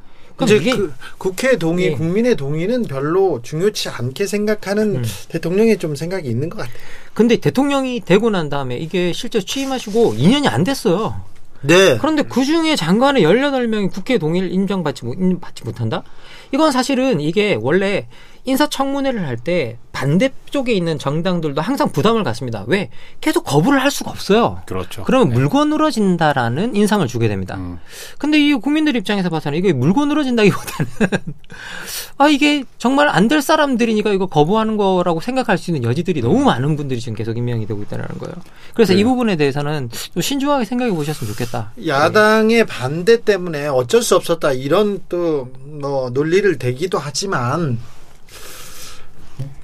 이제 그 국회 동의, 네. 국민의 동의는 별로 중요치 않게 생각하는 음. 대통령의 좀 생각이 있는 것 같아요. 근데 대통령이 되고 난 다음에 이게 실제 취임하시고 2년이 안 됐어요. 네. 그런데 그 중에 장관의 18명이 국회 동의를 인정받지, 받지 못한다? 이건 사실은 이게 원래 인사청문회를 할 때 반대쪽에 있는 정당들도 항상 부담을 갖습니다. 왜? 계속 거부를 할 수가 없어요. 그렇죠. 그러면 네. 물고 늘어진다라는 인상을 주게 됩니다. 음. 근데 이 국민들 입장에서 봐서는 이게 물고 늘어진다기보다는 아 이게 정말 안 될 사람들이니까 이거 거부하는 거라고 생각할 수 있는 여지들이 너무 음. 많은 분들이 지금 계속 임명이 되고 있다는 거예요. 그래서 네. 이 부분에 대해서는 좀 신중하게 생각해 보셨으면 좋겠다. 야당의 네. 반대 때문에 어쩔 수 없었다 이런 또 뭐 논리를 대기도 하지만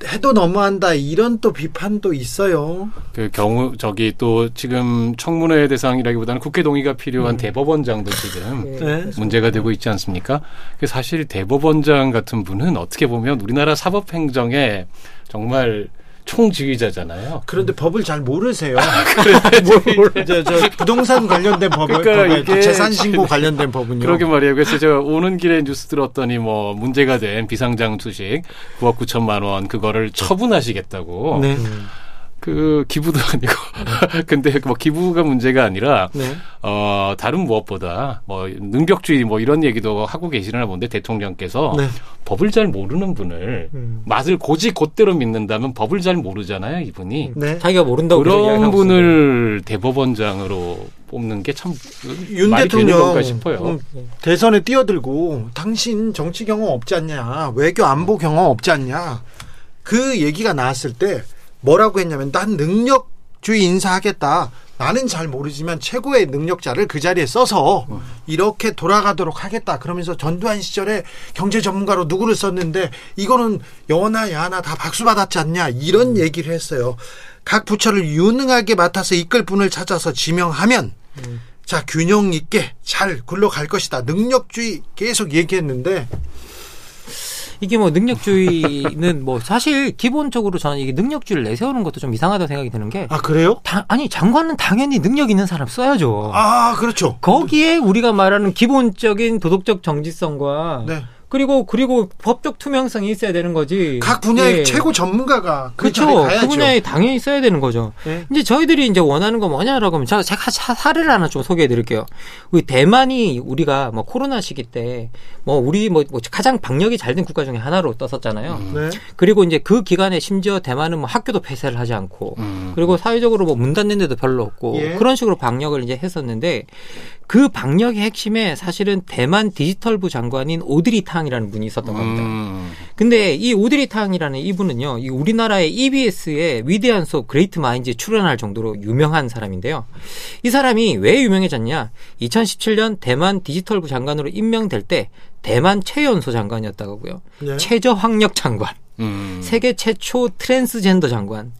해도 너무한다 이런 또 비판도 있어요. 그 경우 저기 또 지금 청문회 대상이라기보다는 국회 동의가 필요한 음. 대법원장도 지금 네. 문제가 되고 있지 않습니까? 그 사실 대법원장 같은 분은 어떻게 보면 우리나라 사법행정에 정말 총지휘자잖아요. 그런데 법을 잘 모르세요. 아, 저, 저 부동산 관련된 법을 그러니까 이게 재산 신고 관련된 법은요. 그러게 말이에요. 그래서 제가 오는 길에 뉴스 들었더니 뭐 문제가 된 비상장 투식 9억 9천만 원 그거를 처분하시겠다고. 네. 음. 그 기부도 아니고 근데 뭐 기부가 문제가 아니라 네. 어 다른 무엇보다 뭐 능력주의 뭐 이런 얘기도 하고 계시나 본데 대통령께서 네. 법을 잘 모르는 분을 음. 맛을 고지 곧대로 믿는다면 법을 잘 모르잖아요 이분이 네. 자기가 모른다고 그런 분을 대법원장으로 뽑는 게 참 윤 대통령 싶어요. 음, 대선에 뛰어들고 당신 정치 경험 없지 않냐 외교 안보 경험 없지 않냐 그 얘기가 나왔을 때 뭐라고 했냐면 난 능력주의 인사하겠다. 나는 잘 모르지만 최고의 능력자를 그 자리에 써서 이렇게 돌아가도록 하겠다. 그러면서 전두환 시절에 경제 전문가로 누구를 썼는데 이거는 여나 야나 다 박수 받았지 않냐 이런 음. 얘기를 했어요. 각 부처를 유능하게 맡아서 이끌 분을 찾아서 지명하면 음. 자 균형 있게 잘 굴러갈 것이다. 능력주의 계속 얘기했는데 이게 뭐 능력주의는 뭐 사실 기본적으로 저는 이게 능력주의를 내세우는 것도 좀 이상하다고 생각이 드는 게. 아, 그래요? 다, 아니, 장관은 당연히 능력 있는 사람 써야죠. 아, 그렇죠. 거기에 우리가 말하는 기본적인 도덕적 정지성과 네. 그리고 그리고 법적 투명성이 있어야 되는 거지. 각 분야의 예. 최고 전문가가 그 그렇죠. 그 분야에 당연히 있어야 되는 거죠. 예. 이제 저희들이 이제 원하는 거 뭐냐라고 하면 제가, 제가 사례를 하나 좀 소개해 드릴게요. 우리 대만이 우리가 뭐 코로나 시기 때 뭐 우리 뭐, 뭐 가장 방역이 잘 된 국가 중에 하나로 떴었잖아요. 음. 네. 그리고 이제 그 기간에 심지어 대만은 뭐 학교도 폐쇄를 하지 않고 음. 그리고 사회적으로 뭐 문 닫는 데도 별로 없고 예. 그런 식으로 방역을 이제 했었는데 그 방역의 핵심에 사실은 대만 디지털부 장관인 오드리 탕이라는 분이 있었던 겁니다. 음. 근데 이 오드리 탕이라는 이분은요, 이 우리나라의 EBS의 위대한 수업 Great Minds에 출연할 정도로 유명한 사람인데요. 이 사람이 왜 유명해졌냐? 2017년 대만 디지털부 장관으로 임명될 때 대만 최연소 장관이었다고요. 네. 최저 학력 장관. 음. 세계 최초 트랜스젠더 장관.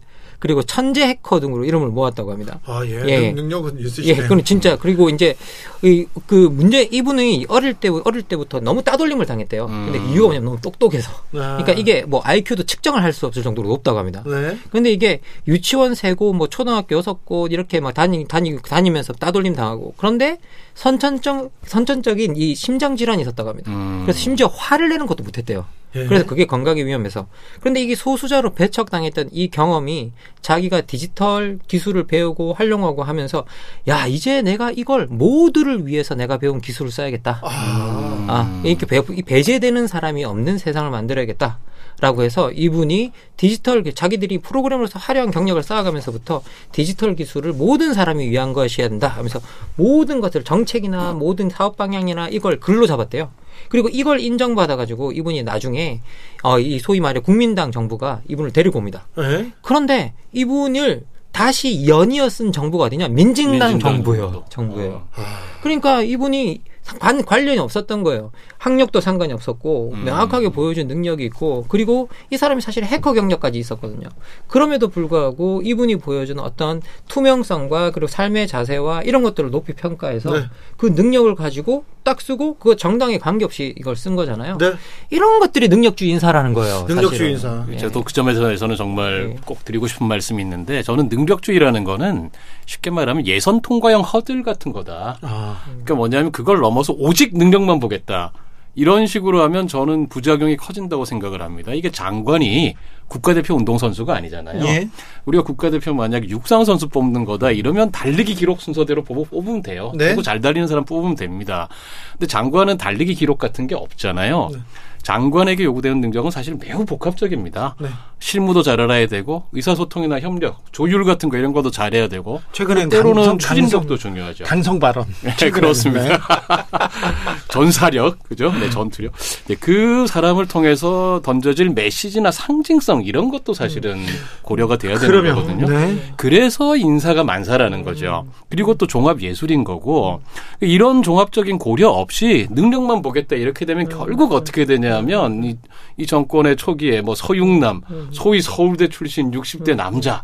그리고 천재 해커 등으로 이름을 모았다고 합니다. 아, 예. 예. 능력은 있으시네요. 예, 그건 진짜 그리고 이제 이, 그 문제 이분이 어릴 때 어릴 때부터 너무 따돌림을 당했대요. 음. 근데 이유가 뭐냐면 너무 똑똑해서. 아. 그러니까 이게 뭐 IQ도 측정을 할 수 없을 정도로 높다고 합니다. 네. 근데 이게 유치원 세고 뭐 초등학교 여섯 곳 이렇게 막 다니 다니 다니면서 따돌림 당하고 그런데 선천적 선천적인 이 심장 질환이 있었다고 합니다. 음. 그래서 심지어 화를 내는 것도 못했대요. 예. 그래서 그게 건강에 위험해서. 그런데 이게 소수자로 배척당했던 이 경험이 자기가 디지털 기술을 배우고 활용하고 하면서 야 이제 내가 이걸 모두를 위해서 내가 배운 기술을 써야겠다. 아, 아 이렇게 배, 배제되는 사람이 없는 세상을 만들어야겠다. 라고 해서 이분이 디지털 자기들이 프로그램으로서 화려한 경력을 쌓아가면서부터 디지털 기술을 모든 사람이 위한 것이어야 된다 하면서 모든 것을 정책이나 모든 사업 방향이나 이걸 글로 잡았대요. 그리고 이걸 인정받아가지고 이분이 나중에 어, 이 소위 말해 국민당 정부가 이분을 데리고 옵니다. 에? 그런데 이분을 다시 연이어 쓴 정부가 어디냐? 민진당, 민진당 정부요. 정부예요. 어. 그러니까 이분이 관, 관련이 없었던 거예요. 학력도 상관이 없었고 음. 명확하게 보여준 능력이 있고 그리고 이 사람이 사실 해커 경력까지 있었거든요. 그럼에도 불구하고 이분이 보여주는 어떤 투명성과 그리고 삶의 자세와 이런 것들을 높이 평가해서 네. 그 능력을 가지고 딱 쓰고 그거 정당에 관계없이 이걸 쓴 거잖아요. 네. 이런 것들이 능력주의 인사라는 거예요. 능력주의 인사. 예. 저도 그 점에서는 정말 예. 꼭 드리고 싶은 말씀이 있는데 저는 능력주의라는 거는 쉽게 말하면 예선 통과형 허들 같은 거다. 아. 그러니까 뭐냐면 그걸 넘 어서 오직 능력만 보겠다. 이런 식으로 하면 저는 부작용이 커진다고 생각을 합니다. 이게 장관이 국가대표 운동선수가 아니잖아요. 예. 우리가 국가대표 만약 육상 선수 뽑는 거다 이러면 달리기 기록 순서대로 뽑으면 돼요. 네. 그리고 잘 달리는 사람 뽑으면 됩니다. 근데 장관은 달리기 기록 같은 게 없잖아요. 네. 장관에게 요구되는 능력은 사실 매우 복합적입니다. 네. 실무도 잘 알아야 되고 의사소통이나 협력, 조율 같은 거 이런 것도 잘해야 되고 최근에 때로는 추진력도 중요하죠. 간성 발언. 네, 그렇습니다. 네. 전사력, 그죠? 네, 전투력. 네, 그 사람을 통해서 던져질 메시지나 상징성 이런 것도 사실은 음. 고려가 돼야 되는 그러면, 거거든요. 네. 그래서 인사가 만사라는 거죠. 그리고 또 종합 예술인 거고 이런 종합적인 고려 없이 능력만 보겠다 이렇게 되면 결국 어떻게 되냐 왜냐하면 이, 이 정권의 초기에 뭐 서육남, 소위 서울대 출신 60대 남자,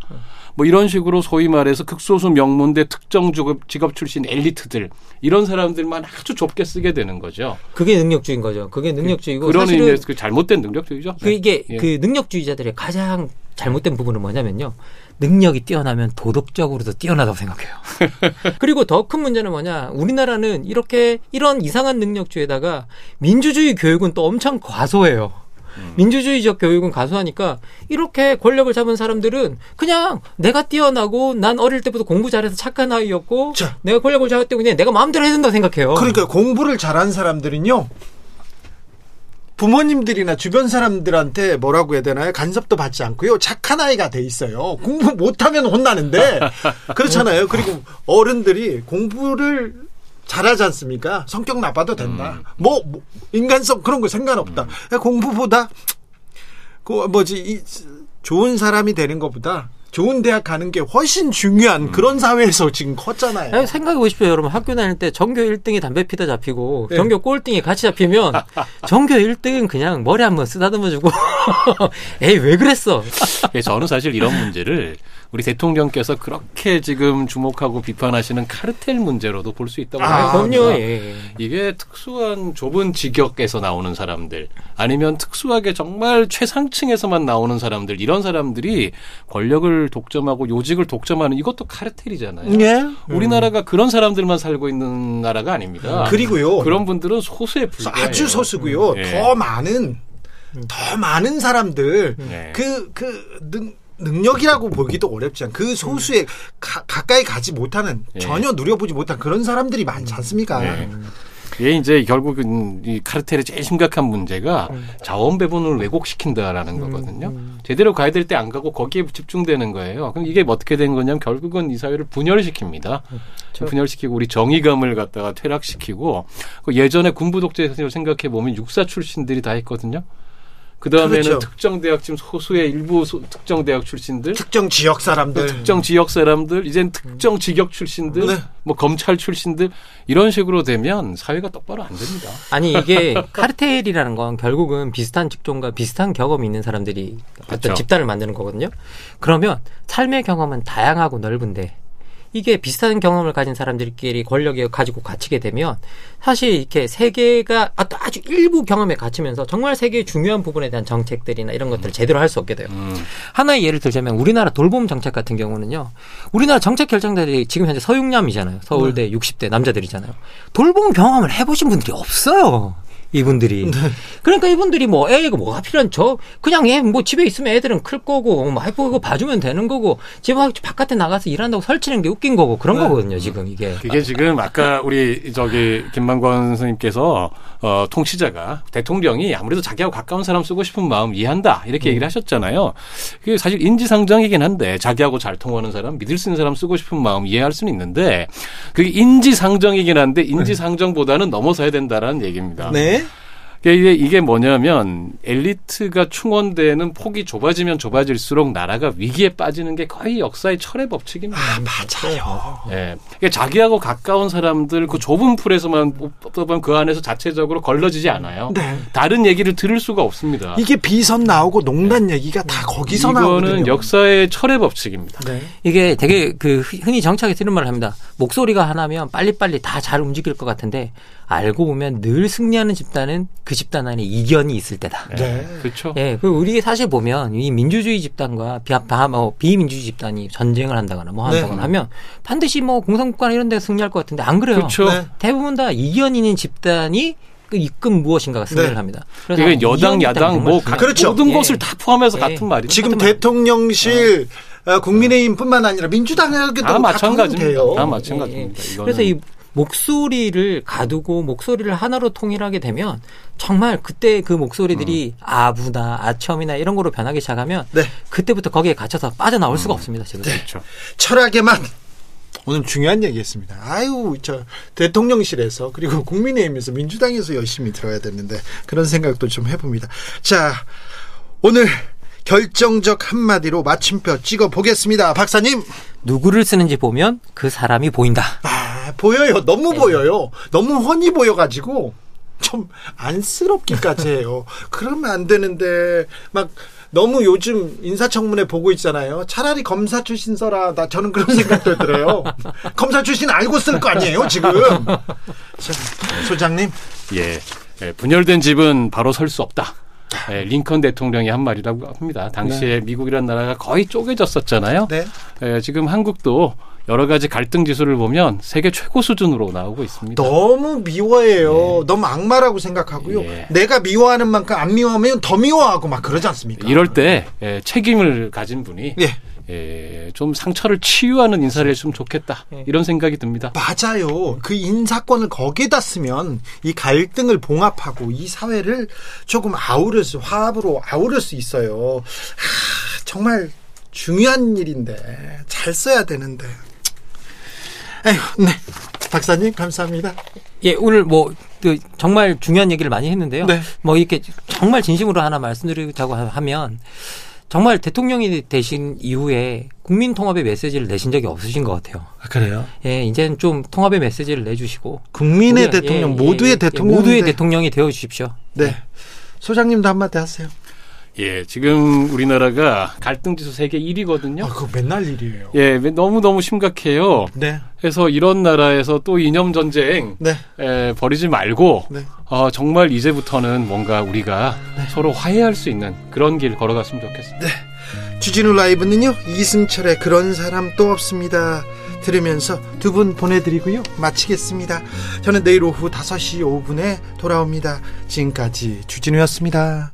뭐 이런 식으로 소위 말해서 극소수 명문대 특정 직업 출신 엘리트들 이런 사람들만 아주 좁게 쓰게 되는 거죠. 그게 능력주의인 거죠. 그게 능력주의고 그런 의미에서 그 잘못된 능력주의죠. 그 이게 네. 그 능력주의자들의 가장 잘못된 부분은 뭐냐면요. 능력이 뛰어나면 도덕적으로도 뛰어나다고 생각해요. 그리고 더 큰 문제는 뭐냐. 우리나라는 이렇게 이런 이상한 능력주의에다가 민주주의 교육은 또 엄청 과소해요. 음. 민주주의적 교육은 가소하니까 이렇게 권력을 잡은 사람들은 그냥 내가 뛰어나고 난 어릴 때부터 공부 잘해서 착한 아이였고 자. 내가 권력을 잡았기 때문에 내가 마음대로 해야 된다고 생각해요. 그러니까 공부를 잘한 사람들은요. 부모님들이나 주변 사람들한테 뭐라고 해야 되나요? 간섭도 받지 않고요. 착한 아이가 돼 있어요. 공부 못하면 혼나는데 그렇잖아요. 그리고 어른들이 공부를 잘하지 않습니까? 성격 나빠도 된다. 음. 뭐, 뭐, 인간성 그런 거 상관없다. 음. 공부보다 그 뭐지 이, 좋은 사람이 되는 것보다 좋은 대학 가는 게 훨씬 중요한 음. 그런 사회에서 지금 컸잖아요. 아니, 생각해 보십시오, 여러분. 학교 다닐 때 전교 1등이 담배 피다 잡히고 네. 전교 꼴등이 같이 잡히면 전교 1등은 그냥 머리 한번 쓰다듬어 주고 에이, 왜 그랬어? 예, 저는 사실 이런 문제를 우리 대통령께서 그렇게 지금 주목하고 비판하시는 카르텔 문제로도 볼 수 있다고 아, 생각합니다. 아, 예. 이게 특수한 좁은 직역에서 나오는 사람들 아니면 특수하게 정말 최상층에서만 나오는 사람들 이런 사람들이 권력을 독점하고 요직을 독점하는 이것도 카르텔이잖아요. 예? 우리나라가 그런 사람들만 살고 있는 나라가 아닙니다. 그리고요. 그런 분들은 소수에 불과해요. 아주 소수고요. 음. 더 많은 더 많은 사람들 네. 그, 그, 능, 능력이라고 보기도 어렵지 않. 그 소수의 가, 가까이 가지 못하는 네. 전혀 누려보지 못한 그런 사람들이 많지 않습니까? 네. 이게 이제 결국은 이 카르텔의 제일 심각한 문제가 음. 자원 배분을 왜곡시킨다라는 음. 거거든요. 음. 제대로 가야 될 때 안 가고 거기에 집중되는 거예요. 그럼 이게 어떻게 된 거냐면 결국은 이 사회를 분열시킵니다. 분열시키고 우리 정의감을 갖다가 퇴락시키고 그 예전에 군부 독재에서 생각해 보면 육사 출신들이 다 했거든요. 그 다음에는 그렇죠. 특정 대학 지금 소수의 일부 소, 특정 대학 출신들, 특정 지역 사람들, 특정 지역 사람들, 이젠 특정 직역 출신들, 네. 뭐 검찰 출신들 이런 식으로 되면 사회가 똑바로 안 됩니다. 아니 이게 카르텔이라는 건 결국은 비슷한 직종과 비슷한 경험이 있는 사람들이 어떤 그렇죠. 집단을 만드는 거거든요. 그러면 삶의 경험은 다양하고 넓은데 이게 비슷한 경험을 가진 사람들끼리 권력에 가지고 갇히게 되면 사실 이렇게 세계가 아주 일부 경험에 갇히면서 정말 세계의 중요한 부분에 대한 정책들이나 이런 것들을 제대로 할 수 없게 돼요. 음. 하나의 예를 들자면 우리나라 돌봄 정책 같은 경우는요. 우리나라 정책 결정자들이 지금 현재 서육남이잖아요. 서울대 네. 60대 남자들이잖아요. 돌봄 경험을 해보신 분들이 없어요. 이분들이. 네. 그러니까 이분들이 뭐 애가 뭐가 필요한 저 그냥 얘뭐 집에 있으면 애들은 클 거고 뭐 와이프 그거 봐주면 되는 거고 집 바깥에 나가서 일한다고 설치는 게 웃긴 거고 그런 네. 거거든요 지금 이게. 그게 지금 아까 우리 저기 김만권 선생님께서 어, 통치자가 대통령이 아무래도 자기하고 가까운 사람 쓰고 싶은 마음 이해한다 이렇게 음. 얘기를 하셨잖아요. 그게 사실 인지상정이긴 한데 자기하고 잘 통하는 사람 믿을 수 있는 사람 쓰고 싶은 마음 이해할 수는 있는데 그게 인지상정이긴 한데 인지상정보다는 넘어서야 된다라는 얘기입니다. 네. 그러니까 이게, 이게 뭐냐면 엘리트가 충원되는 폭이 좁아지면 좁아질수록 나라가 위기에 빠지는 게 거의 역사의 철의 법칙입니다. 아, 맞아요. 예. 네. 그러니까 자기하고 가까운 사람들 그 좁은 풀에서만 뽑으면 그 안에서 자체적으로 걸러지지 않아요. 네. 다른 얘기를 들을 수가 없습니다. 이게 비선 나오고 농단 얘기가 다 거기서 나오거든요. 이거는 역사의 철의 법칙입니다. 네. 이게 되게 그 흔히 정착에 쓰는 말을 합니다. 목소리가 하나면 빨리빨리 다 잘 움직일 것 같은데 알고 보면 늘 승리하는 집단은 그 집단 안에 이견이 있을 때다. 네. 그렇죠. 예. 그 우리 사실 보면 이 민주주의 집단과 비, 뭐 비민주주의 집단이 전쟁을 한다거나 뭐 한다거나 네. 하면 반드시 뭐 공산국가나 이런 데서 승리할 것 같은데 안 그래요. 그렇죠. 네. 대부분 다 이견 있는 집단이 그 이끈 무엇인가가 승리를 네. 합니다. 그래서 여당, 야당 뭐 그렇죠. 모든 예. 것을 다 포함해서 예. 같은 말이죠. 지금 대통령실 어. 국민의힘뿐만 아니라 민주당에게도 다 마찬가지입니다. 다 마찬가지입니다. 예. 그래서 이 목소리를 가두고 목소리를 하나로 통일하게 되면 정말 그때 그 목소리들이 음. 아부나 아첨이나 이런 거로 변하기 시작하면 네. 그때부터 거기에 갇혀서 빠져나올 음. 수가 없습니다. 지금. 네. 그렇죠. 철학에만 오늘 중요한 얘기했습니다. 아유, 저 대통령실에서 그리고 국민의힘에서 민주당에서 열심히 들어야 되는데 그런 생각도 좀 해봅니다. 자, 오늘 결정적 한마디로 마침표 찍어 보겠습니다. 박사님. 누구를 쓰는지 보면 그 사람이 보인다. 아, 보여요. 너무 네. 보여요. 너무 훤히 보여가지고 좀 안쓰럽기까지 해요. 그러면 안 되는데 막 너무 요즘 인사청문회 보고 있잖아요. 차라리 검사 출신 써라. 나 저는 그런 생각도 들어요. 검사 출신 알고 쓸 거 아니에요, 지금. 자, 소장님. 예. 예. 분열된 집은 바로 설 수 없다. 네, 링컨 대통령이 한 말이라고 합니다. 당시에 네. 미국이라는 나라가 거의 쪼개졌었잖아요. 네. 네, 지금 한국도 여러 가지 갈등 지수를 보면 세계 최고 수준으로 나오고 있습니다. 너무 미워해요. 네. 너무 악마라고 생각하고요. 예. 내가 미워하는 만큼 안 미워하면 더 미워하고 막 그러지 않습니까? 이럴 때 예, 책임을 가진 분이 예. 예, 좀 상처를 치유하는 인사를 했으면 좋겠다. 예. 이런 생각이 듭니다. 맞아요. 그 인사권을 거기에다 쓰면 이 갈등을 봉합하고 이 사회를 조금 아우를 수, 화합으로 아우를 수 있어요. 하, 정말 중요한 일인데 잘 써야 되는데. 에휴, 네. 박사님 감사합니다. 예, 오늘 뭐그 정말 중요한 얘기를 많이 했는데요. 네. 뭐 이렇게 정말 진심으로 하나 말씀드리자고 하면 정말 대통령이 되신 이후에 국민 통합의 메시지를 내신 적이 없으신 것 같아요. 아, 그래요? 예, 이제는 좀 통합의 메시지를 내주시고 국민의 우리 대통령, 예, 모두의 예, 대통령, 모두의 대통령이 되어 주십시오. 네. 네. 소장님도 한마디 하세요. 예, 지금 우리나라가 갈등 지수 세계 1위거든요. 아, 그거 맨날 1위예요. 예, 너무 너무 심각해요. 네. 그래서 이런 나라에서 또 이념 전쟁 네. 에, 버리지 말고 네. 어, 정말 이제부터는 뭔가 우리가 네. 서로 화해할 수 있는 그런 길 걸어갔으면 좋겠습니다. 네. 주진우 라이브는요 이승철의 그런 사람 또 없습니다. 들으면서 두 분 보내드리고요 마치겠습니다. 저는 내일 오후 5시 5분에 돌아옵니다. 지금까지 주진우였습니다.